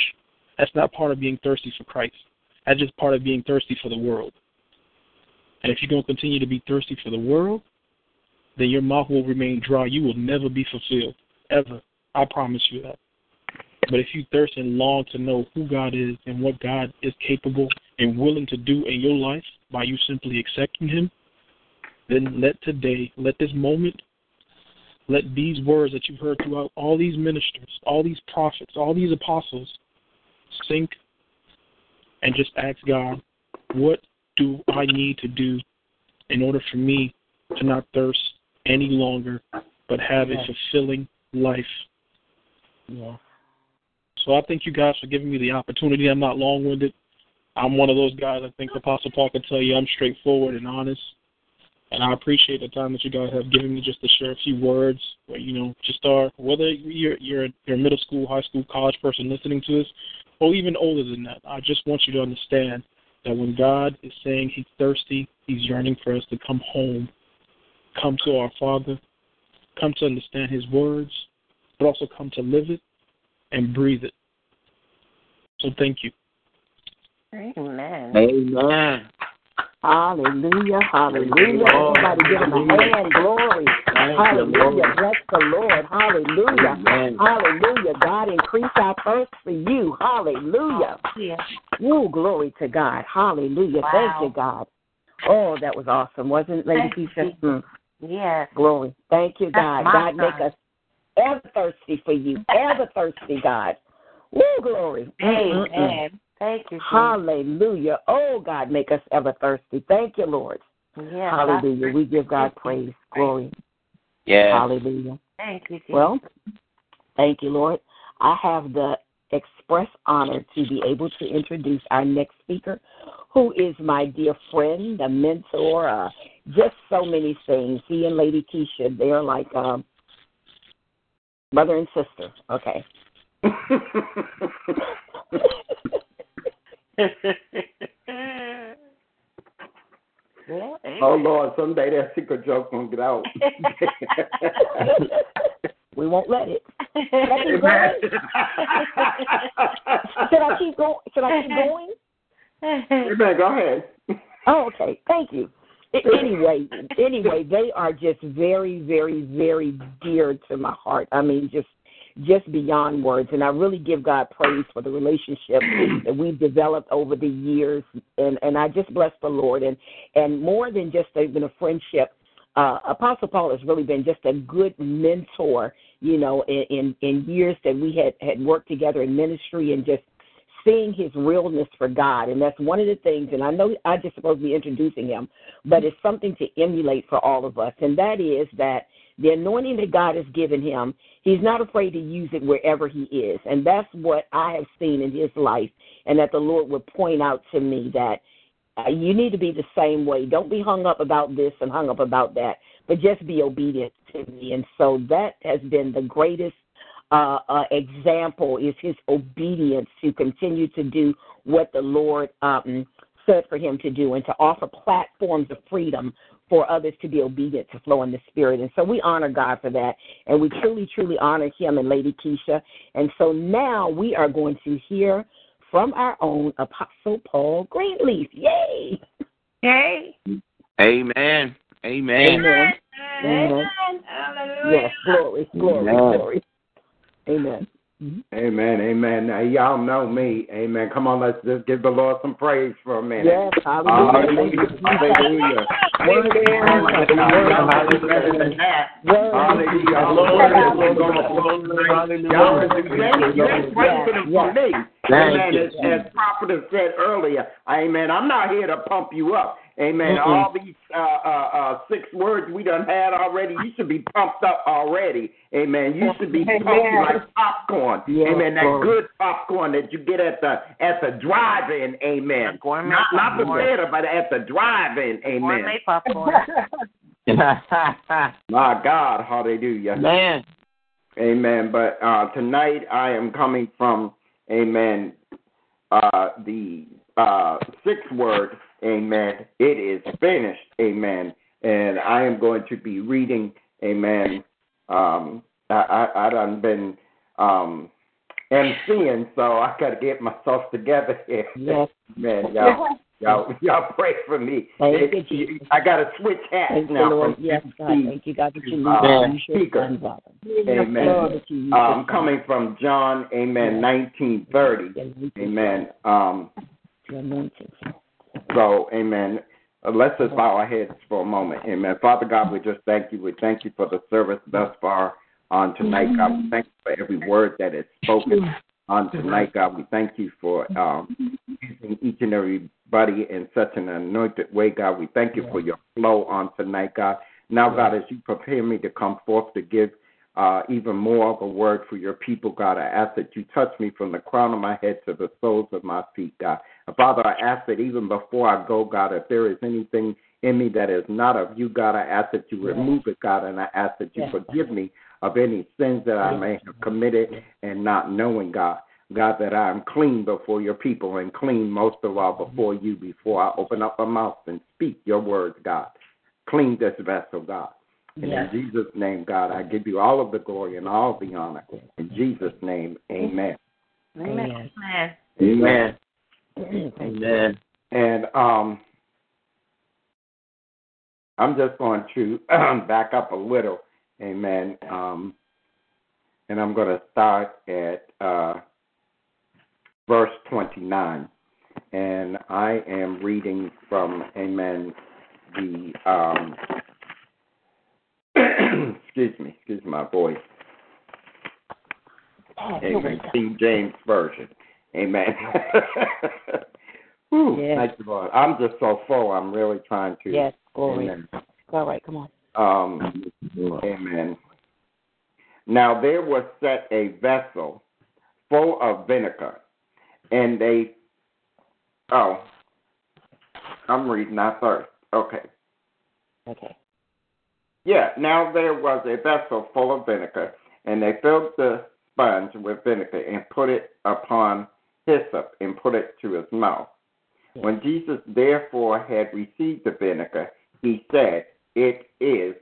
That's not part of being thirsty for Christ. That's just part of being thirsty for the world. And if you're going to continue to be thirsty for the world, then your mouth will remain dry. You will never be fulfilled, ever. I promise you that. But if you thirst and long to know who God is and what God is capable and willing to do in your life by you simply accepting Him, then let today, let this moment, let these words that you've heard throughout all these ministers, all these prophets, all these apostles sink and just ask God, what do I need to do in order for me to not thirst any longer, but have a fulfilling life? Yes. So I thank you guys for giving me the opportunity. I'm not long winded. I'm one of those guys I think Apostle Paul can tell you I'm straightforward and honest. And I appreciate the time that you guys have given me just to share a few words. Where, you know, just are whether you're you're you're a middle school, high school, college person listening to this, or even older than that. I just want you to understand that when God is saying He's thirsty, He's yearning for us to come home, come to our Father, come to understand His words, but also come to live it and breathe it. So thank you. Amen. Amen. Hallelujah, hallelujah. Everybody give him a hand, glory. Hallelujah. Bless the Lord. Hallelujah. Hallelujah. God increase our thirst for you. Hallelujah. Ooh, glory to God. Hallelujah. Thank you, God. Oh, that was awesome, wasn't it, Lady Keisha? Mm. Yes. Glory. Thank you, That's God. God make us ever thirsty for you. Ever thirsty, God. Woo, glory. Mm-mm-mm. Amen. Thank you. Jesus. Hallelujah. Oh, God, make us ever thirsty. Thank you, Lord. Yes, Hallelujah. We give God praise, glory. Yes. Hallelujah. Thank you. Jesus. Well, thank you, Lord. I have the express honor to be able to introduce our next speaker, who is my dear friend, a mentor, uh, just so many things. He and Lady Keisha, they're like um, brother and sister. Okay. Oh, well, Oh Lord, someday that secret joke gonna get out. we won't let it. Should I keep going? Should I keep going? Should I keep going? Amen. Go ahead. Oh, okay. Thank you. Anyway, anyway, they are just very, very, very dear to my heart. I mean, just just beyond words. And I really give God praise for the relationship that we've developed over the years. And and I just bless the Lord. And and more than just even a friendship, uh, Apostle Paul has really been just a good mentor. You know, in in, in years that we had had worked together in ministry and just seeing his realness for God. And that's one of the things, and I know I just supposed to be introducing him, but it's something to emulate for all of us. And that is that the anointing that God has given him, he's not afraid to use it wherever he is. And that's what I have seen in his life, and that the Lord would point out to me that uh, you need to be the same way. Don't be hung up about this and hung up about that, but just be obedient to me. And so that has been the greatest uh, uh, example is his obedience to continue to do what the Lord um, said for him to do and to offer platforms of freedom for others to be obedient to flow in the Spirit. And so we honor God for that. And we truly, truly honor him and Lady Keisha. And so now we are going to hear from our own Apostle Paul Greenleaf. Yay! Yay! Amen. Amen. Amen. Amen. Yes, glory, glory, Amen. glory. Amen. Amen, amen. Now, y'all know me. Amen. Come on, let's just give the Lord some praise for a minute. Yes, hallelujah. Hallelujah. Y'all you ain't praising him for me. Thank Amen. as Prophet said earlier, amen. I'm not here to pump you up. Amen. Mm-mm. All these uh, uh, uh, six words we done had already, you should be pumped up already. Amen. You should be pumped like popcorn. Yes, amen. That good popcorn that you get at the at the drive-in. Amen. Not not the theater, but at the drive-in. Amen. Gourmet popcorn. My God, hallelujah. Man. Amen. But uh, tonight I am coming from, amen, uh, the uh, sixth word, amen. It is finished, amen. And I am going to be reading, amen. Um, I, I, I done been um, MCing, so I got to get myself together here. Yes. Man, y'all, y'all, y'all pray for me. Thank It- you, I got to switch hats Thank now. Lord. Yes, God. Thank you, God, that you uh, lead us. You should speaker. Amen. Um, coming from John, Amen, nineteen thirty. Amen. Um. So, Amen. Uh, let's just bow our heads for a moment. Amen. Father God, we just thank you. We thank you for the service thus far on tonight, God. We thank you for every word that is spoken on tonight, God. We thank you for um, using each and everybody in such an anointed way, God. We thank you for your flow on tonight, God. Now, God, as you prepare me to come forth to give uh, even more of a word for your people, God, I ask that you touch me from the crown of my head to the soles of my feet, God. And Father, I ask that even before I go, God, if there is anything in me that is not of you, God, I ask that you remove it, God, and I ask that you Yes. forgive me of any sins that I may have committed and not knowing, God. God, that I am clean before your people and clean most of all mm-hmm. before you before I open up my mouth and speak your words, God. Clean this vessel, God. And Yes. in Jesus' name, God, I give you all of the glory and all the honor. In Jesus' name, amen. Amen. Man. Amen. Amen. And um, I'm just going to back up a little, amen. Um, and I'm going to start at uh, verse 29. And I am reading from, amen, the, um, excuse me, excuse my voice. Amen. King James Version. Amen. Whew, Yes. Thank you, Lord. I'm just so full. I'm really trying to. Yes, glory. Amen. All right, come on. Um, amen. Now there was set a vessel full of vinegar, and they. Oh, I'm reading that first. Okay. Okay. Yeah, now there was a vessel full of vinegar, and they filled the sponge with vinegar and put it upon hyssop and put it to his mouth. When Jesus therefore had received the vinegar, he said, It is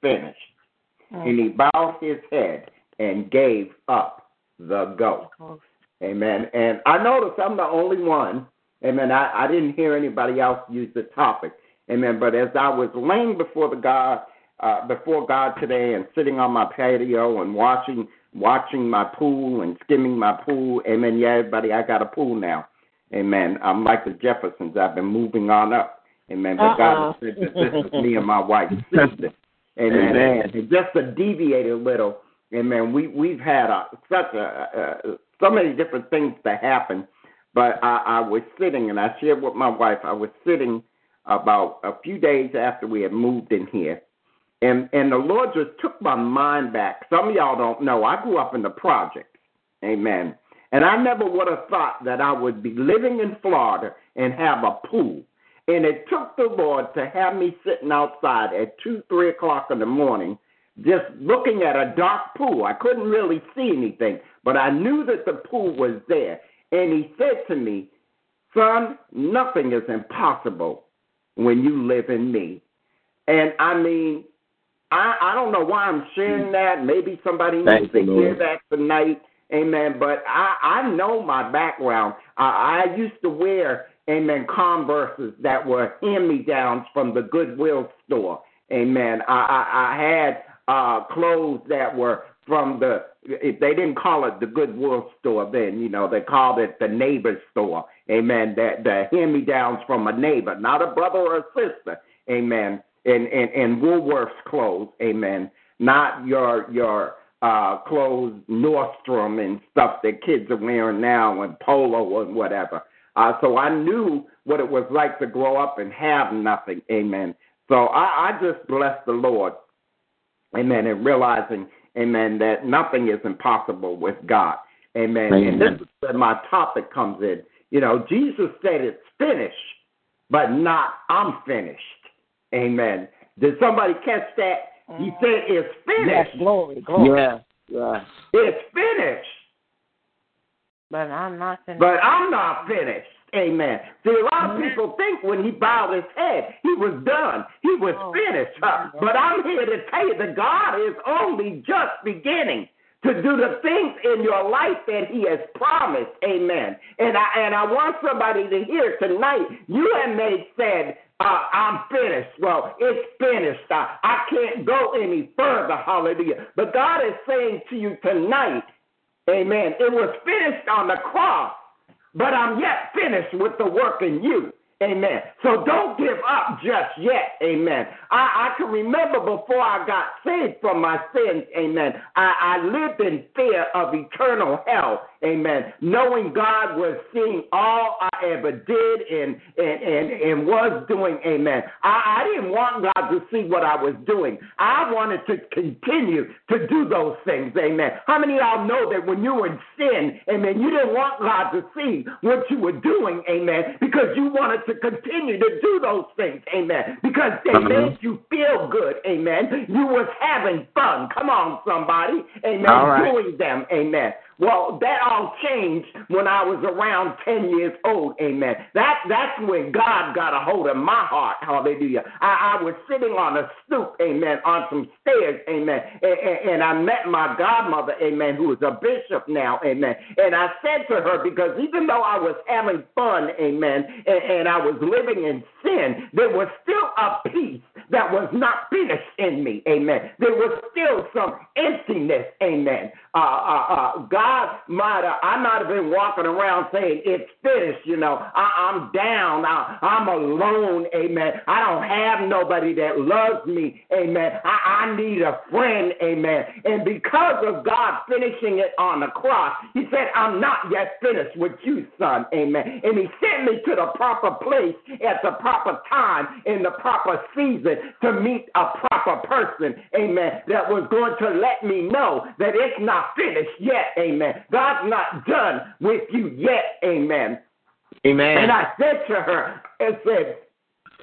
finished. And he bowed his head and gave up the ghost. Amen. And I noticed I'm the only one. Amen. I, I didn't hear anybody else use the topic. Amen. But as I was laying before the God, uh, before God today, and sitting on my patio and watching watching my pool and skimming my pool. Amen. Yeah, everybody, I got a pool now. Amen. I'm like the Jeffersons. I've been moving on up. Amen. But God said that this is me and my wife. sister. Amen. Amen. And just to deviate a little, amen. We we've had a, such a uh, so many different things to happen, but I, I was sitting, and I shared with my wife. I was sitting about a few days after we had moved in here, and and the Lord just took my mind back. Some of y'all don't know. I grew up in the projects. Amen. And I never would have thought that I would be living in Florida and have a pool. And it took the Lord to have me sitting outside at two, three o'clock in the morning, just looking at a dark pool. I couldn't really see anything, but I knew that the pool was there. And he said to me, Son, nothing is impossible when you live in me. And I mean, I, I don't know why I'm sharing that. Maybe somebody needs to hear that tonight. Amen. But I, I know my background. I, I used to wear, amen, Converses that were hand me downs from the Goodwill store. Amen. I, I, I had uh, clothes that were from the if they didn't call it the Goodwill store then, you know, they called it the neighbor store. Amen. That the hand me downs from a neighbor, not a brother or a sister. Amen. And and, and Woolworth's clothes, amen. Not your your uh clothes Nordstrom and stuff that kids are wearing now and polo and whatever. Uh so I knew what it was like to grow up and have nothing. Amen. So I, I just bless the Lord. Amen. And realizing Amen. That nothing is impossible with God. Amen. Amen. And this is where my topic comes in. You know, Jesus said it's finished, but not I'm finished. Amen. Did somebody catch that? He mm-hmm. said it's finished. Yes, glory, glory. Yeah, yeah. It's finished. But I'm not finished. But I'm not finished. Amen. See, a lot of people think when he bowed his head, he was done. He was Oh, finished. But I'm here to tell you that God is only just beginning to do the things in your life that he has promised. Amen. And I and I want somebody to hear tonight. You and may said, uh, I'm finished. Well, it's finished. I, I can't go any further. Hallelujah. But God is saying to you tonight, Amen. It was finished on the cross but I'm yet finished with the work in you. Amen. So don't give up just yet. Amen. I, I can remember before I got saved from my sins. Amen. I, I lived in fear of eternal hell. Amen. Knowing God was seeing all I ever did and and and, and was doing. Amen. I, I didn't want God to see what I was doing. I wanted to continue to do those things. Amen. How many of y'all know that when you were in sin, amen, you didn't want God to see what you were doing, amen, because you wanted to continue to do those things, amen, because they Uh-huh. made you feel good, amen. You was having fun. Come on, somebody, amen, right. doing them, amen. Well, that all changed when I was around 10 years old, amen. That That's when God got a hold of my heart, hallelujah. I, I was sitting on a stoop, amen, on some stairs, amen, and, and, and I met my godmother, amen, who is a bishop now, amen. And I said to her, because even though I was having fun, amen, and, and I was living in sin, there was still a peace that was not finished in me, amen. There was still some emptiness, amen. Uh, uh, uh, God might have, I might have been walking around saying it's finished, you know. I, I'm down, I, I'm alone, amen. I don't have nobody that loves me, amen. I, I need a friend, amen. And because of God finishing it on the cross, He said, I'm not yet finished with you, son, amen. And He sent me to the proper place at the proper time in the proper season to meet a proper person, amen, that was going to let me know that it's not finished yet, amen. God's not done with you yet, amen. Amen. And I said to her, and said,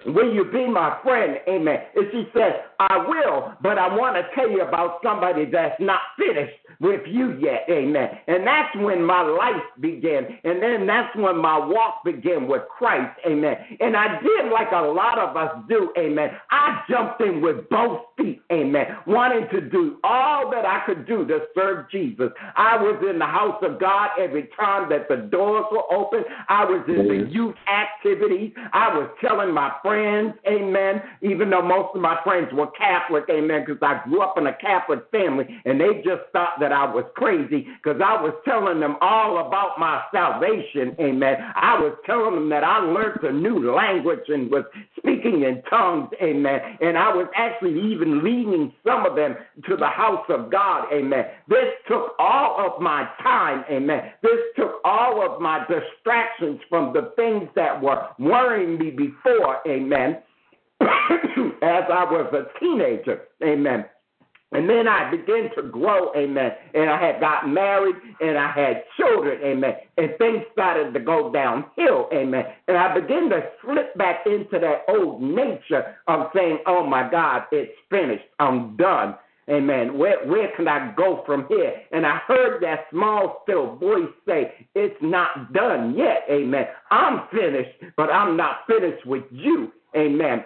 Will you be my friend? Amen. And she said, I will, but I want to tell you about somebody that's not finished with you yet. Amen. And that's when my life began. And then that's when my walk began with Christ. Amen. And I did like a lot of us do. Amen. I jumped in with both feet. Amen. Wanting to do all that I could do to serve Jesus. I was in the house of God every time that the doors were open. I was in the youth activities. I was telling my friends, amen, even though most of my friends were Catholic, amen, because I grew up in a Catholic family, and they just thought that I was crazy because I was telling them all about my salvation, amen. I was telling them that I learned a new language and was speaking in tongues, amen. And I was actually even leading some of them to the house of God, amen. This took all of my time, amen. This took all of my distractions from the things that were worrying me before, amen, as I was a teenager, amen. And then I began to grow, amen. And I had got married and I had children, amen. And things started to go downhill, amen. And I began to slip back into that old nature of saying, oh my God, it's finished. I'm done. Amen. Where where can I go from here? And I heard that small still voice say, It's not done yet. Amen. I'm finished, but I'm not finished with you. Amen.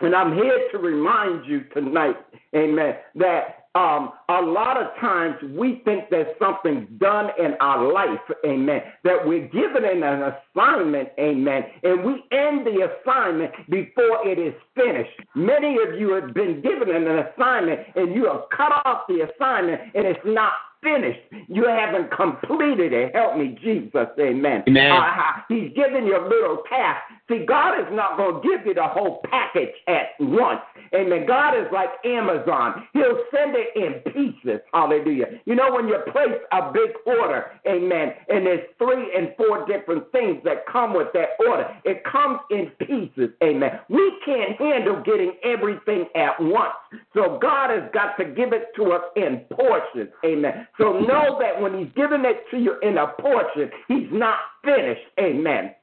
And I'm here to remind you tonight, amen, that um, a lot of times we think there's something done in our life, amen, that we're given an assignment, amen, and we end the assignment before it is finished. Many of you have been given an assignment and you have cut off the assignment and it's not finished. You haven't completed it. Help me, Jesus. Amen. Amen. Uh, he's giving you a little task. See, God is not going to give you the whole package at once. Amen. God is like Amazon. He'll send it in pieces. Hallelujah. You know, when you place a big order, amen, and there's three and four different things that come with that order, it comes in pieces. Amen. We can't handle getting everything at once. So God has got to give it to us in portions. Amen. So know that when He's giving it to you in a portion, He's not finished. Amen.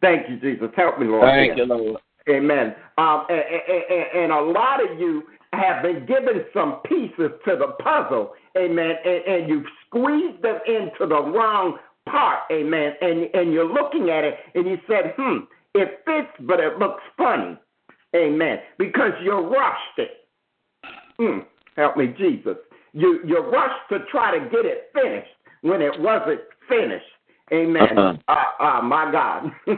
Thank you, Jesus. Help me, Lord. Thank you, Lord. Amen. Um, and, and, and, a lot of you have been given some pieces to the puzzle, amen, and, and you've squeezed them into the wrong part, amen, and, and you're looking at it and you said, hmm, it fits, but it looks funny, amen, because you rushed it. Hmm, help me, Jesus. You, you rushed to try to get it finished when it wasn't finished. Amen. Uh-huh. Uh, uh, my God.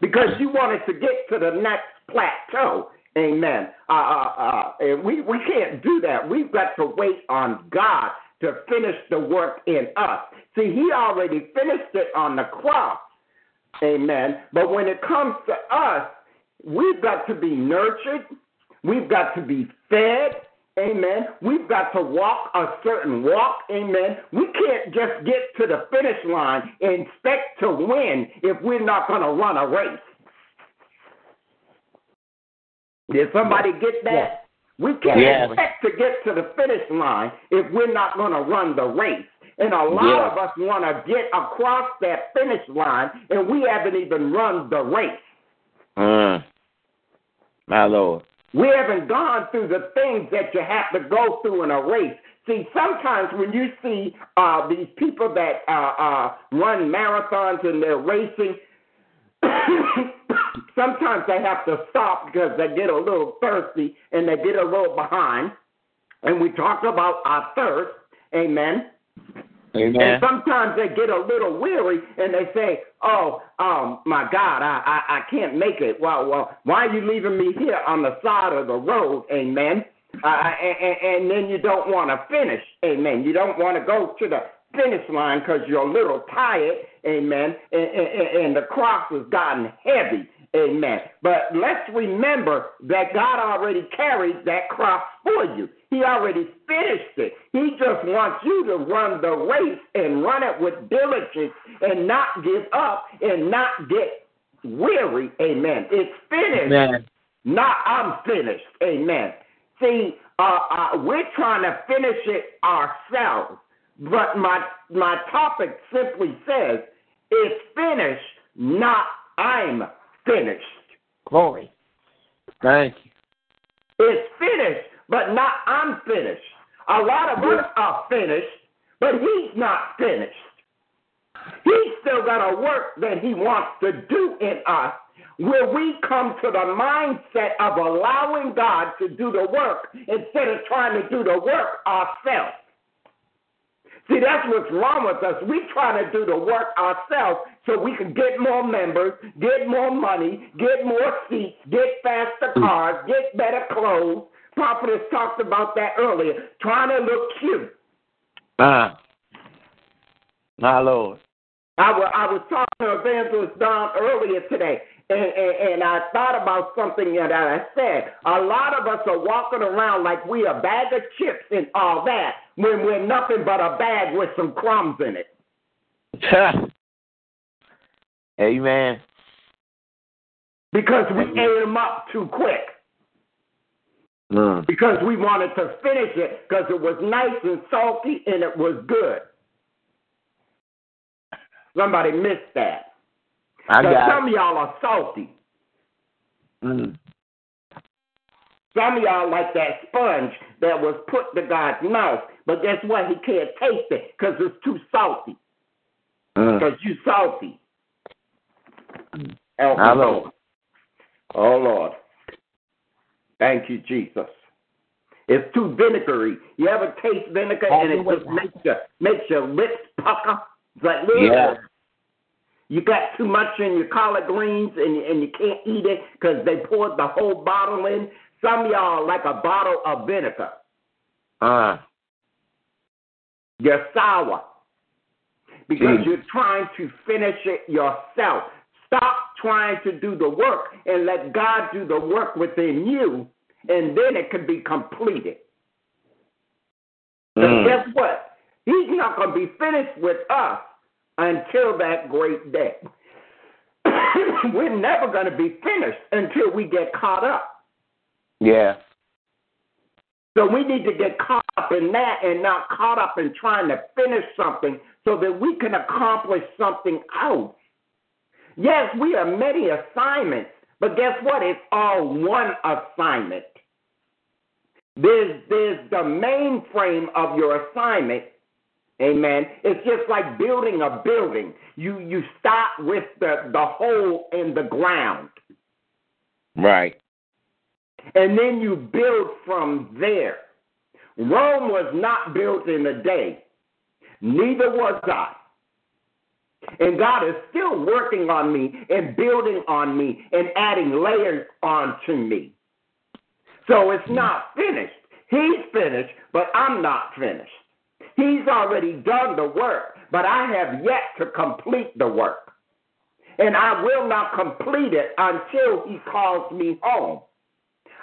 because you wanted to get to the next plateau. Amen. Uh, uh, uh, and we, we can't do that. We've got to wait on God to finish the work in us. See, He already finished it on the cross. Amen. But when it comes to us, we've got to be nurtured, we've got to be fed, Amen. We've got to walk a certain walk. Amen. We can't just get to the finish line and expect to win if we're not going to run a race. Did somebody get that? Yes. We can't yes. expect to get to the finish line if we're not going to run the race. And a lot yes. of us want to get across that finish line, and we haven't even run the race. Mm. My Lord. We haven't gone through the things that you have to go through in a race. See, sometimes when you see uh, these people that uh, uh, run marathons and they're racing, sometimes they have to stop because they get a little thirsty and they get a little behind. And we talk about our thirst. Amen. Amen. And sometimes they get a little weary and they say, "Oh, um, my God, I, I I can't make it. Well, well, why are you leaving me here on the side of the road?" Amen. Uh, and, and then you don't want to finish. Amen. You don't want to go to the finish line because you're a little tired. Amen. And, and, and the cross has gotten heavy. Amen. But let's remember that God already carried that cross for you. He already finished it. He just wants you to run the race and run it with diligence and not give up and not get weary. Amen. It's finished. Amen. Not I'm finished. Amen. See, uh, uh, we're trying to finish it ourselves. But my my topic simply says it's finished, not I'm finished. Glory. Thank you. It's finished, but not I'm finished. A lot of us are finished, but he's not finished. He's still got a work that he wants to do in us where we come to the mindset of allowing God to do the work instead of trying to do the work ourselves. See, that's what's wrong with us. We trying to do the work ourselves so we can get more members, get more money, get more seats, get faster mm. cars, get better clothes. Prophetess talked about that earlier, trying to look cute. Ah. My Lord. I was, I was talking to Evangelist Don earlier today, and, and, and I thought about something that I said. A lot of us are walking around like we a bag of chips and all that when we're nothing but a bag with some crumbs in it. Amen. Because we ate them up too quick. Mm. Because we wanted to finish it because it was nice and salty and it was good. Somebody missed that. I got some of y'all are salty. Mm. Some of y'all like that sponge that was put to God's mouth, but guess what? He can't taste it because it's too salty. Mm. Because you salty. Help me, My Lord. Oh Lord. Thank you, Jesus. It's too vinegary. You ever taste vinegar and it just makes your makes your lips pucker? It's like, Yeah. You got too much in your collard greens and you, and you can't eat it because they poured the whole bottle in. Some of y'all like a bottle of vinegar. Ah. You're sour because Mm. you're trying to finish it yourself. Stop trying to do the work and let God do the work within you, and then it can be completed. Mm. guess what? He's not going to be finished with us until that great day. We're never going to be finished until we get caught up. Yeah. So we need to get caught up in that and not caught up in trying to finish something so that we can accomplish something else. Yes, we have many assignments, but guess what? It's all one assignment. There's, there's the mainframe of your assignment. Amen. It's just like building a building. You you start with the, the hole in the ground. Right. and then you build from there. Rome was not built in a day, neither was I. And God is still working on me and building on me and adding layers onto me. So it's mm-hmm. not finished. He's finished, but I'm not finished. He's already done the work, but I have yet to complete the work. And I will not complete it until He calls me home.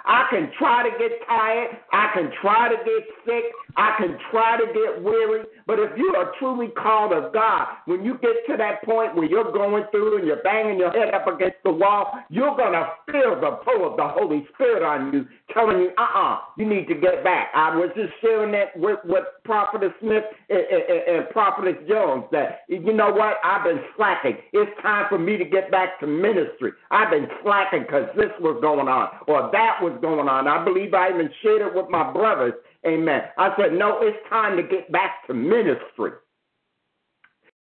I can try to get tired. I can try to get sick. I can try to get weary. But if you are truly called of God, when you get to that point where you're going through and you're banging your head up against the wall, you're going to feel the pull of the Holy Spirit on you, telling you, uh uh you need to get back. I was just sharing that with, with Prophetess Smith and, and, and Prophetess Jones that, you know what, I've been slacking. It's time for me to get back to ministry. I've been slacking because this was going on or that was going on. I believe I even shared it with my brothers. Amen. I said, no, it's time to get back to ministry.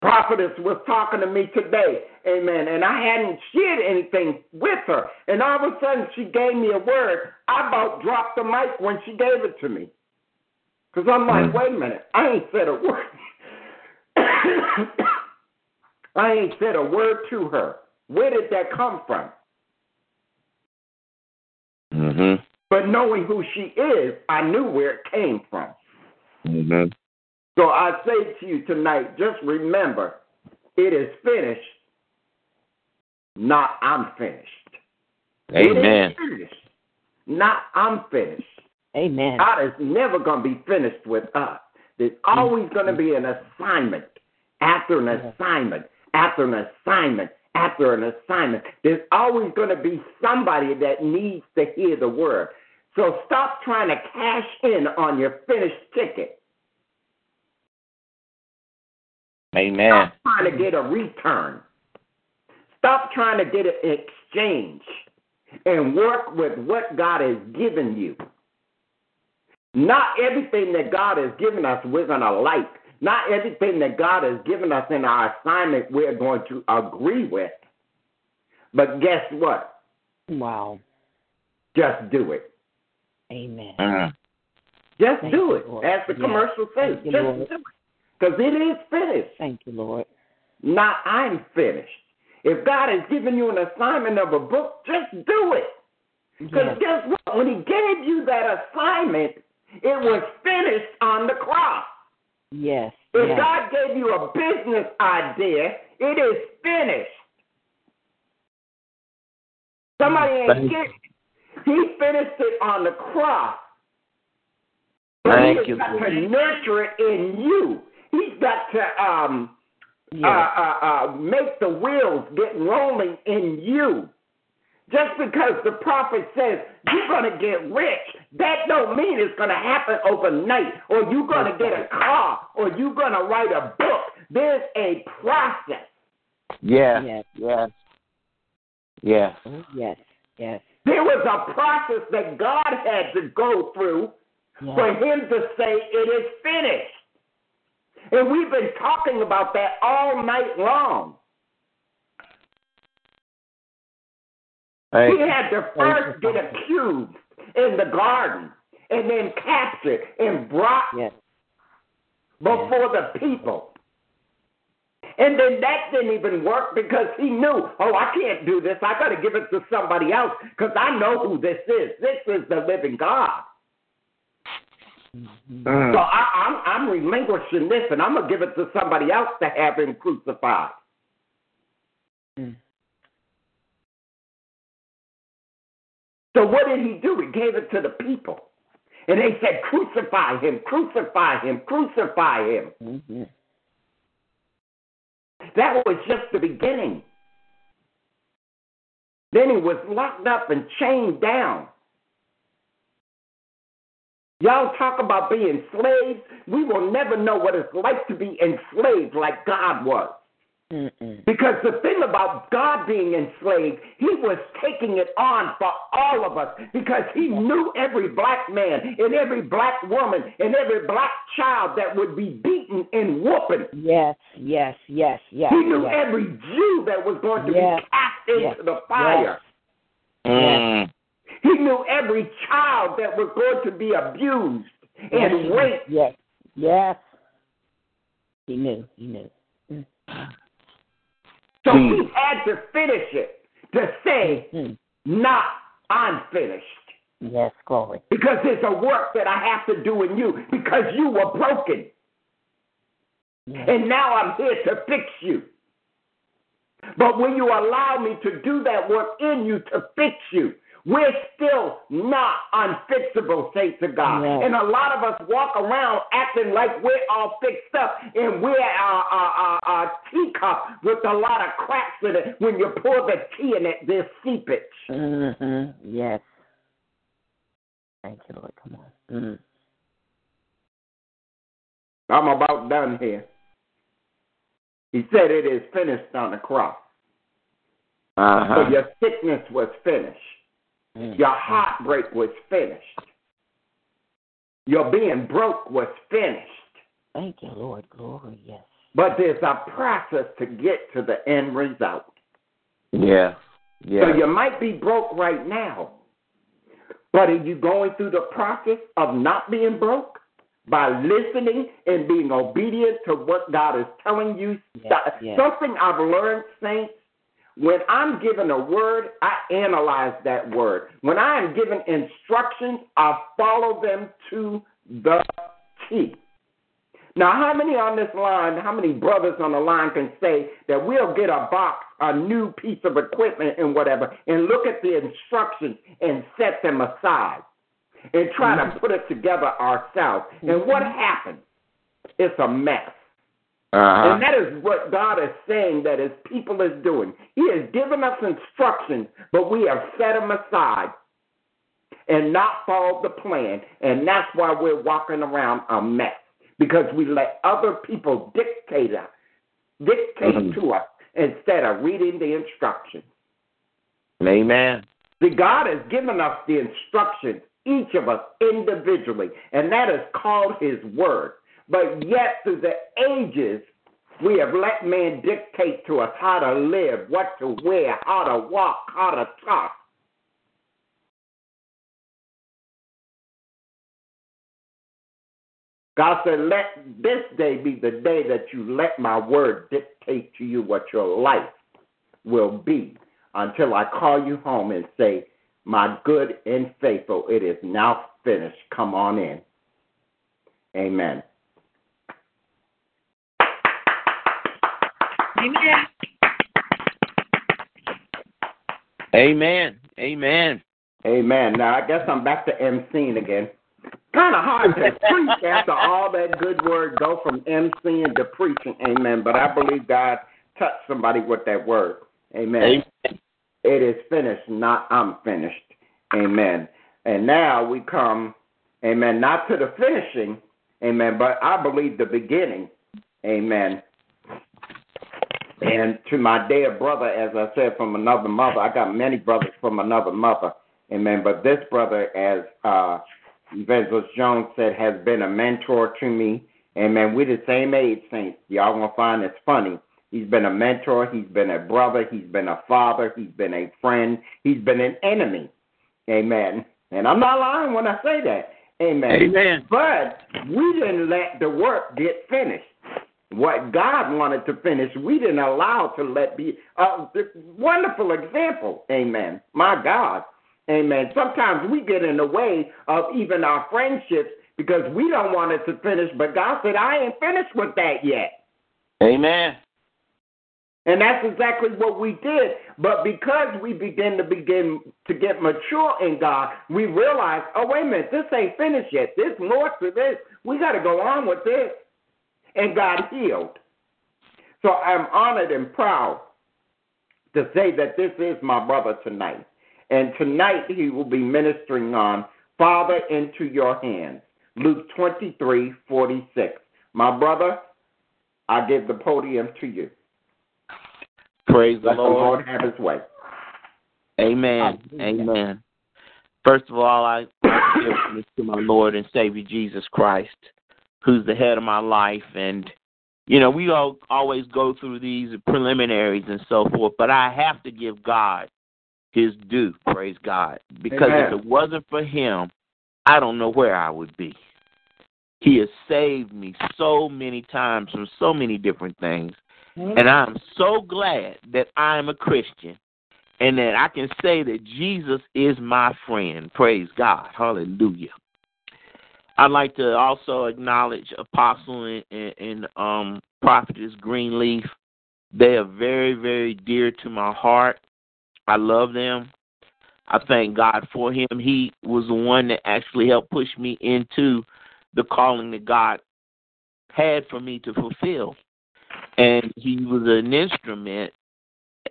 Prophetess was talking to me today, amen, and I hadn't shared anything with her. And all of a sudden, she gave me a word. I about dropped the mic when she gave it to me. Because I'm like, mm. wait a minute, I ain't said a word. I ain't said a word to her. Where did that come from? But knowing who she is, I knew where it came from. Mm-hmm. So I say to you tonight, just remember, it is finished, not I'm finished. Amen. is finished, not I'm finished. Amen. God is never going to be finished with us. There's always going to be an assignment after an assignment after an assignment after an assignment. There's always going to be somebody that needs to hear the word. So stop trying to cash in on your finished ticket. Amen. Stop trying to get a return. Stop trying to get an exchange and work with what God has given you. Not everything that God has given us we're going to like. Not everything that God has given us in our assignment we're going to agree with. But guess what? Wow. Just do it. Amen. Uh, Just Thank do it. Lord. As the Yes. commercial says, Thank just Lord. do it. because it is finished. Thank you, Lord. Not I'm finished. If God has given you an assignment of a book, just do it. Because Yes. guess what? When He gave you that assignment, it was finished on the cross. Yes. If yes. God gave you a business idea, it is finished. Somebody ain't Thank get He finished it on the cross. Thank he you, has got Lord. to nurture it in you. He's got to um Yes. uh, uh, uh, make the wheels get rolling in you. Just because the prophet says you're going to get rich, that don't mean it's going to happen overnight, or you're going to get a car, or you're going to write a book. There's a process. Yes. Yes. Yes. Yes. Oh, yes. Yes. There was a process that God had to go through for him to say it is finished. And we've been talking about that all night long. Thank He had to first get accused in the garden and then captured and brought Yes. before the people. And then that didn't even work because he knew, oh, I can't do this. I got to give it to somebody else because I know who this is. This is the living God. Mm-hmm. So I, I'm, I'm relinquishing this and I'm going to give it to somebody else to have him crucified. Mm. So what did he do? He gave it to the people. And they said, crucify him, crucify him, crucify him. Mm-hmm. That was just the beginning. Then he was locked up and chained down. Y'all talk about being slaves. We will never know what it's like to be enslaved like God was. Mm-mm. Because the thing about God being enslaved, he was taking it on for all of us because he knew every black man and every black woman and every black child that would be beaten and whooping. Yes. Yes. Yes. Yes. He knew yes. every Jew that was going to Yes. be cast into Yes. the fire. Mm. He knew every child that was going to be abused and yes. raped. Yes. Yes. He knew. He knew. Mm. So Hmm. he had to finish it to say, Mm. not unfinished. Yes. Glory. Because there's a work that I have to do in you because you were broken. Yes. And now I'm here to fix you. But when you allow me to do that work in you to fix you, we're still not unfixable, saints of God. Yes. And a lot of us walk around acting like we're all fixed up and we're a, a, a, a teacup with a lot of cracks in it. When you pour the tea in it, there's seepage. Mm-hmm. Yes. Thank you, Lord. Come on. Mm. I'm about done here. He said it is finished on the cross. Uh-huh. So your sickness was finished. Mm. Your heartbreak was finished. Your being broke was finished. Thank you, Lord. Glory. Yes. But there's a process to get to the end result. Yeah. Yeah. So you might be broke right now. But are you going through the process of not being broke? By listening and being obedient to what God is telling you. Yes, yes. Something I've learned, saints, when I'm given a word, I analyze that word. When I am given instructions, I follow them to the T. Now, how many on this line, how many brothers on the line can say that we'll get a box, a new piece of equipment and whatever, and look at the instructions and set them aside and try to mm-hmm. put it together ourselves? And mm-hmm. what happens? It's a mess. Uh-huh. And that is what God is saying that his people is doing. He has given us instructions, but we have set them aside and not followed the plan. And that's why we're walking around a mess. Because we let other people dictate us, dictate Mhm. to us instead of reading the instructions. Amen. See, God has given us the instructions, each of us individually, and that is called His Word. But yet, through the ages, we have let man dictate to us how to live, what to wear, how to walk, how to talk. God said, let this day be the day that you let my word dictate to you what your life will be until I call you home and say, My good and faithful, it is now finished. Come on in. Amen. Amen. Amen. Amen. Amen. Now I guess I'm back to MCing again. Kind of hard to preach after all that good word go from MCing to preaching. Amen. But I believe God touched somebody with that word. Amen. Amen. It is finished, not I'm finished. Amen. And now we come, amen, not to the finishing, amen, but I believe the beginning. Amen. And to my dear brother, as I said, from another mother, I got many brothers from another mother. Amen. But this brother, as uh, Evangelist Jones said, has been a mentor to me. Amen. We're the same age, saints. Y'all gonna find it's funny. He's been a mentor. He's been a brother. He's been a father. He's been a friend. He's been an enemy. Amen. And I'm not lying when I say that. Amen. Amen. But we didn't let the work get finished. What God wanted to finish, we didn't allow to let be uh, a wonderful example. Amen. My God. Amen. Sometimes we get in the way of even our friendships because we don't want it to finish, but God said, I ain't finished with that yet. Amen. And that's exactly what we did. But because we begin to begin to get mature in God, we realize, oh wait a minute, this ain't finished yet. There's more to this. We got to go on with this. And got healed. So I'm honored and proud to say that this is my brother tonight. And tonight he will be ministering on Father into your hands. Luke 23, 46. My brother, I give the podium to you. Praise Let the Lord. the Lord have his way. Amen. Amen. First of all, I I give this to my Lord and Savior Jesus Christ, who's the head of my life. And, you know, we all always go through these preliminaries and so forth, but I have to give God his due, praise God. Because Amen. if it wasn't for him, I don't know where I would be. He has saved me so many times from so many different things. Mm-hmm. And I'm so glad that I'm a Christian and that I can say that Jesus is my friend. Praise God. Hallelujah. I'd like to also acknowledge Apostle and, and, um, Prophetess Greenleaf. They are very, very dear to my heart. I love them. I thank God for him. He was the one that actually helped push me into the calling that God had for me to fulfill. And he was an instrument,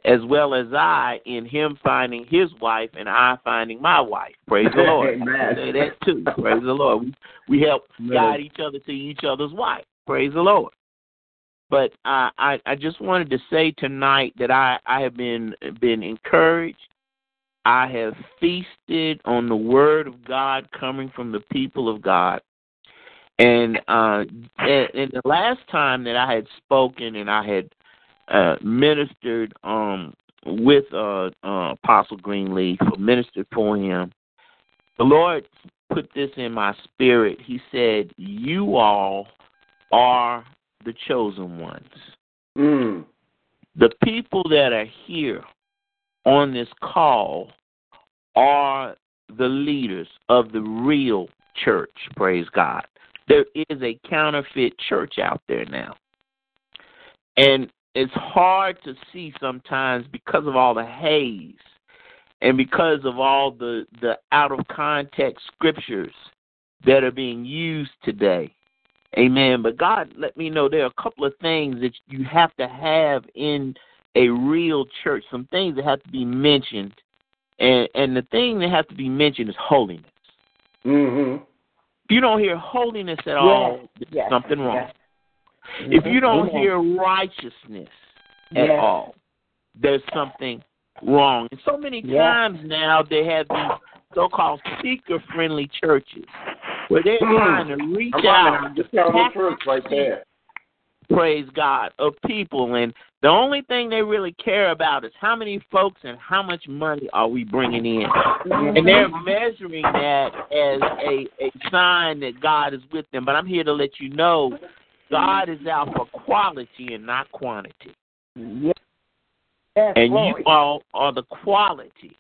as well as I, in him finding his wife and I finding my wife. Praise the Lord. Say that too. Praise the Lord. We, we help guide each other to each other's wife. Praise the Lord. But I, I, I just wanted to say tonight that I, I have been been encouraged. I have feasted on the word of God coming from the people of God. And uh and, and the last time that I had spoken and I had uh ministered um with uh, uh Apostle Greenleaf or ministered for him, the Lord put this in my spirit. He said, You all are the chosen ones. Mm. The people that are here on this call are the leaders of the real church, praise God. There is a counterfeit church out there now. And it's hard to see sometimes because of all the haze and because of all the, the out of context scriptures that are being used today. Amen. But God let me know there are a couple of things that you have to have in a real church, some things that have to be mentioned. And and the thing that has to be mentioned is holiness. Mm-hmm. If you don't hear holiness at all, there's yes, something wrong. yes. If mm-hmm. you don't Amen. hear righteousness at Yes. all, there's something wrong. And so many times now they have these so-called seeker-friendly churches where they're Mm. trying to reach Come out just tell the truth right there. praise God, of people. And the only thing they really care about is how many folks and how much money are we bringing in. And mm-hmm. they're measuring that as a, a sign that God is with them. But I'm here to let you know God is out for quality and not quantity. Yes. and you all are the quality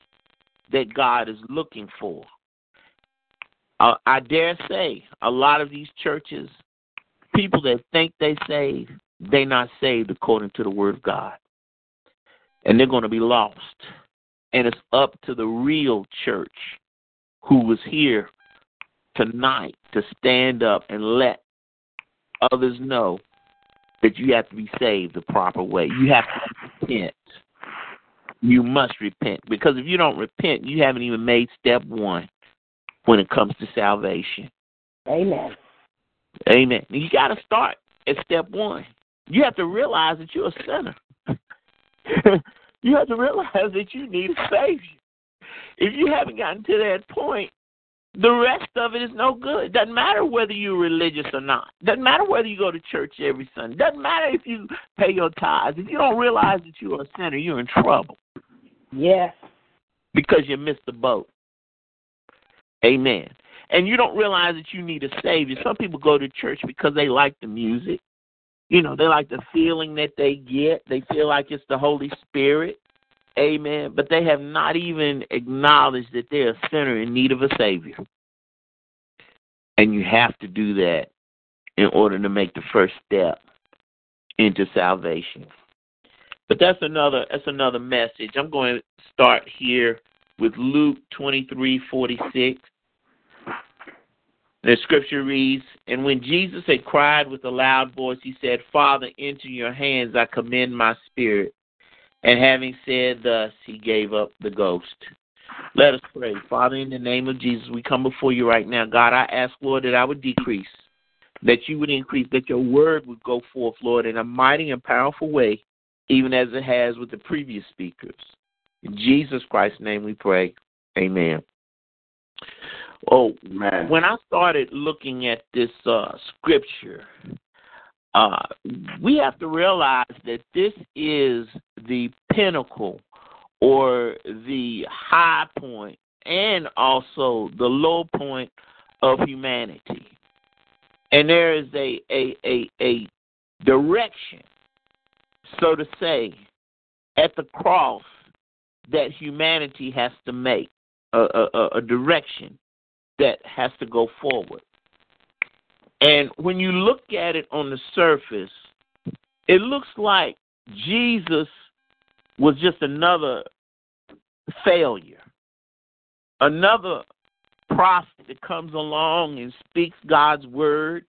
that God is looking for. Uh, I dare say a lot of these churches, people that think they saved, they're not saved according to the word of God. And they're going to be lost. And it's up to the real church who was here tonight to stand up and let others know that you have to be saved the proper way. You have to repent. You must repent. Because if you don't repent, you haven't even made step one when it comes to salvation. Amen. Amen. You got to start at step one. You have to realize that you're a sinner. you have to realize that you need a Savior. If you haven't gotten to that point, the rest of it is no good. Doesn't matter whether you're religious or not. Doesn't matter whether you go to church every Sunday. Doesn't matter if you pay your tithes. If you don't realize that you're a sinner, you're in trouble. Yes. Because you missed the boat. Amen. And you don't realize that you need a savior. Some people go to church because they like the music. You know, they like the feeling that they get. They feel like it's the Holy Spirit. Amen. But they have not even acknowledged that they're a sinner in need of a Savior. And you have to do that in order to make the first step into salvation. But that's another that's another message. I'm going to start here with Luke 23:46. The scripture reads, And when Jesus had cried with a loud voice, he said, Father, into your hands I commend my spirit. And having said thus, he gave up the ghost. Let us pray. Father, in the name of Jesus, we come before you right now. God, I ask, Lord, that I would decrease, that you would increase, that your word would go forth, Lord, in a mighty and powerful way, even as it has with the previous speakers. In Jesus Christ's name we pray. Amen. Oh, Man. when I started looking at this uh, scripture, uh, we have to realize that this is the pinnacle or the high point and also the low point of humanity. And there is a, a, a, a direction, so to say, at the cross that humanity has to make, a, a, a direction that has to go forward. And when you look at it on the surface, it looks like Jesus was just another failure, another prophet that comes along and speaks God's word.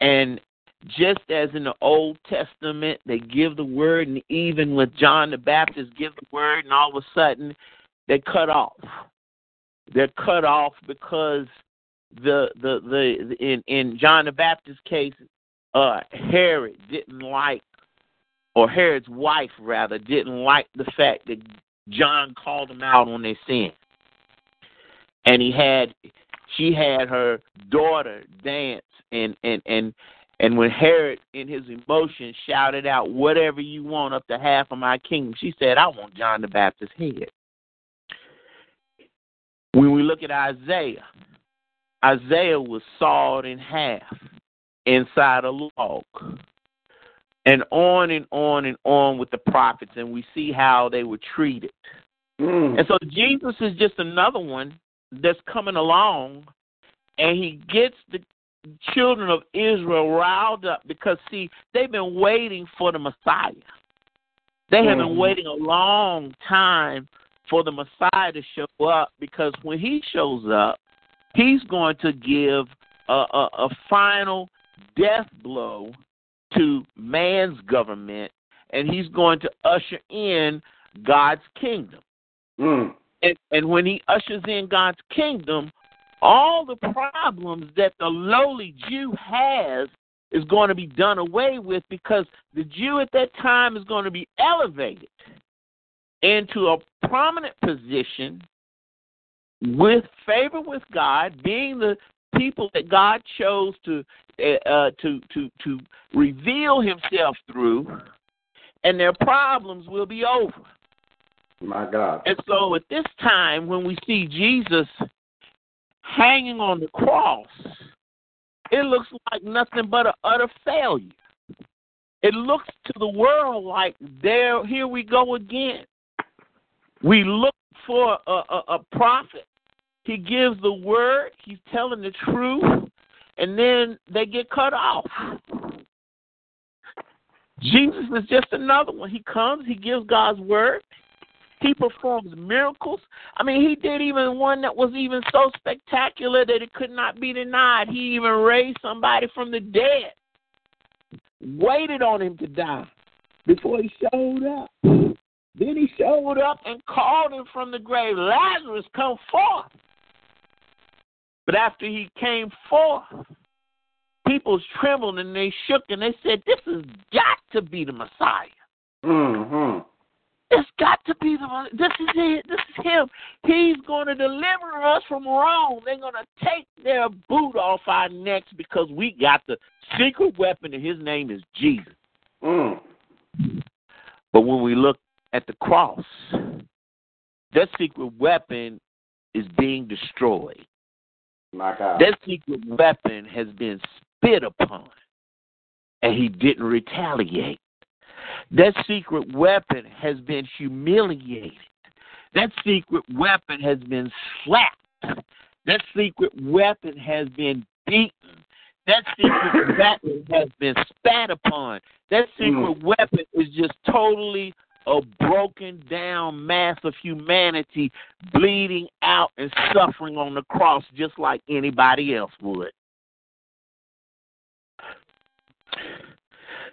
And just as in the Old Testament, they give the word, and even with John the Baptist, give the word, and all of a sudden, they cut off. They're cut off because the the the in in John the Baptist's case, uh, Herod didn't like, or Herod's wife rather didn't like the fact that John called them out on their sin, and he had she had her daughter dance and and and and when Herod in his emotion shouted out, "Whatever you want up to half of my kingdom," she said, "I want John the Baptist's head." When we look at Isaiah, Isaiah was sawed in half inside a log. And on and on and on with the prophets, and we see how they were treated. Mm. And so Jesus is just another one that's coming along, and he gets the children of Israel riled up because, see, they've been waiting for the Messiah. They have been Mhm. waiting a long time for the Messiah to show up because when he shows up, he's going to give a, a, a final death blow to man's government, and he's going to usher in God's kingdom. Mm. And, and when he ushers in God's kingdom, all the problems that the lowly Jew has is going to be done away with because the Jew at that time is going to be elevated into a prominent position with favor with God, being the people that God chose to uh, to to to reveal Himself through, and their problems will be over. My God. And so at this time, when we see Jesus hanging on the cross, it looks like nothing but an utter failure. It looks to the world like there, here we go again. We look for a, a, a prophet. He gives the word. He's telling the truth, and then they get cut off. Jesus is just another one. He comes. He gives God's word. He performs miracles. I mean, he did even one that was even so spectacular that it could not be denied. He even raised somebody from the dead, waited on him to die before he showed up. Then he showed up and called him from the grave, Lazarus, come forth. But after he came forth, people trembled and they shook and they said, This has got to be the Messiah. Mm-hmm. It's got to be the this is it. This is him. He's going to deliver us from Rome. They're going to take their boot off our necks because we got the secret weapon, and his name is Jesus. Mm. But when we look at the cross, that secret weapon is being destroyed. That secret weapon has been spit upon, and he didn't retaliate. That secret weapon has been humiliated. That secret weapon has been slapped. That secret weapon has been beaten. That secret weapon has been spat upon. That secret mm. weapon is just totally a broken down mass of humanity bleeding out and suffering on the cross just like anybody else would.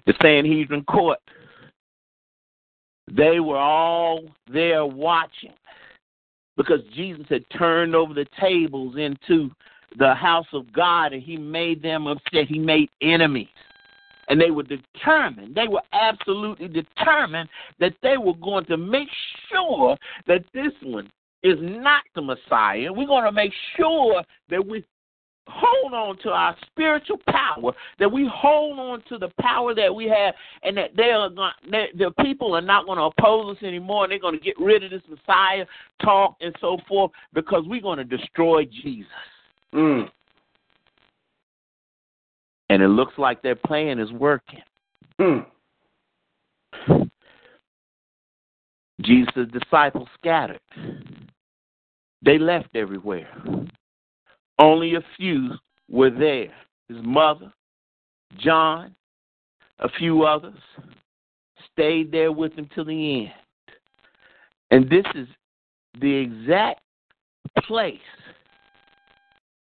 The Sanhedrin court they were all there watching because Jesus had turned over the tables into the house of God and he made them upset. He made enemies. And they were determined, they were absolutely determined that they were going to make sure that this one is not the Messiah. We're going to make sure that we hold on to our spiritual power, that we hold on to the power that we have, and that they are not, the people are not going to oppose us anymore, and they're going to get rid of this Messiah talk and so forth because we're going to destroy Jesus. Mm. And it looks like their plan is working. Mm. Jesus' disciples scattered. They left everywhere. Only a few were there. His mother, John, a few others stayed there with him till the end. And this is the exact place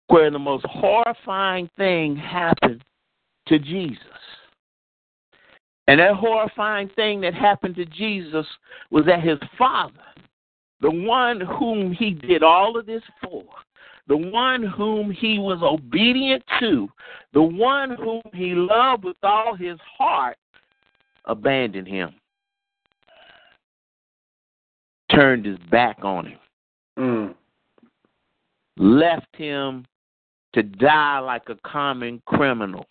where the most horrifying thing happened to Jesus. And that horrifying thing that happened to Jesus was that his father, the one whom he did all of this for, the one whom he was obedient to, the one whom he loved with all his heart, abandoned him, turned his back on him, mm. left him to die like a common criminal.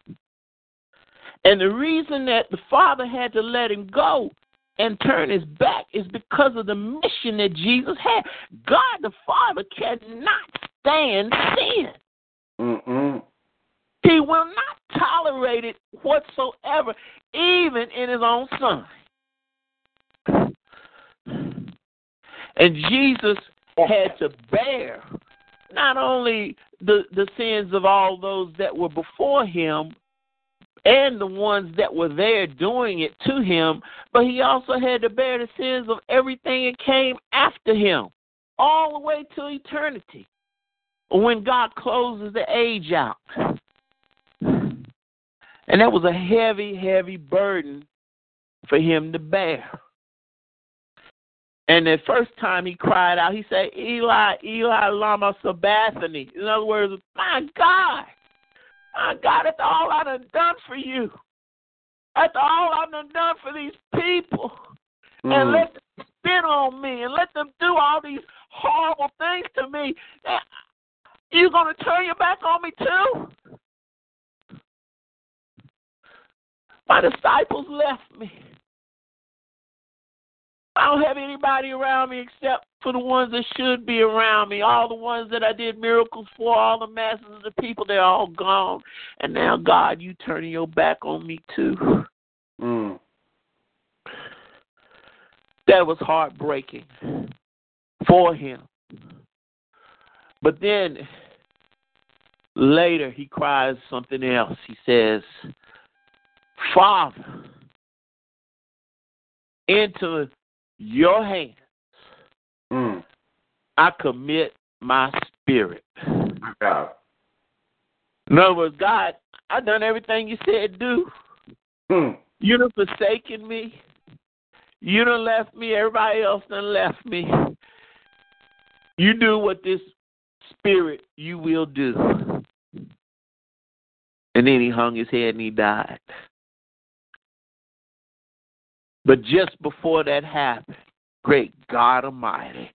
And the reason that the father had to let him go and turn his back is because of the mission that Jesus had. God the Father cannot stand sin. Mm-mm. He will not tolerate it whatsoever, even in his own son. And Jesus had to bear not only the, the sins of all those that were before him and the ones that were there doing it to him, but he also had to bear the sins of everything that came after him, all the way to eternity when God closes the age out. And that was a heavy, heavy burden for him to bear. And the first time he cried out, he said, Eli, Eli, Lama Sabachthani. In other words, my God, I God, it all I done done for you, That's all I done done for these people, mm. and let them spin on me and let them do all these horrible things to me, you going to turn your back on me too? My disciples left me. I don't have anybody around me except for the ones that should be around me. All the ones that I did miracles for, all the masses of the people, they're all gone. And now, God, you turning your back on me too. Mm. That was heartbreaking for him. But then later he cries something else. He says, Father, into your hands Mm. I commit my spirit. God. In other words, God, I done everything you said do. Mm. You done forsaken me. You done left me. Everybody else done left me. You do what this spirit you will do. And then he hung his head and he died. But just before that happened, great God Almighty,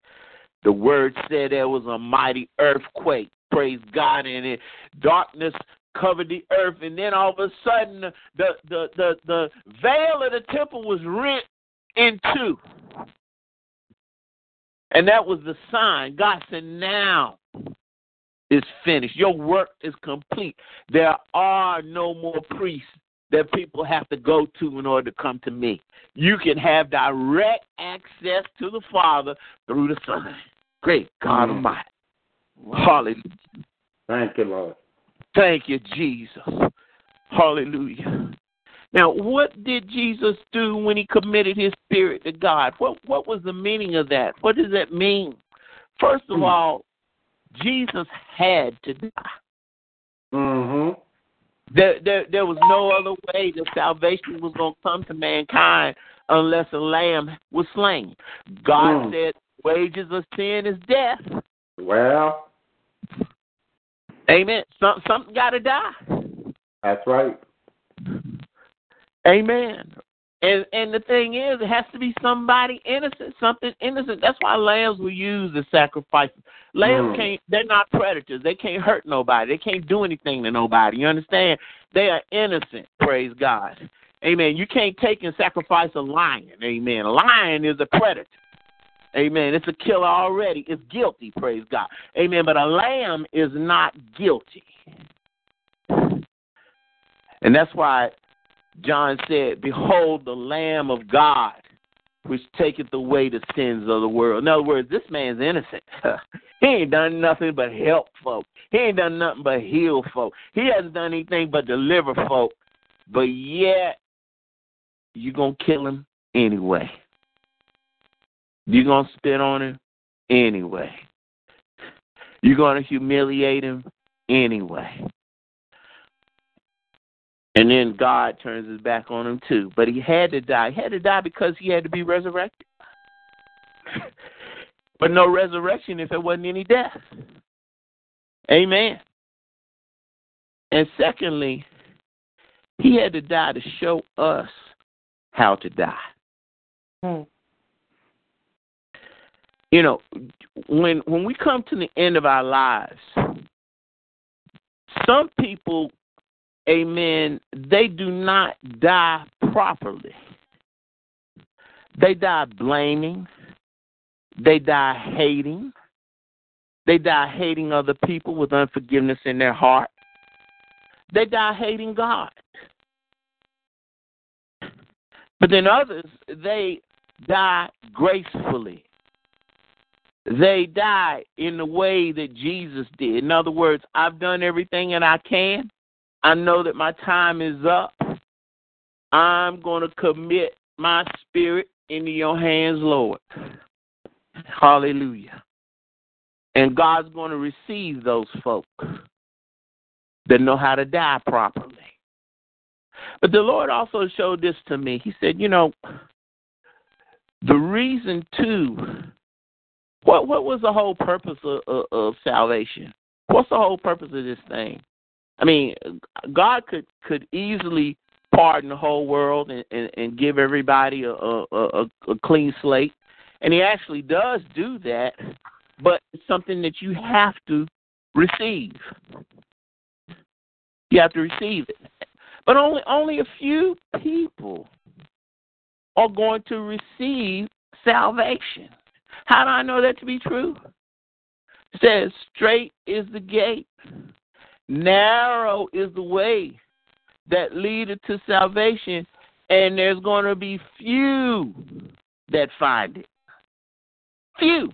the word said there was a mighty earthquake. Praise God. And it, darkness covered the earth. And then all of a sudden, the, the, the, the veil of the temple was rent in two. And that was the sign. God said, now is finished. Your work is complete. There are no more priests that people have to go to in order to come to me. You can have direct access to the Father through the Son. Great God Mm. Almighty. Hallelujah. Thank you, Lord. Thank you, Jesus. Hallelujah. Now, what did Jesus do when he committed his spirit to God? What what was the meaning of that? What does that mean? First of all, Jesus had to die. There, there, there was no other way that salvation was going to come to mankind unless a lamb was slain. God Mm. said, wages of sin is death. Well, Amen. Some, something got to die. that's right. Amen. And and the thing is, it has to be somebody innocent, something innocent. That's why lambs were used as sacrifices. Lambs Mm. can't. They're not predators. They can't hurt nobody. They can't do anything to nobody. You understand? They are innocent. Praise God. Amen. You can't take and sacrifice a lion. Amen. A lion is a predator. Amen. It's a killer already. It's guilty. Praise God. Amen. But a lamb is not guilty. And that's why John said, Behold the Lamb of God, which taketh away the sins of the world. In other words, this man's innocent. he ain't done nothing but help folk. He ain't done nothing but heal folk. He hasn't done anything but deliver folk. But yet, you're going to kill him anyway. You're going to spit on him anyway. You're going to humiliate him anyway. And then God turns his back on him too. But he had to die. He had to die because he had to be resurrected. but no resurrection if there wasn't any death. Amen. And secondly, he had to die to show us how to die. Hmm. You know, when when we come to the end of our lives, some people amen, they do not die properly. They die blaming, they die hating, they die hating other people with unforgiveness in their heart, they die hating God. But then others, they die gracefully. They die in the way that Jesus did. In other words, I've done everything that I can. I know that my time is up. I'm going to commit my spirit into your hands, Lord. Hallelujah. And God's going to receive those folk that know how to die properly. But the Lord also showed this to me. He said, you know, the reason too, what what was the whole purpose of, of, of salvation? What's the whole purpose of this thing? I mean, God could could easily pardon the whole world and, and, and give everybody a, a, a, a clean slate, and He actually does do that. But it's something that you have to receive. You have to receive it. But only only a few people are going to receive salvation. How do I know that to be true? It says, straight is the gate, narrow is the way that leadeth to salvation, and there's going to be few that find it. Few.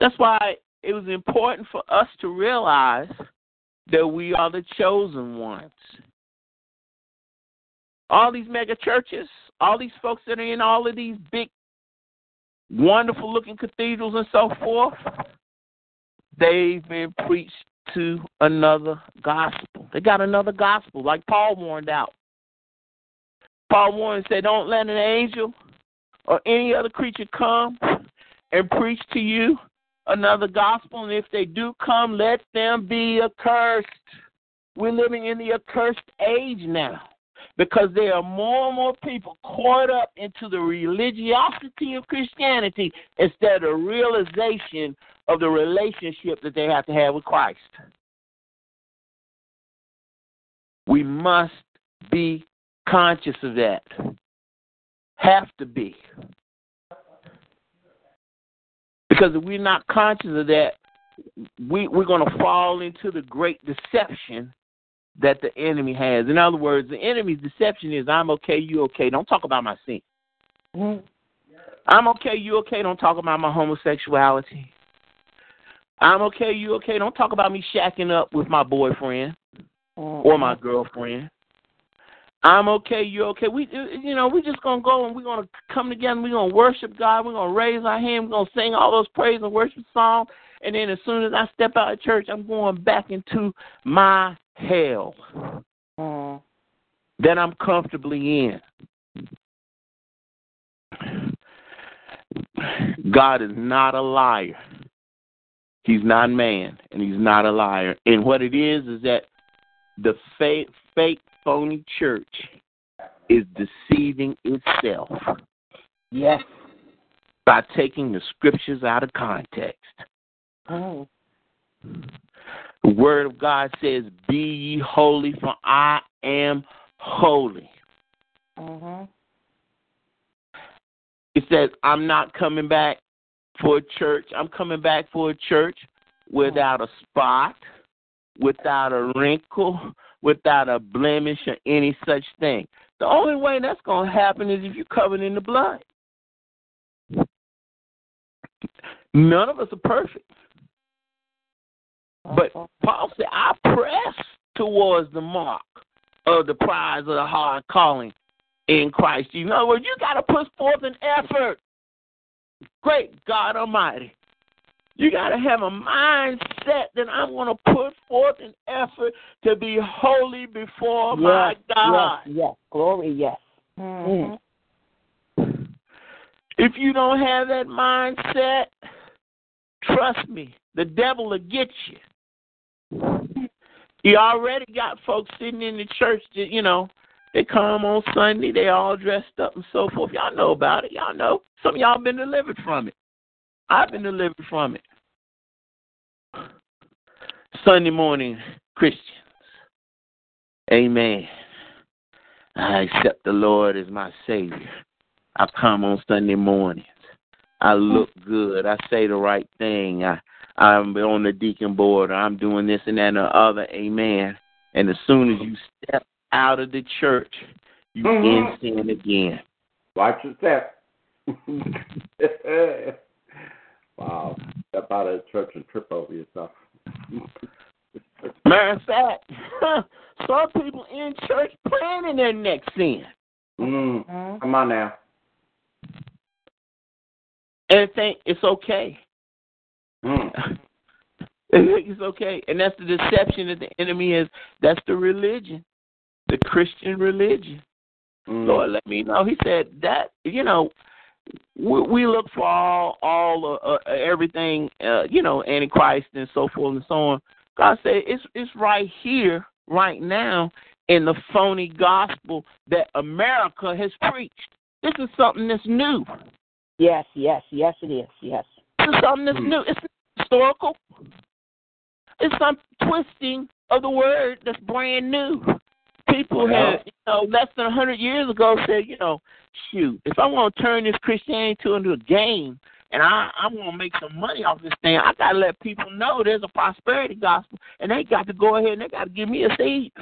That's why it was important for us to realize that we are the chosen ones. All these mega churches, all these folks that are in all of these big, wonderful looking cathedrals and so forth, they've been preached to another gospel. They got another gospel, like Paul warned out. Paul warned said, Don't let an angel or any other creature come and preach to you another gospel, and if they do come, let them be accursed. We're living in the accursed age now because there are more and more people caught up into the religiosity of Christianity instead of realization of the relationship that they have to have with Christ. We must be conscious of that. Have to be. Because if we're not conscious of that, we, we're going to fall into the great deception that the enemy has. In other words, the enemy's deception is I'm okay, you okay. Don't talk about my sin. Mm-hmm. I'm okay, you okay. Don't talk about my homosexuality. I'm okay, you okay. Don't talk about me shacking up with my boyfriend mm-hmm. or my girlfriend. I'm okay, you're okay. We, you know, we're just gonna go and we're gonna come together. We're gonna worship God. We're gonna raise our hand. We're gonna sing all those praise and worship songs. And then as soon as I step out of church, I'm going back into my hell mm. that I'm comfortably in. God is not a liar. He's not man, and he's not a liar. And what it is is that the fake, fake phony church is deceiving itself. Yes. By taking the scriptures out of context. Oh. The word of God says, Be ye holy, for I am holy. Mm-hmm. It says, I'm not coming back for a church. I'm coming back for a church without a spot, without a wrinkle, without a blemish or any such thing. The only way that's going to happen is if you're covered in the blood. None of us are perfect. But Paul said, I press towards the mark of the prize of the hard calling in Christ. In other words, you got to put forth an effort. Great God Almighty. You got to have a mindset that I'm going to put forth an effort to be holy before yes, my God. Yes, yes, glory, yes. Mm-hmm. If you don't have that mindset, trust me, the devil will get you. He already got folks sitting in the church that, you know, they come on Sunday, they all dressed up and so forth. Y'all know about it. Y'all know. Some of y'all been delivered from it. I've been delivered from it. Sunday morning Christians. Amen. I accept the Lord as my Savior. I come on Sunday mornings. I look good. I say the right thing. I I'm on the deacon board. I'm doing this and that and the other. Amen. And as soon as you step out of the church, you mm-hmm. in sin again. Watch your step. Wow. Step out of the church and trip over yourself. Matter of fact, some people in church planning their next sin. Mm. Come on now. And think it's okay. Mm. it's okay. And that's the deception that the enemy is. That's the religion, the Christian religion. Mm. Lord, let me know. He said that, you know, we, we look for all all uh, uh, everything, uh, you know, antichrist and so forth and so on. God said it's it's right here, right now, in the phony gospel that America has preached. This is something that's new. Yes, yes, yes, it is. Yes, this is something that's hmm. new. It's historical. It's some twisting of the word that's brand new. People had, you know, less than a hundred years ago said, you know, shoot, if I want to turn this Christianity into a game and I I want to make some money off this thing, I gotta let people know there's a prosperity gospel, and they got to go ahead and they got to give me a seat.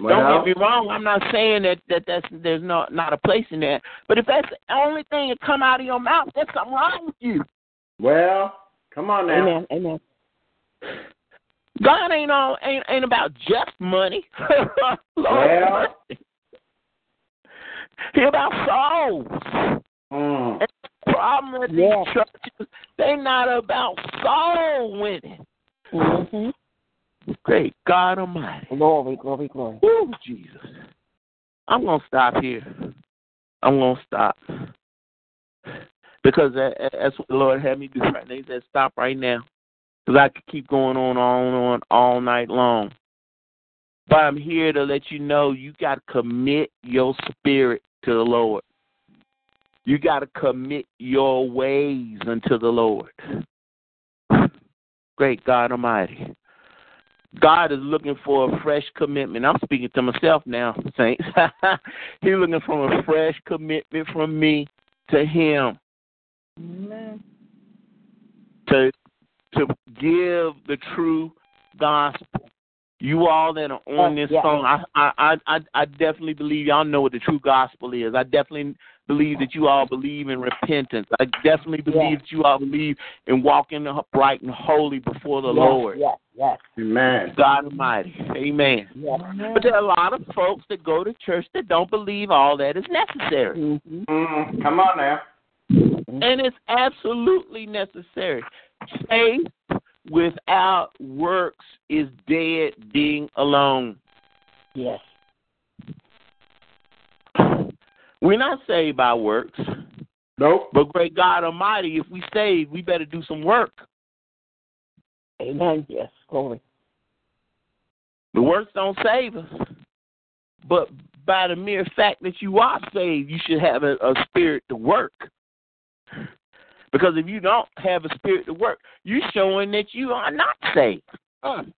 Well, Don't get me wrong. I'm not saying that, that that's there's not not a place in that. But if that's the only thing that come out of your mouth, there's something wrong with you. Well, come on now. Amen. Amen. God ain't all ain't ain't about just money. Lord Well. He about souls. Mm. And the problem with Yeah. these churches, they not about soul winning. Mm-hmm. Great God Almighty. Glory, glory, glory. Woo, Jesus. I'm gonna stop here. I'm gonna stop because that, that's what the Lord had me do right now. He said, "Stop right now," because I could keep going on, on, on all night long. But I'm here to let you know you got to commit your spirit to the Lord. You got to commit your ways unto the Lord. Great God Almighty. God is looking for a fresh commitment. I'm speaking to myself now, saints. He's looking for a fresh commitment from me to Him Amen. to to give the true gospel. You all that are on Oh, this yeah. phone, I, I I I I definitely believe y'all know what the true gospel is. I definitely believe that you all believe in repentance. I definitely believe Yeah. that you all believe in walking upright and holy before the yes, Lord. Yes, yes, Amen. God Almighty. Amen. yes. But there are a lot of folks that go to church that don't believe all that is necessary. Mm-hmm. Mm. Come on now. And it's absolutely necessary. Faith without works is dead being alone. Yes. We're not saved by works. Nope. But great God Almighty, if we saved, we better do some work. Amen. Yes. Glory. The works don't save us. But by the mere fact that you are saved, you should have a, a spirit to work. Because if you don't have a spirit to work, you're showing that you are not saved. Mm.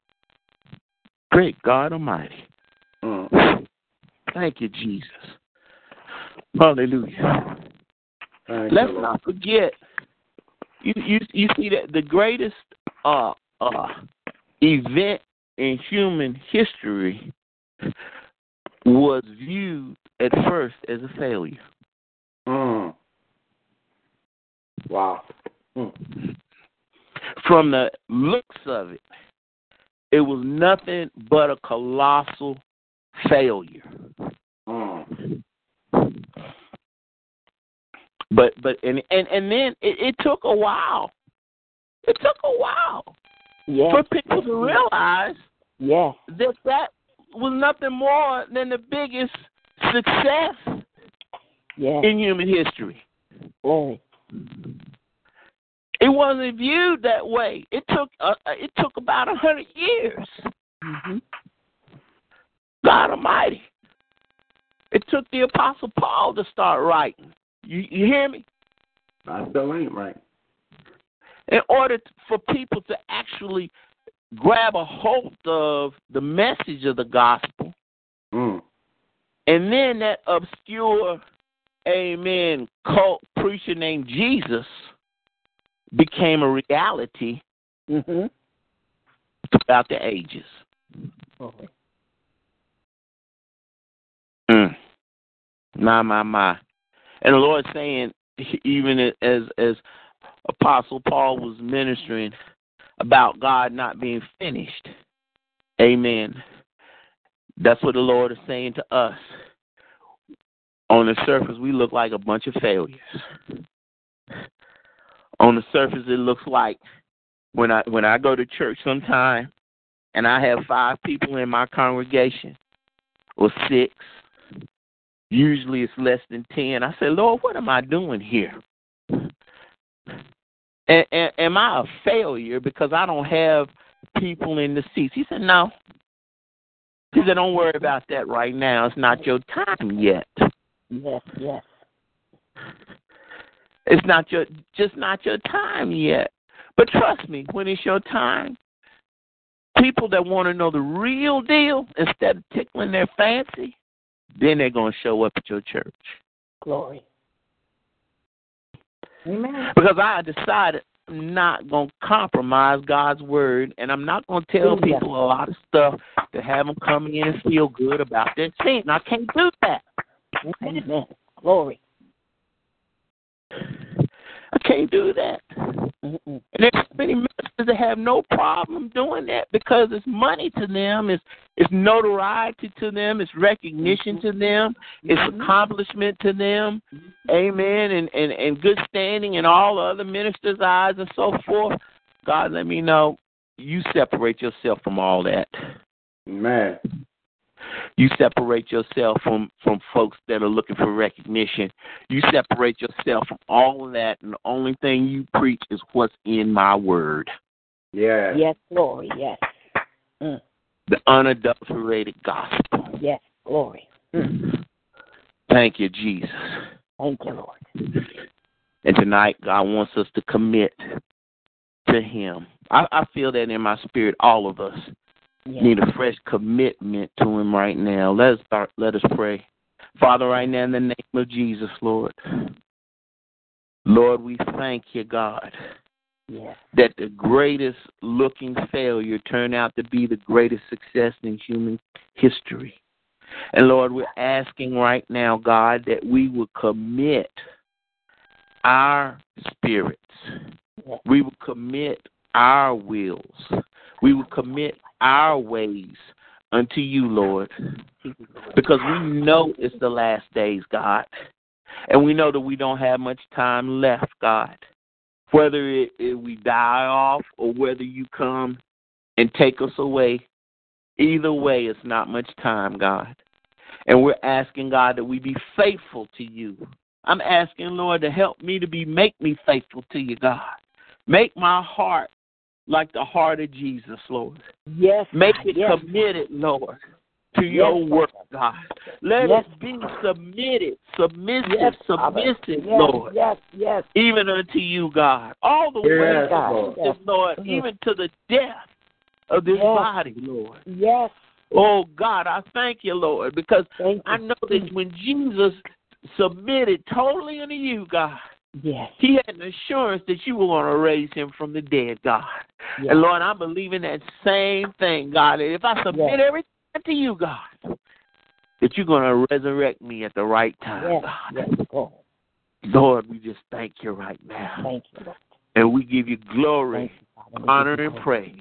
Great God Almighty. Mm. Thank you, Jesus. Hallelujah. Thank Let's you, not forget. You you you see that the greatest uh uh event in human history was viewed at first as a failure. Mm. Wow. Mm. From the looks of it, it was nothing but a colossal failure. Mm. But but and and and then it, it took a while. It took a while Yes. for people to realize Yes. that that was nothing more than the biggest success Yes. in human history. Glory. It wasn't viewed that way. It took uh, uh, it took about a hundred years. Mm-hmm. God Almighty. It took the Apostle Paul to start writing. You, you hear me? I still ain't right. In order t- for people to actually grab a hold of the message of the gospel, Mm. and then that obscure, amen, cult preacher named Jesus became a reality Mm-hmm. throughout the ages. Mm. My, my, my. And the Lord saying, even as as Apostle Paul was ministering about God not being finished, Amen. That's what the Lord is saying to us. On the surface, we look like a bunch of failures. On the surface, it looks like when I when I go to church sometime, and I have five people in my congregation, or six. Usually it's less than ten. I say, Lord, what am I doing here? Am I a failure because I don't have people in the seats? He said, No. He said, Don't worry about that right now. It's not your time yet. Yes. Yes. It's not your just not your time yet. But trust me, when it's your time, people that want to know the real deal instead of tickling their fancy, then they're going to show up at your church. Glory. Amen. Because I decided I'm not going to compromise God's word, and I'm not going to tell people a lot of stuff to have them come in and feel good about their sin. I can't do that. Amen. Glory. I can't do that. Mm-mm. And there's many ministers that have no problem doing that because it's money to them, it's it's notoriety to them, it's recognition mm-hmm. to them, it's mm-hmm. accomplishment to them. Mm-hmm. Amen. And, and, and good standing in all the other ministers' eyes and so forth. God let me know you separate yourself from all that. Amen. You separate yourself from from folks that are looking for recognition. You separate yourself from all of that, and the only thing you preach is what's in my word. Yeah. Yes, glory. Yes. Mm. The unadulterated gospel. Yes, glory. Mm. Thank you, Jesus. Thank you, Lord. And tonight, God wants us to commit to Him. I, I feel that in my spirit, all of us Yes. need a fresh commitment to Him right now. Let us start. Let us pray, Father, right now in the name of Jesus, Lord. Lord, we thank you, God, Yes. that the greatest looking failure turned out to be the greatest success in human history. And Lord, we're asking right now, God, that we will commit our spirits. We will commit our wills. We will commit our ways unto you, Lord. Because we know it's the last days, God. And we know that we don't have much time left, God. Whether it, it, we die off or whether you come and take us away, either way, it's not much time, God. And we're asking, God, that we be faithful to you. I'm asking, Lord, to help me to be, make me faithful to you, God. Make my heart like the heart of Jesus, Lord. Yes. Make it yes. committed, Lord, to your Yes, work, God. Let Yes, it be submitted, submissive, Yes, submissive, yes, Lord, Yes, yes. even unto you, God. All the way, God. Lord. Yes. Lord, Mhm. even to the death of this Yes. body, Lord. Yes. Oh, God, I thank you, Lord, because Thank. I know that when Jesus submitted totally unto you, God, Yes. he had an assurance that you were going to raise him from the dead, God. Yes. And Lord, I'm believing that same thing, God. That if I submit Yes. everything to you, God, that you're going to resurrect me at the right time, Yes. God. Yes. Lord. Lord, we just thank you right now. Thank you, Lord. And we give you glory, you, honor, and praise.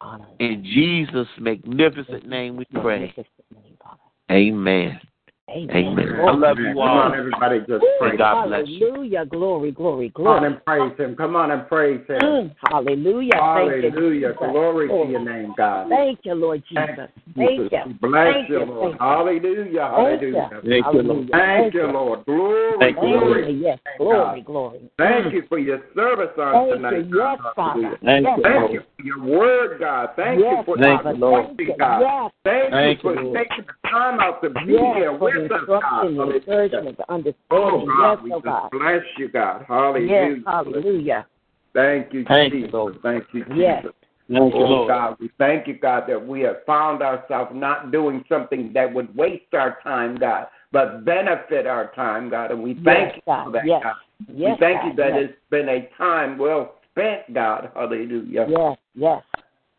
Honor. In Jesus' magnificent name we pray. Name, Amen. Amen. Amen. I love you Come on, all. everybody, just Woo, praise. God bless you. Hallelujah. Glory, glory, glory. Come on and praise Him. Come on and praise Him. Mm, hallelujah. Hallelujah. Jesus. Glory to your name, God. Thank you, Lord Jesus. Thank you. Bless Thank you, you, Lord. thank you. Hallelujah. Thank you. Hallelujah. Thank you, Lord. Thank you, Lord. Glory, Thank you, Thank glory. you. Yes. Glory, glory. Thank Mm. you for your service on Thank tonight. you. Yes, God. Father. Thank yes, you, Thank you for your word, God. Thank yes, you for Thank Father. you, Lord. Thank you. God. Yes. Thank, Thank you you, for taking the time out to be here for the with God. instruction, the encouragement, the Oh. God, yes, we oh God. bless you, God. Hallelujah. Yes, hallelujah. Thank you, Thank Jesus. Lord. Thank you, Jesus. Yes. Thank you, Oh, Lord. God, we thank you, God, that we have found ourselves not doing something that would waste our time, God, but benefit our time, God. And we thank Yes, you God. for that, Yes. God. Yes, we thank God. you that yes. it's been a time well spent, God. Hallelujah. Yes, yes.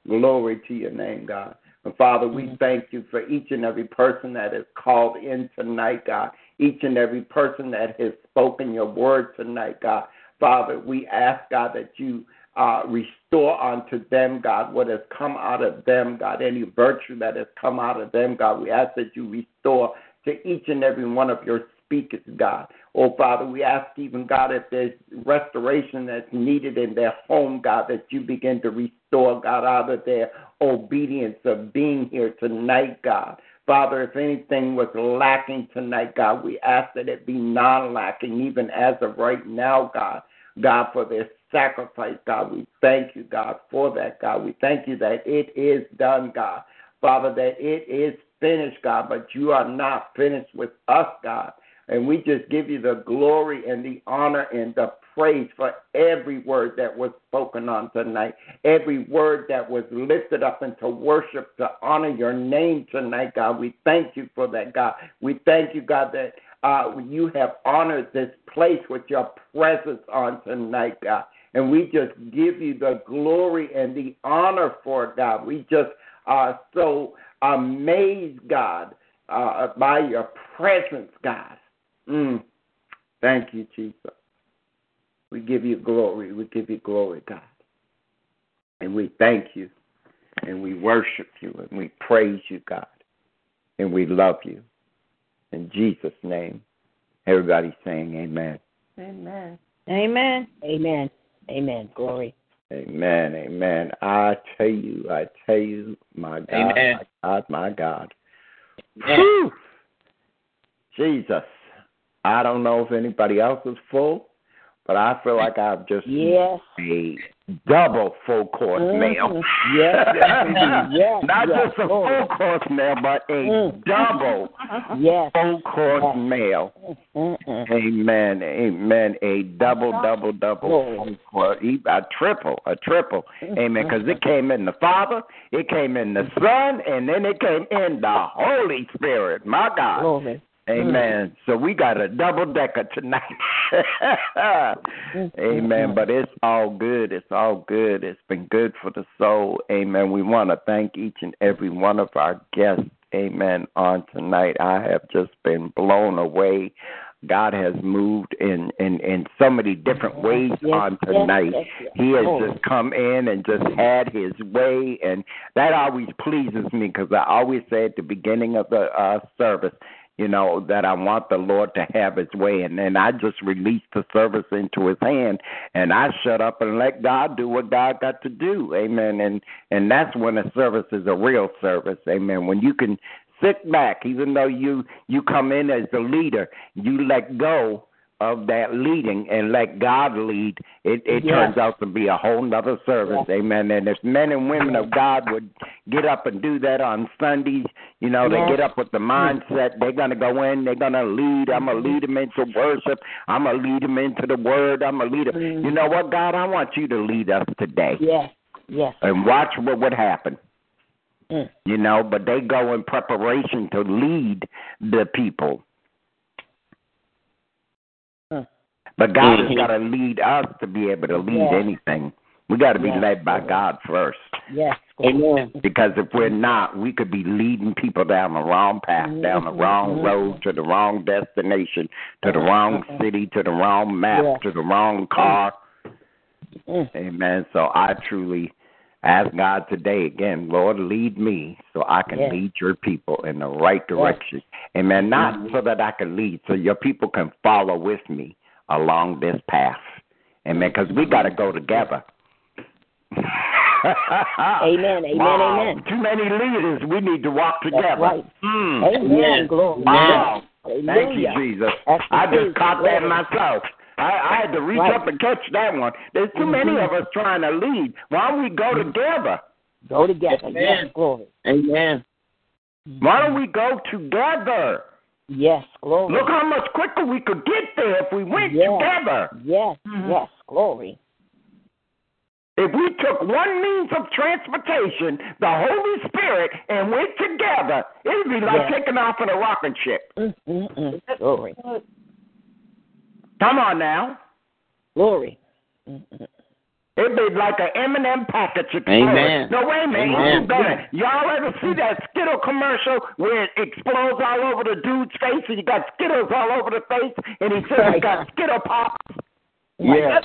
Glory to your name, God. And Father, we Mhm. thank you for each and every person that is called in tonight, God. Each and every person that has spoken your word tonight, God. Father, we ask, God, that you uh, restore unto them, God, what has come out of them, God, any virtue that has come out of them, God. We ask that you restore to each and every one of your speakers, God. Oh, Father, we ask even, God, if there's restoration that's needed in their home, God, that you begin to restore, God, out of their obedience of being here tonight, God. Father, if anything was lacking tonight, God, we ask that it be non lacking, even as of right now, God. God, for this sacrifice, God. We thank you, God, for that, God. We thank you that it is done, God. Father, that it is finished, God, but you are not finished with us, God. And we just give you the glory and the honor and the praise for every word that was spoken on tonight, every word that was lifted up into worship to honor your name tonight, God. We thank you for that, God. We thank you, God, that uh, you have honored this place with your presence on tonight, God. And we just give you the glory and the honor for it, God. We just are so amazed, God, uh, by your presence, God. Mm. Thank you, Jesus. We give you glory. We give you glory, God. And we thank you. And we worship you. And we praise you, God. And we love you. In Jesus' name. Everybody saying amen. Amen. Amen. Amen. Amen. Glory. Amen. Amen. I tell you, I tell you, my God, Amen. my God, my God. Amen. Whew. Jesus. I don't know if anybody else is full, but I feel like I've just Yes. a double full course Mhm. meal. Yes, yes, yes, Not yes, just a full course meal, but a Mm. double Yes. full course Yes. meal. Mm-mm. Amen. Amen. A double, double, double, course. a triple, a triple. Amen. Because it came in the Father, it came in the Son, and then it came in the Holy Spirit. My God. Glory. Amen. So we got a double decker tonight. Amen. But it's all good. It's all good. It's been good for the soul. Amen. We want to thank each and every one of our guests. Amen. On tonight, I have just been blown away. God has moved in in in so many different ways Yes, on tonight. yes, yes. He has Glory. just come in and just had his way, and that always pleases me because I always say at the beginning of the uh, service, you know, that I want the Lord to have his way. And then I just release the service into his hand and I shut up and let God do what God got to do. Amen. And and that's when a service is a real service. Amen. When you can sit back, even though you you come in as the leader, you let go of that leading and let God lead, it, it Yes. turns out to be a whole nother service. Amen. And if men and women of God would get up and do that on Sundays, you know, they get up with the mindset they're going to go in, they're going to lead. I'm going to lead them into worship. I'm going to lead them into the word. I'm going to lead them. You know what, God? I want you to lead us today. Yes. Yes. And watch what would happen. Mm. You know, but they go in preparation to lead the people. Mm. But God has Mhm. got to lead us to be able to lead Yes. anything. We got to be Yes. led by God first. Yes. Amen. Because if we're not, we could be leading people down the wrong path, down the wrong Mhm. road, to the wrong destination, to the wrong Mhm. city, to the wrong map, Yes. to the wrong car. Mm. Amen. So I truly ask God today again, Lord, lead me so I can Yes. lead your people in the right direction. Amen. Not so that I can lead, so your people can follow with me along this path. Amen. Because we got to go together. Amen, amen, Wow. amen. Too many leaders. We need to walk That's together. right. Mm. Amen. Glory. Wow. Hallelujah. Thank you, Jesus. That's I just caught that myself. I, I had to reach Right. up and catch that one. There's too many Mhm. of us trying to lead. Why don't we go together? Go together. Amen. Yes. Glory. Amen. Why don't we go together? Yes. Glory. Look how much quicker we could get there if we went Yes. together. Yes. Mm-hmm. Yes. Glory. If we took one means of transportation, the Holy Spirit, and went together, it would be like Yes. taking off in a rocket ship. Mm-mm-mm. Glory. Come on now. Glory. Mm-mm. It'd be like an M&M package explode. Amen. No, wait a minute. Amen. Y'all ever see that Skittle commercial where it explodes all over the dude's face and you got Skittles all over the face and he says he got Skittle pops? Yeah.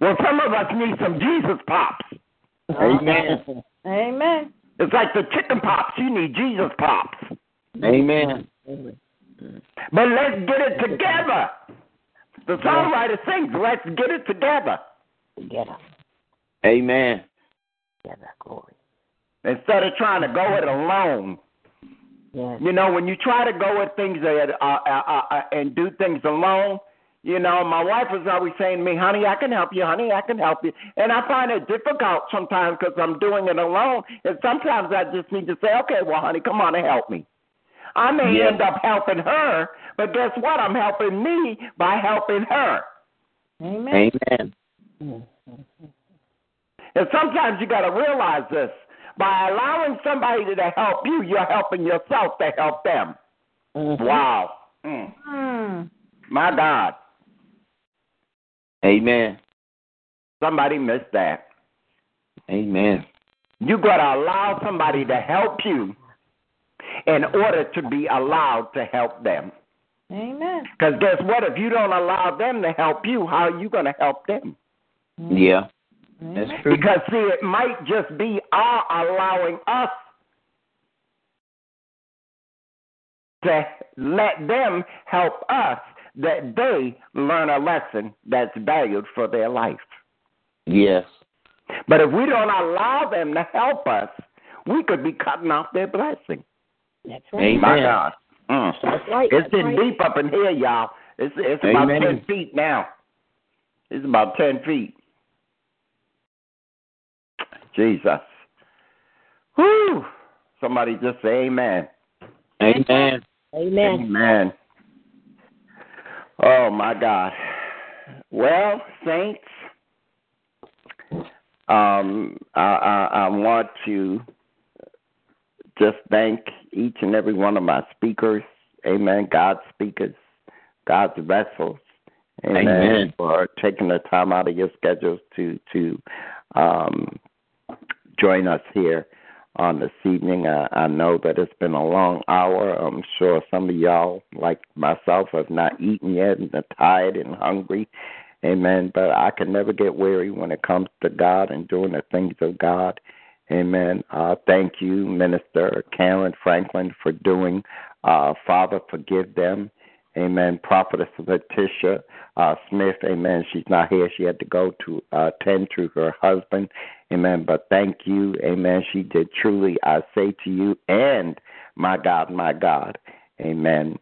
Well, some of us need some Jesus pops. Amen. Amen. It's like the chicken pops. You need Jesus pops. Amen. But let's get it together. The songwriter sings, let's get it together. Together. Amen. Together. Glory. Instead of trying to go it alone. Yes. You know, when you try to go at things uh, uh, uh, uh, and do things alone, you know, my wife is always saying to me, honey, I can help you, honey, I can help you. And I find it difficult sometimes because I'm doing it alone. And sometimes I just need to say, okay, well, honey, come on and help me. I may Yeah. end up helping her, but guess what? I'm helping me by helping her. Amen. Amen. And sometimes you got to realize this. By allowing somebody to help you, you're helping yourself to help them. Wow. Mm. Mm. My God. Amen. Somebody missed that. Amen. You got to allow somebody to help you in order to be allowed to help them. Amen. Because guess what? If you don't allow them to help you, how are you going to help them? Mm-hmm. Yeah. That's true. Because, see, it might just be our allowing us to let them help us that they learn a lesson that's valued for their life. Yes. But if we don't allow them to help us, we could be cutting off their blessing. That's right. Amen. My God. Mm. That's right. It's That's getting right. deep up in here, y'all. It's it's about Amen. ten feet now. It's about ten feet. Jesus. Whoo! Somebody just say amen. Amen. Amen. Amen. Oh my God. Well, saints, um, I, I, I want to just thank each and every one of my speakers. Amen. God's speakers, God's vessels. Amen. Amen. For taking the time out of your schedules to to um, join us here on this evening. I, I know that it's been a long hour. I'm sure some of y'all, like myself, have not eaten yet and are tired and hungry. Amen. But I can never get weary when it comes to God and doing the things of God. Amen. Uh, thank you, Minister Karen Franklin, for doing uh, Father, Forgive Them. Amen. Prophetess Letitia uh, Smith, amen. She's not here. She had to go to uh, tend to her husband. Amen. But thank you. Amen. She did truly, I say to you, and my God, my God. Amen.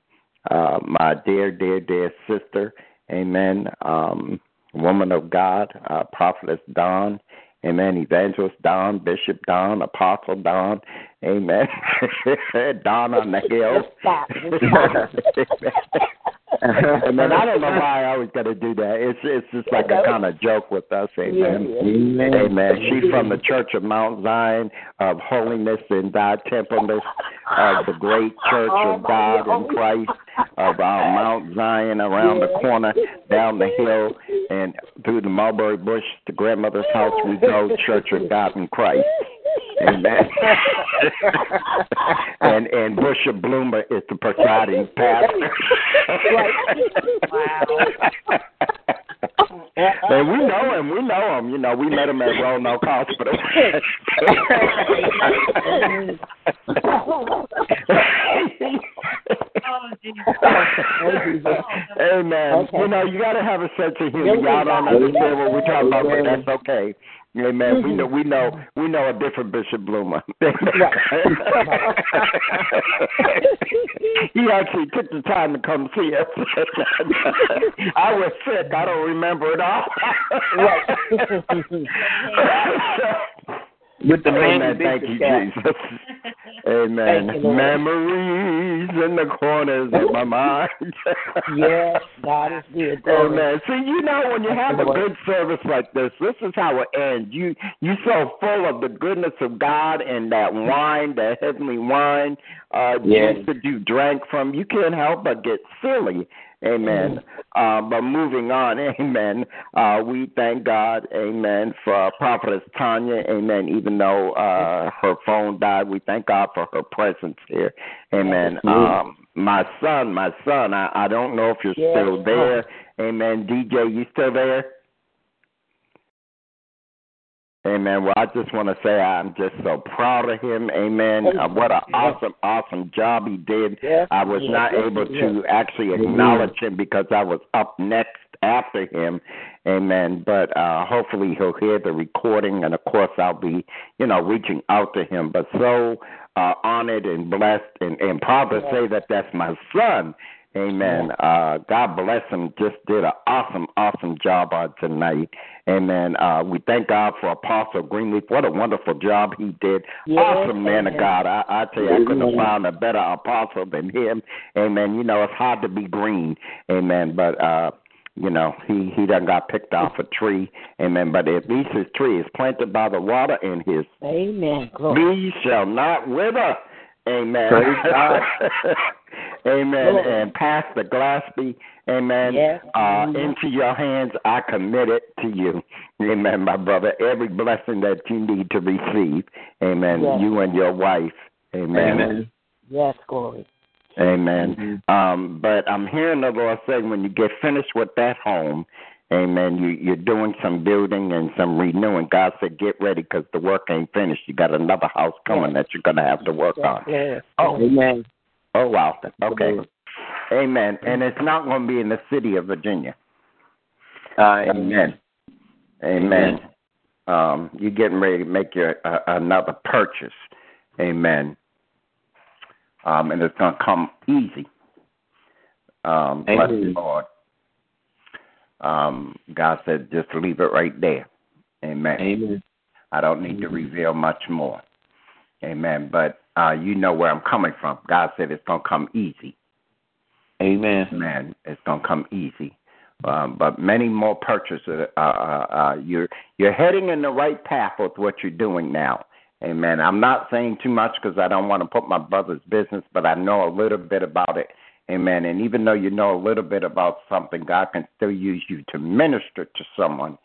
Uh, my dear, dear, dear sister. Amen. Um, woman of God, uh, prophetess Dawn. Amen. Evangelist Dawn, Bishop Dawn, Apostle Dawn. Amen. Dawn on the hill. Amen. I don't know why I always got to do that. It's it's just like a kind of joke with us. Amen. Amen. Amen. She's from the Church of Mount Zion of Holiness and Thy Templeness of the great Church of oh, God in Christ of our Mount Zion around the corner, down the hill, and through the mulberry bush to grandmother's house. We oh, go Church of God in Christ. Amen. and and Bishop Bloomer is the presiding pastor. and we know him. We know him. You know, we met him at Roanoke Hospital. Amen. Okay. You know, you got to have a sense of humor. Y'all don't understand what we're talking about, but that's okay. Amen. We mm-hmm. know, we know, we know a different Bishop Bloomer. he actually took the time to come see us. I was sick. I don't remember it all. With the Amen. Thank you, Jesus. Amen. You, Memories in the corners of my mind. yes, God is good. Amen. See, you know, when you have a good service like this, this is how it ends. You you so full of the goodness of God and that wine, that heavenly wine, uh, Yes. juice that you drank from. You can't help but get silly. Amen. Uh, but moving on, amen. Uh, we thank God, amen, for Prophetess Tonya, amen. Even though uh, her phone died, we thank God for her presence here, amen. Um, my son, my son, I, I don't know if you're still there, amen. DJ, you still there? Amen. Well, I just want to say I'm just so proud of him. Amen. Uh, what an awesome, awesome job he did. I was not able to actually acknowledge him because I was up next after him. Amen. But uh hopefully he'll hear the recording and of course I'll be, you know, reaching out to him. But so uh honored and blessed and, and proud to say that that's my son. Amen. Uh, God bless him. Just did an awesome, awesome job on tonight. Amen. Uh, we thank God for Apostle Greenleaf. What a wonderful job he did. Yes, awesome man of. God. I, I tell you, I couldn't have found a better apostle than him. Amen. You know, it's hard to be green. Amen. But uh you know, he he done got picked off a tree, amen. But at least his tree is planted by the water, and his Amen. Glory. shall not wither. Amen. Praise God. amen. Glory. And Pastor Glaspie, amen. Yes. Uh, into your hands I commit it to you. Amen, my brother. Every blessing that you need to receive. Amen. Yes. You and your wife. Amen. Amen. Yes, glory. Amen. Um, but I'm hearing the Lord say when you get finished with that home, Amen. You, you're doing some building and some renewing. God said, "Get ready, because the work ain't finished. You got another house coming that you're gonna have to work on." Yes. Oh, Amen. Oh wow. Okay. Amen. And it's not going to be in the city of Virginia. Uh, Amen. Amen. Um, you're getting ready to make your uh, another purchase. Amen. Um, and it's going to come easy. Um, bless the Amen. Lord. Um, God said, just leave it right there. Amen. Amen. I don't need to reveal much more. Amen. But uh, you know where I'm coming from. God said it's going to come easy. Amen. Man, it's going to come easy. Um, but many more purchases. Uh, uh, uh, you're you're heading in the right path with what you're doing now. Amen. I'm not saying too much because I don't want to put my brother's business, but I know a little bit about it. Amen. And even though you know a little bit about something, God can still use you to minister to someone.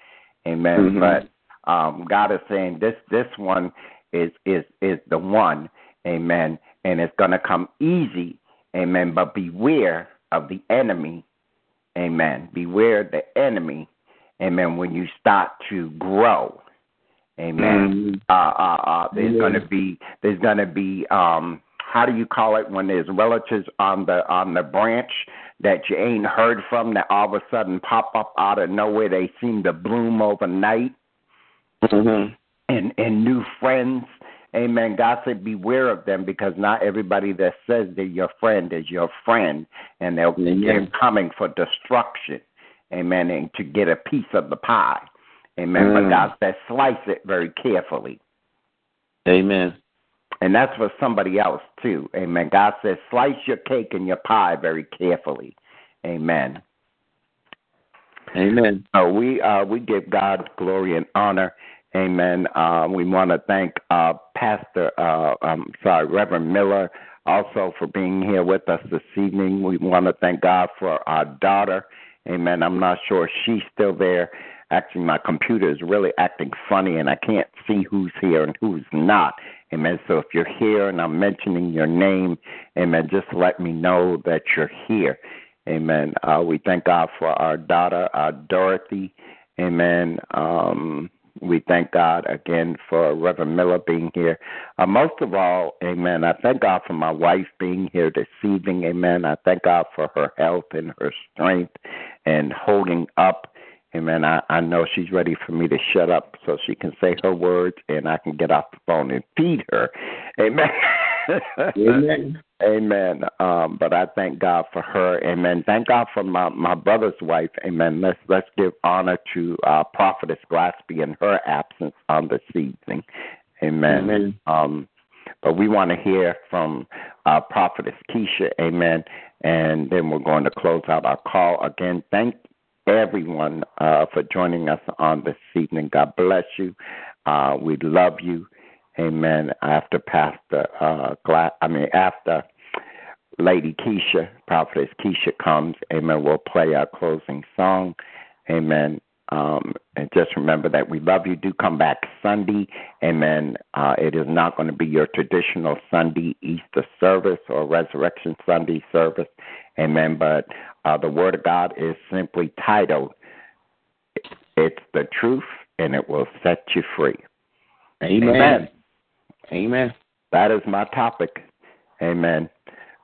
Amen. Mhm. But um, God is saying this this one is is is the one. Amen. And it's going to come easy. Amen. But beware of the enemy. Amen. Beware the enemy. Amen. When you start to grow. Amen. Uh, uh, uh, there's Amen. going to be there's going to be um how do you call it when there's relatives on the on the branch that you ain't heard from that all of a sudden pop up out of nowhere they seem to bloom overnight Mm-hmm. and and new friends amen god said beware of them because not everybody that says they're your friend is your friend and they're, they're coming for destruction amen and to get a piece of the pie amen but Mm. god said slice it very carefully Amen. and that's for somebody else too. Amen. God says, slice your cake and your pie very carefully. Amen. Amen. Uh, we uh, we give God glory and honor. Amen. Uh, we want to thank uh, Pastor, uh, um, sorry, Reverend Miller, also for being here with us this evening. We want to thank God for our daughter. Amen. I'm not sure she's still there. Actually, my computer is really acting funny, and I can't see who's here and who's not. Amen. So if you're here and I'm mentioning your name, amen, just let me know that you're here. Amen. Uh, we thank God for our daughter, uh, Dorothy. Amen. Um, we thank God again for Reverend Miller being here. Uh, most of all, amen. I thank God for my wife being here this evening. Amen. I thank God for her health and her strength and holding up. Amen. I, I know she's ready for me to shut up so she can say her words and I can get off the phone and feed her. Amen. Amen. Amen. Um, but I thank God for her. Amen. Thank God for my, my brother's wife. Amen. Let's let's give honor to uh, Prophetess Glaspie in her absence on this evening. Amen. Amen. Um, but we want to hear from uh, Prophetess Kesha. Amen. And then we're going to close out our call again. Thank everyone uh, for joining us on this evening. God bless you. Uh, we love you. Amen. After Pastor, uh, Gla- I mean, after Lady Kesha, Prophetess Kesha comes, Amen. We'll play our closing song. Amen. Um, and just remember that we love you. Do come back Sunday. Amen. Uh, it is not going to be your traditional Sunday Easter service or Resurrection Sunday service. Amen. But uh, the Word of God is simply titled, It's the Truth and It Will Set You Free. Amen. Amen. That is my topic. Amen.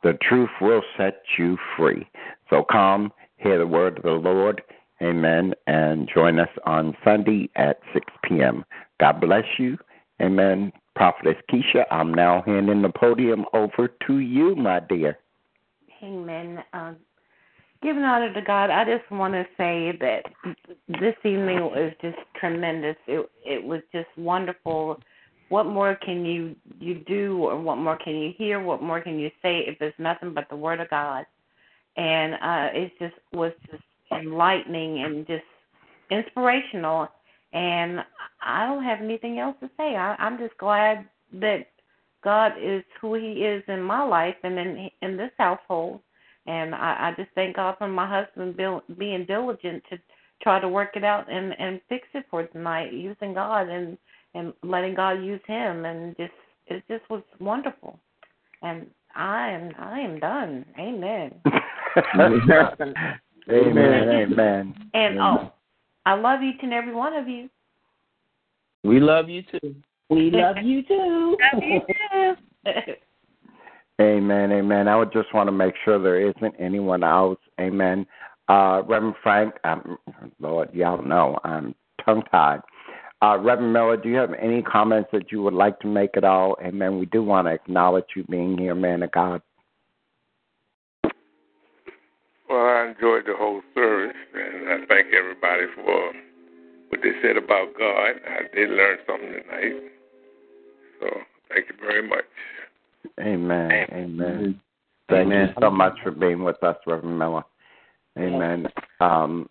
The truth will set you free. So come, hear the word of the Lord. Amen. And join us on Sunday at 6 p.m. God bless you. Amen. Prophetess Kesha, I'm now handing the podium over to you, my dear. Amen. Uh, giving honor to God, I just want to say that this evening was just tremendous. It it was just wonderful. What more can you you do, or what more can you hear? What more can you say if it's nothing but the Word of God? And uh, it just was just enlightening and just inspirational. And I don't have anything else to say. I, I'm just glad that God is who He is in my life and in in this household and I, I just thank God for my husband being, being diligent to try to work it out and and fix it for tonight, using God and and letting God use him, and just it just was wonderful. And I am I am done. Amen. amen. Amen. And oh, I love each and every one of you. We love you too. We love you too. love you too. Amen, amen. I would just want to make sure there isn't anyone else. Amen. Uh, Reverend Frank, um, Lord, y'all know I'm tongue tied. Uh, Reverend Miller, do you have any comments that you would like to make at all? Amen. We do want to acknowledge you being here, man of God. Well, I enjoyed the whole service, and I thank everybody for what they said about God. I did learn something tonight. So, thank you very much. Amen. Amen. Thank Amen. you so much for being with us, Reverend Miller. Amen. Um,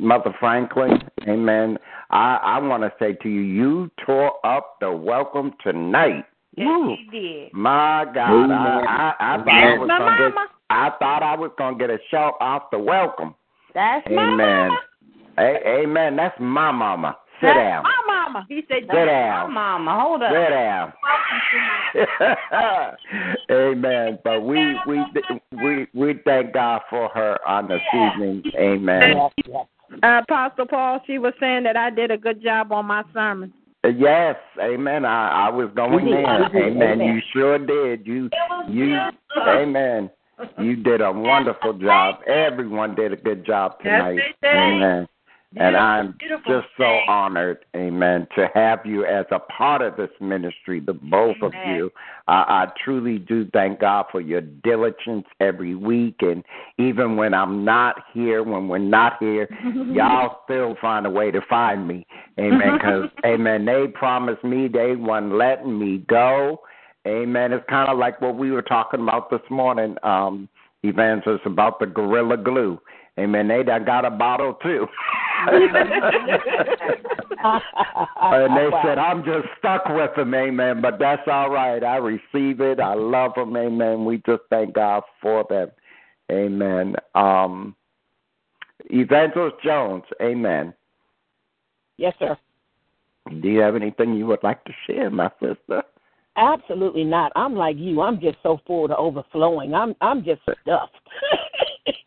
Mother Franklin, Amen. I, I want to say to you, you tore up the welcome tonight. Yes, Woo. you did. My God, I, I, I thought I was gonna get, I thought I was gonna get a shout off the welcome. That's Amen. my mama. A- amen. That's my mama. Sit That's down. My mama. He said, Sit down. My mama. Hold up. Sit down. Amen. But we we we we thank God for her on this evening. Amen. Uh, Apostle Paul, she was saying that I did a good job on my sermon. Yes, amen. I, I was going You did. there. Amen. Amen. You sure did. You you amen. You did a wonderful job. Everyone did a good job tonight. they did. Amen. And I'm just so honored, amen, to have you as a part of this ministry, the both of you. I, I truly do thank God for your diligence every week. And even when I'm not here, when we're not here, y'all still find a way to find me. Amen. Because, amen, they promised me they weren't letting me go. Amen. It's kind of like what we were talking about this morning, um, Evangelist, about the Gorilla Glue. Amen. They done got a bottle too. and they said, I'm just stuck with them, amen. But that's all right. I receive it. I love them, amen. We just thank God for them, amen. Um, Evangelist Jones, amen. Yes, sir. Do you have anything you would like to share, my sister? Absolutely not. I'm like you. I'm just so full to overflowing. I'm I'm just stuffed.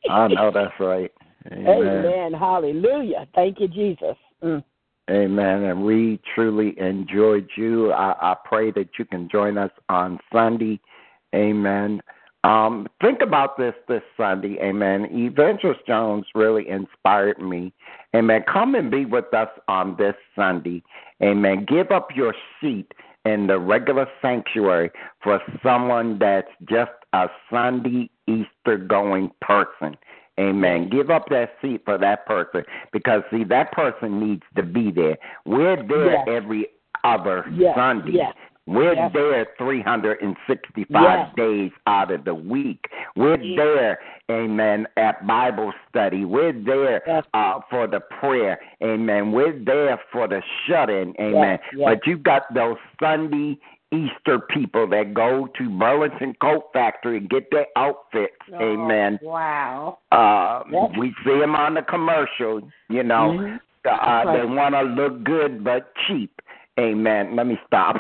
I know that's right. Amen. Amen. Hallelujah. Thank you, Jesus. Mm. Amen. And we truly enjoyed you. I, I pray that you can join us on Sunday. Amen. Um, think about this this Sunday. Amen. Evangelist Jones really inspired me. Amen. Come and be with us on this Sunday. Amen. Give up your seat in the regular sanctuary for someone that's just a Sunday Easter going person. Amen. Give up that seat for that person because see that person needs to be there. We're there Yes. every other Yes. Sunday. Yes. We're Yes. there 365 Yes. days out of the week. We're there, amen, at Bible study. We're there uh, for the prayer, amen. We're there for the shut in, amen. Yes, yes. But you got those Sunday Easter people that go to Burlington Coat Factory and get their outfits, amen. Wow. Uh, Yep. we see them on the commercial, you know. Mhm. Uh, They want to look good but cheap. Amen. Let me stop.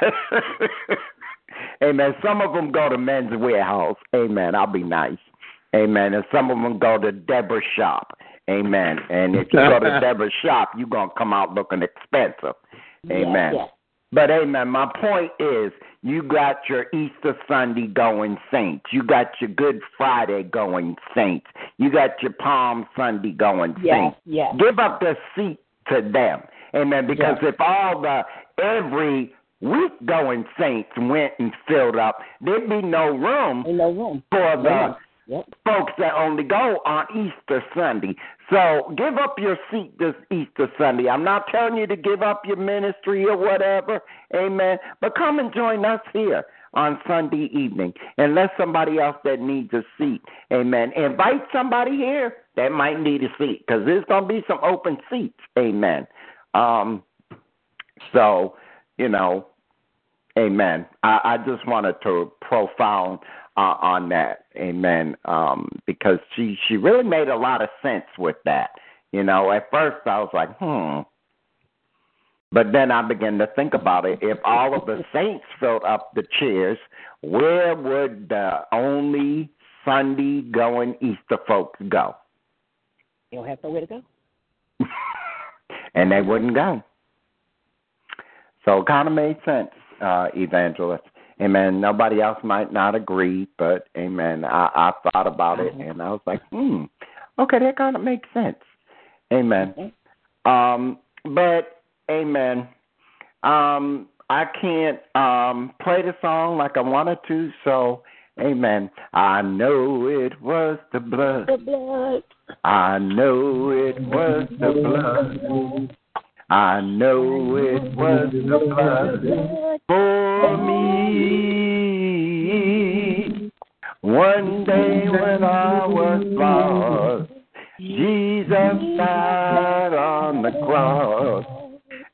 Amen. Some of them go to Men's Wearhouse. Amen. I'll be nice. Amen. And some of them go to Deborah's shop. Amen. And if you go to Deborah's shop, you're going to come out looking expensive. Amen. Yes. But amen. My point is, you got your Easter Sunday going saints. You got your Good Friday going saints. You got your Palm Sunday going Yes, saints. yes. Give up the seat to them. Amen. Because if all the every week going saints went and filled up, there'd be no room, no room. for the. Yep. folks that only go on Easter Sunday. So give up your seat this Easter Sunday. I'm not telling you to give up your ministry or whatever, amen. But come and join us here on Sunday evening and let somebody else that needs a seat, amen. Invite somebody here that might need a seat because there's going to be some open seats, amen. Um, so, you know, amen. I, I just wanted to profound uh, on that, amen, um, because she she really made a lot of sense with that. You know, at first I was like, hmm. But then I began to think about it. If all of the saints filled up the chairs, where would the only Sunday going Easter folks go? You don't have nowhere to go. and they wouldn't go. So it kind of made sense, uh, evangelist. Amen. Nobody else might not agree, but amen. I, I thought about it and I was like, hmm, okay, that kind of makes sense. Amen. Um, but amen. Um, I can't um play the song like I wanted to, so amen. I know it was the blood. The blood. I know it was the blood. I know it was the blood for me. One day when I was lost, Jesus died on the cross.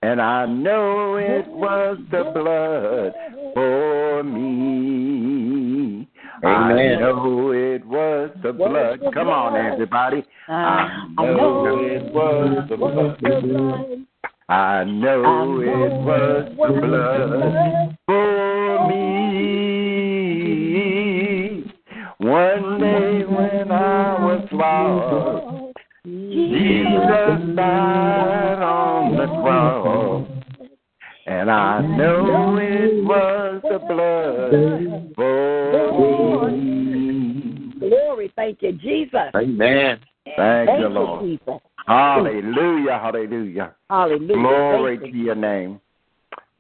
And I know it was the blood for me. Amen. I know it was the blood. Come on, everybody. I know it was the blood. I know it was the blood On the cross. And I know it was the blood for me. Glory, thank you, Jesus. Amen. Thank, Thank you, you, Lord. Jesus. Hallelujah, hallelujah. Hallelujah. Glory Thank to you. your name.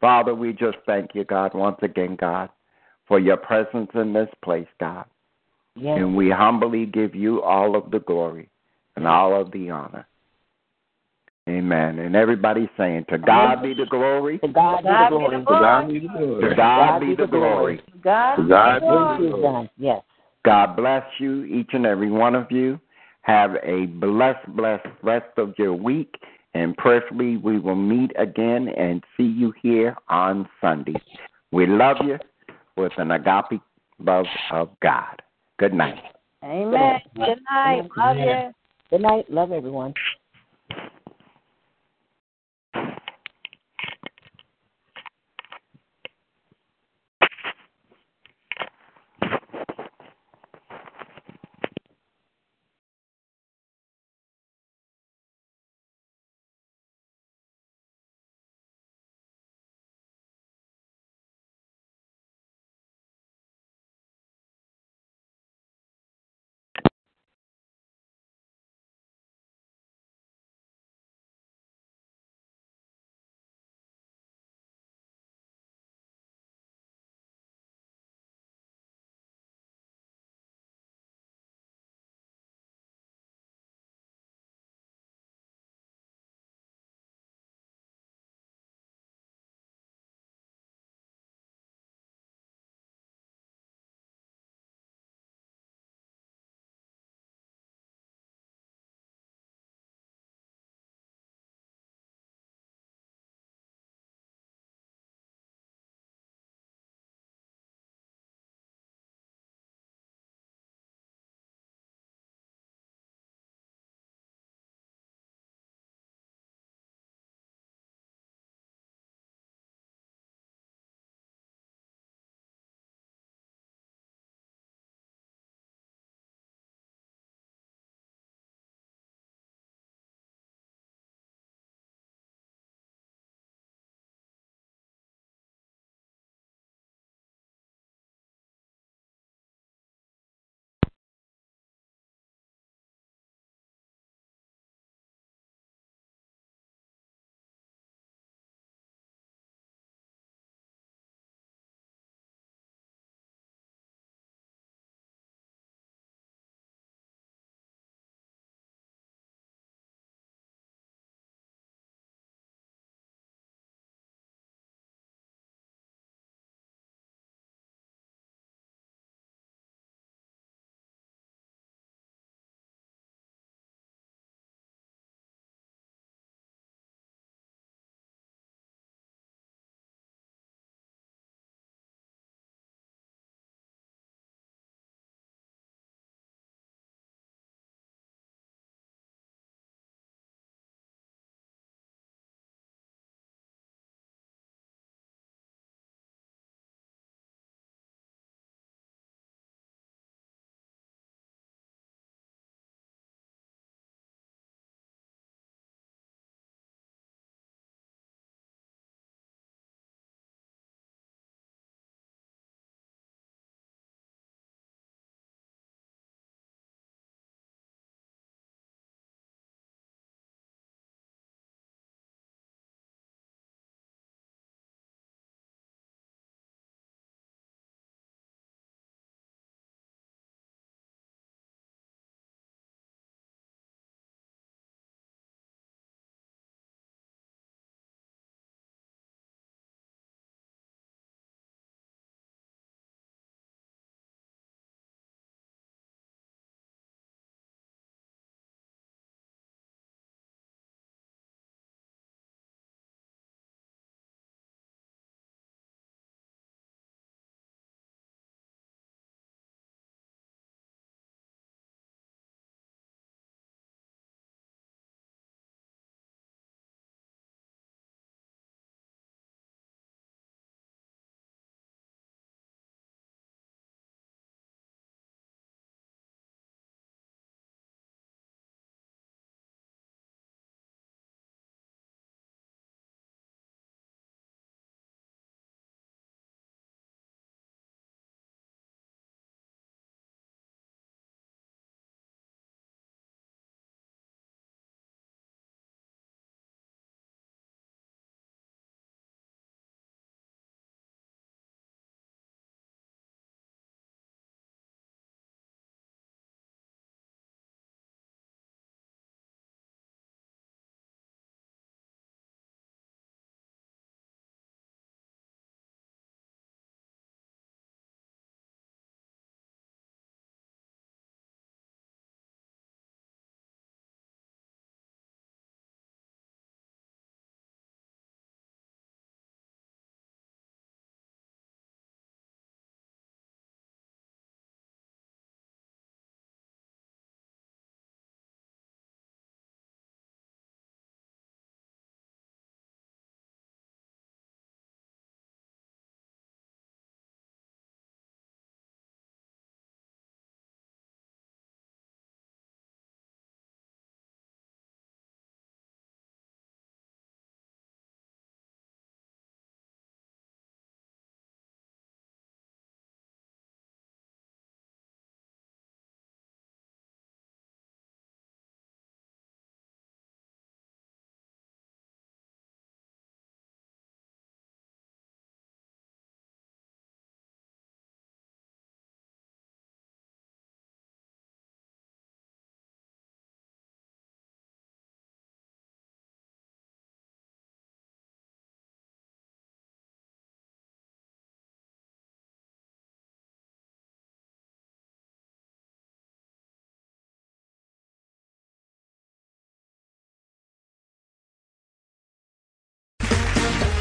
Father, we just thank you, God, once again, God, for your presence in this place, God. Yes. And we humbly give you all of the glory and all of the honor. Amen. And everybody's saying, To God be the glory. To God be the glory. To God be the glory. To God be the glory. God, be be the the you, glory. God. Yes. God bless you, each and every one of you. Have a blessed, blessed rest of your week. And prayerfully, we will meet again and see you here on Sunday. We love you with an agape love of God. Good night. Amen. Good night. Love you. Good night. Love everyone.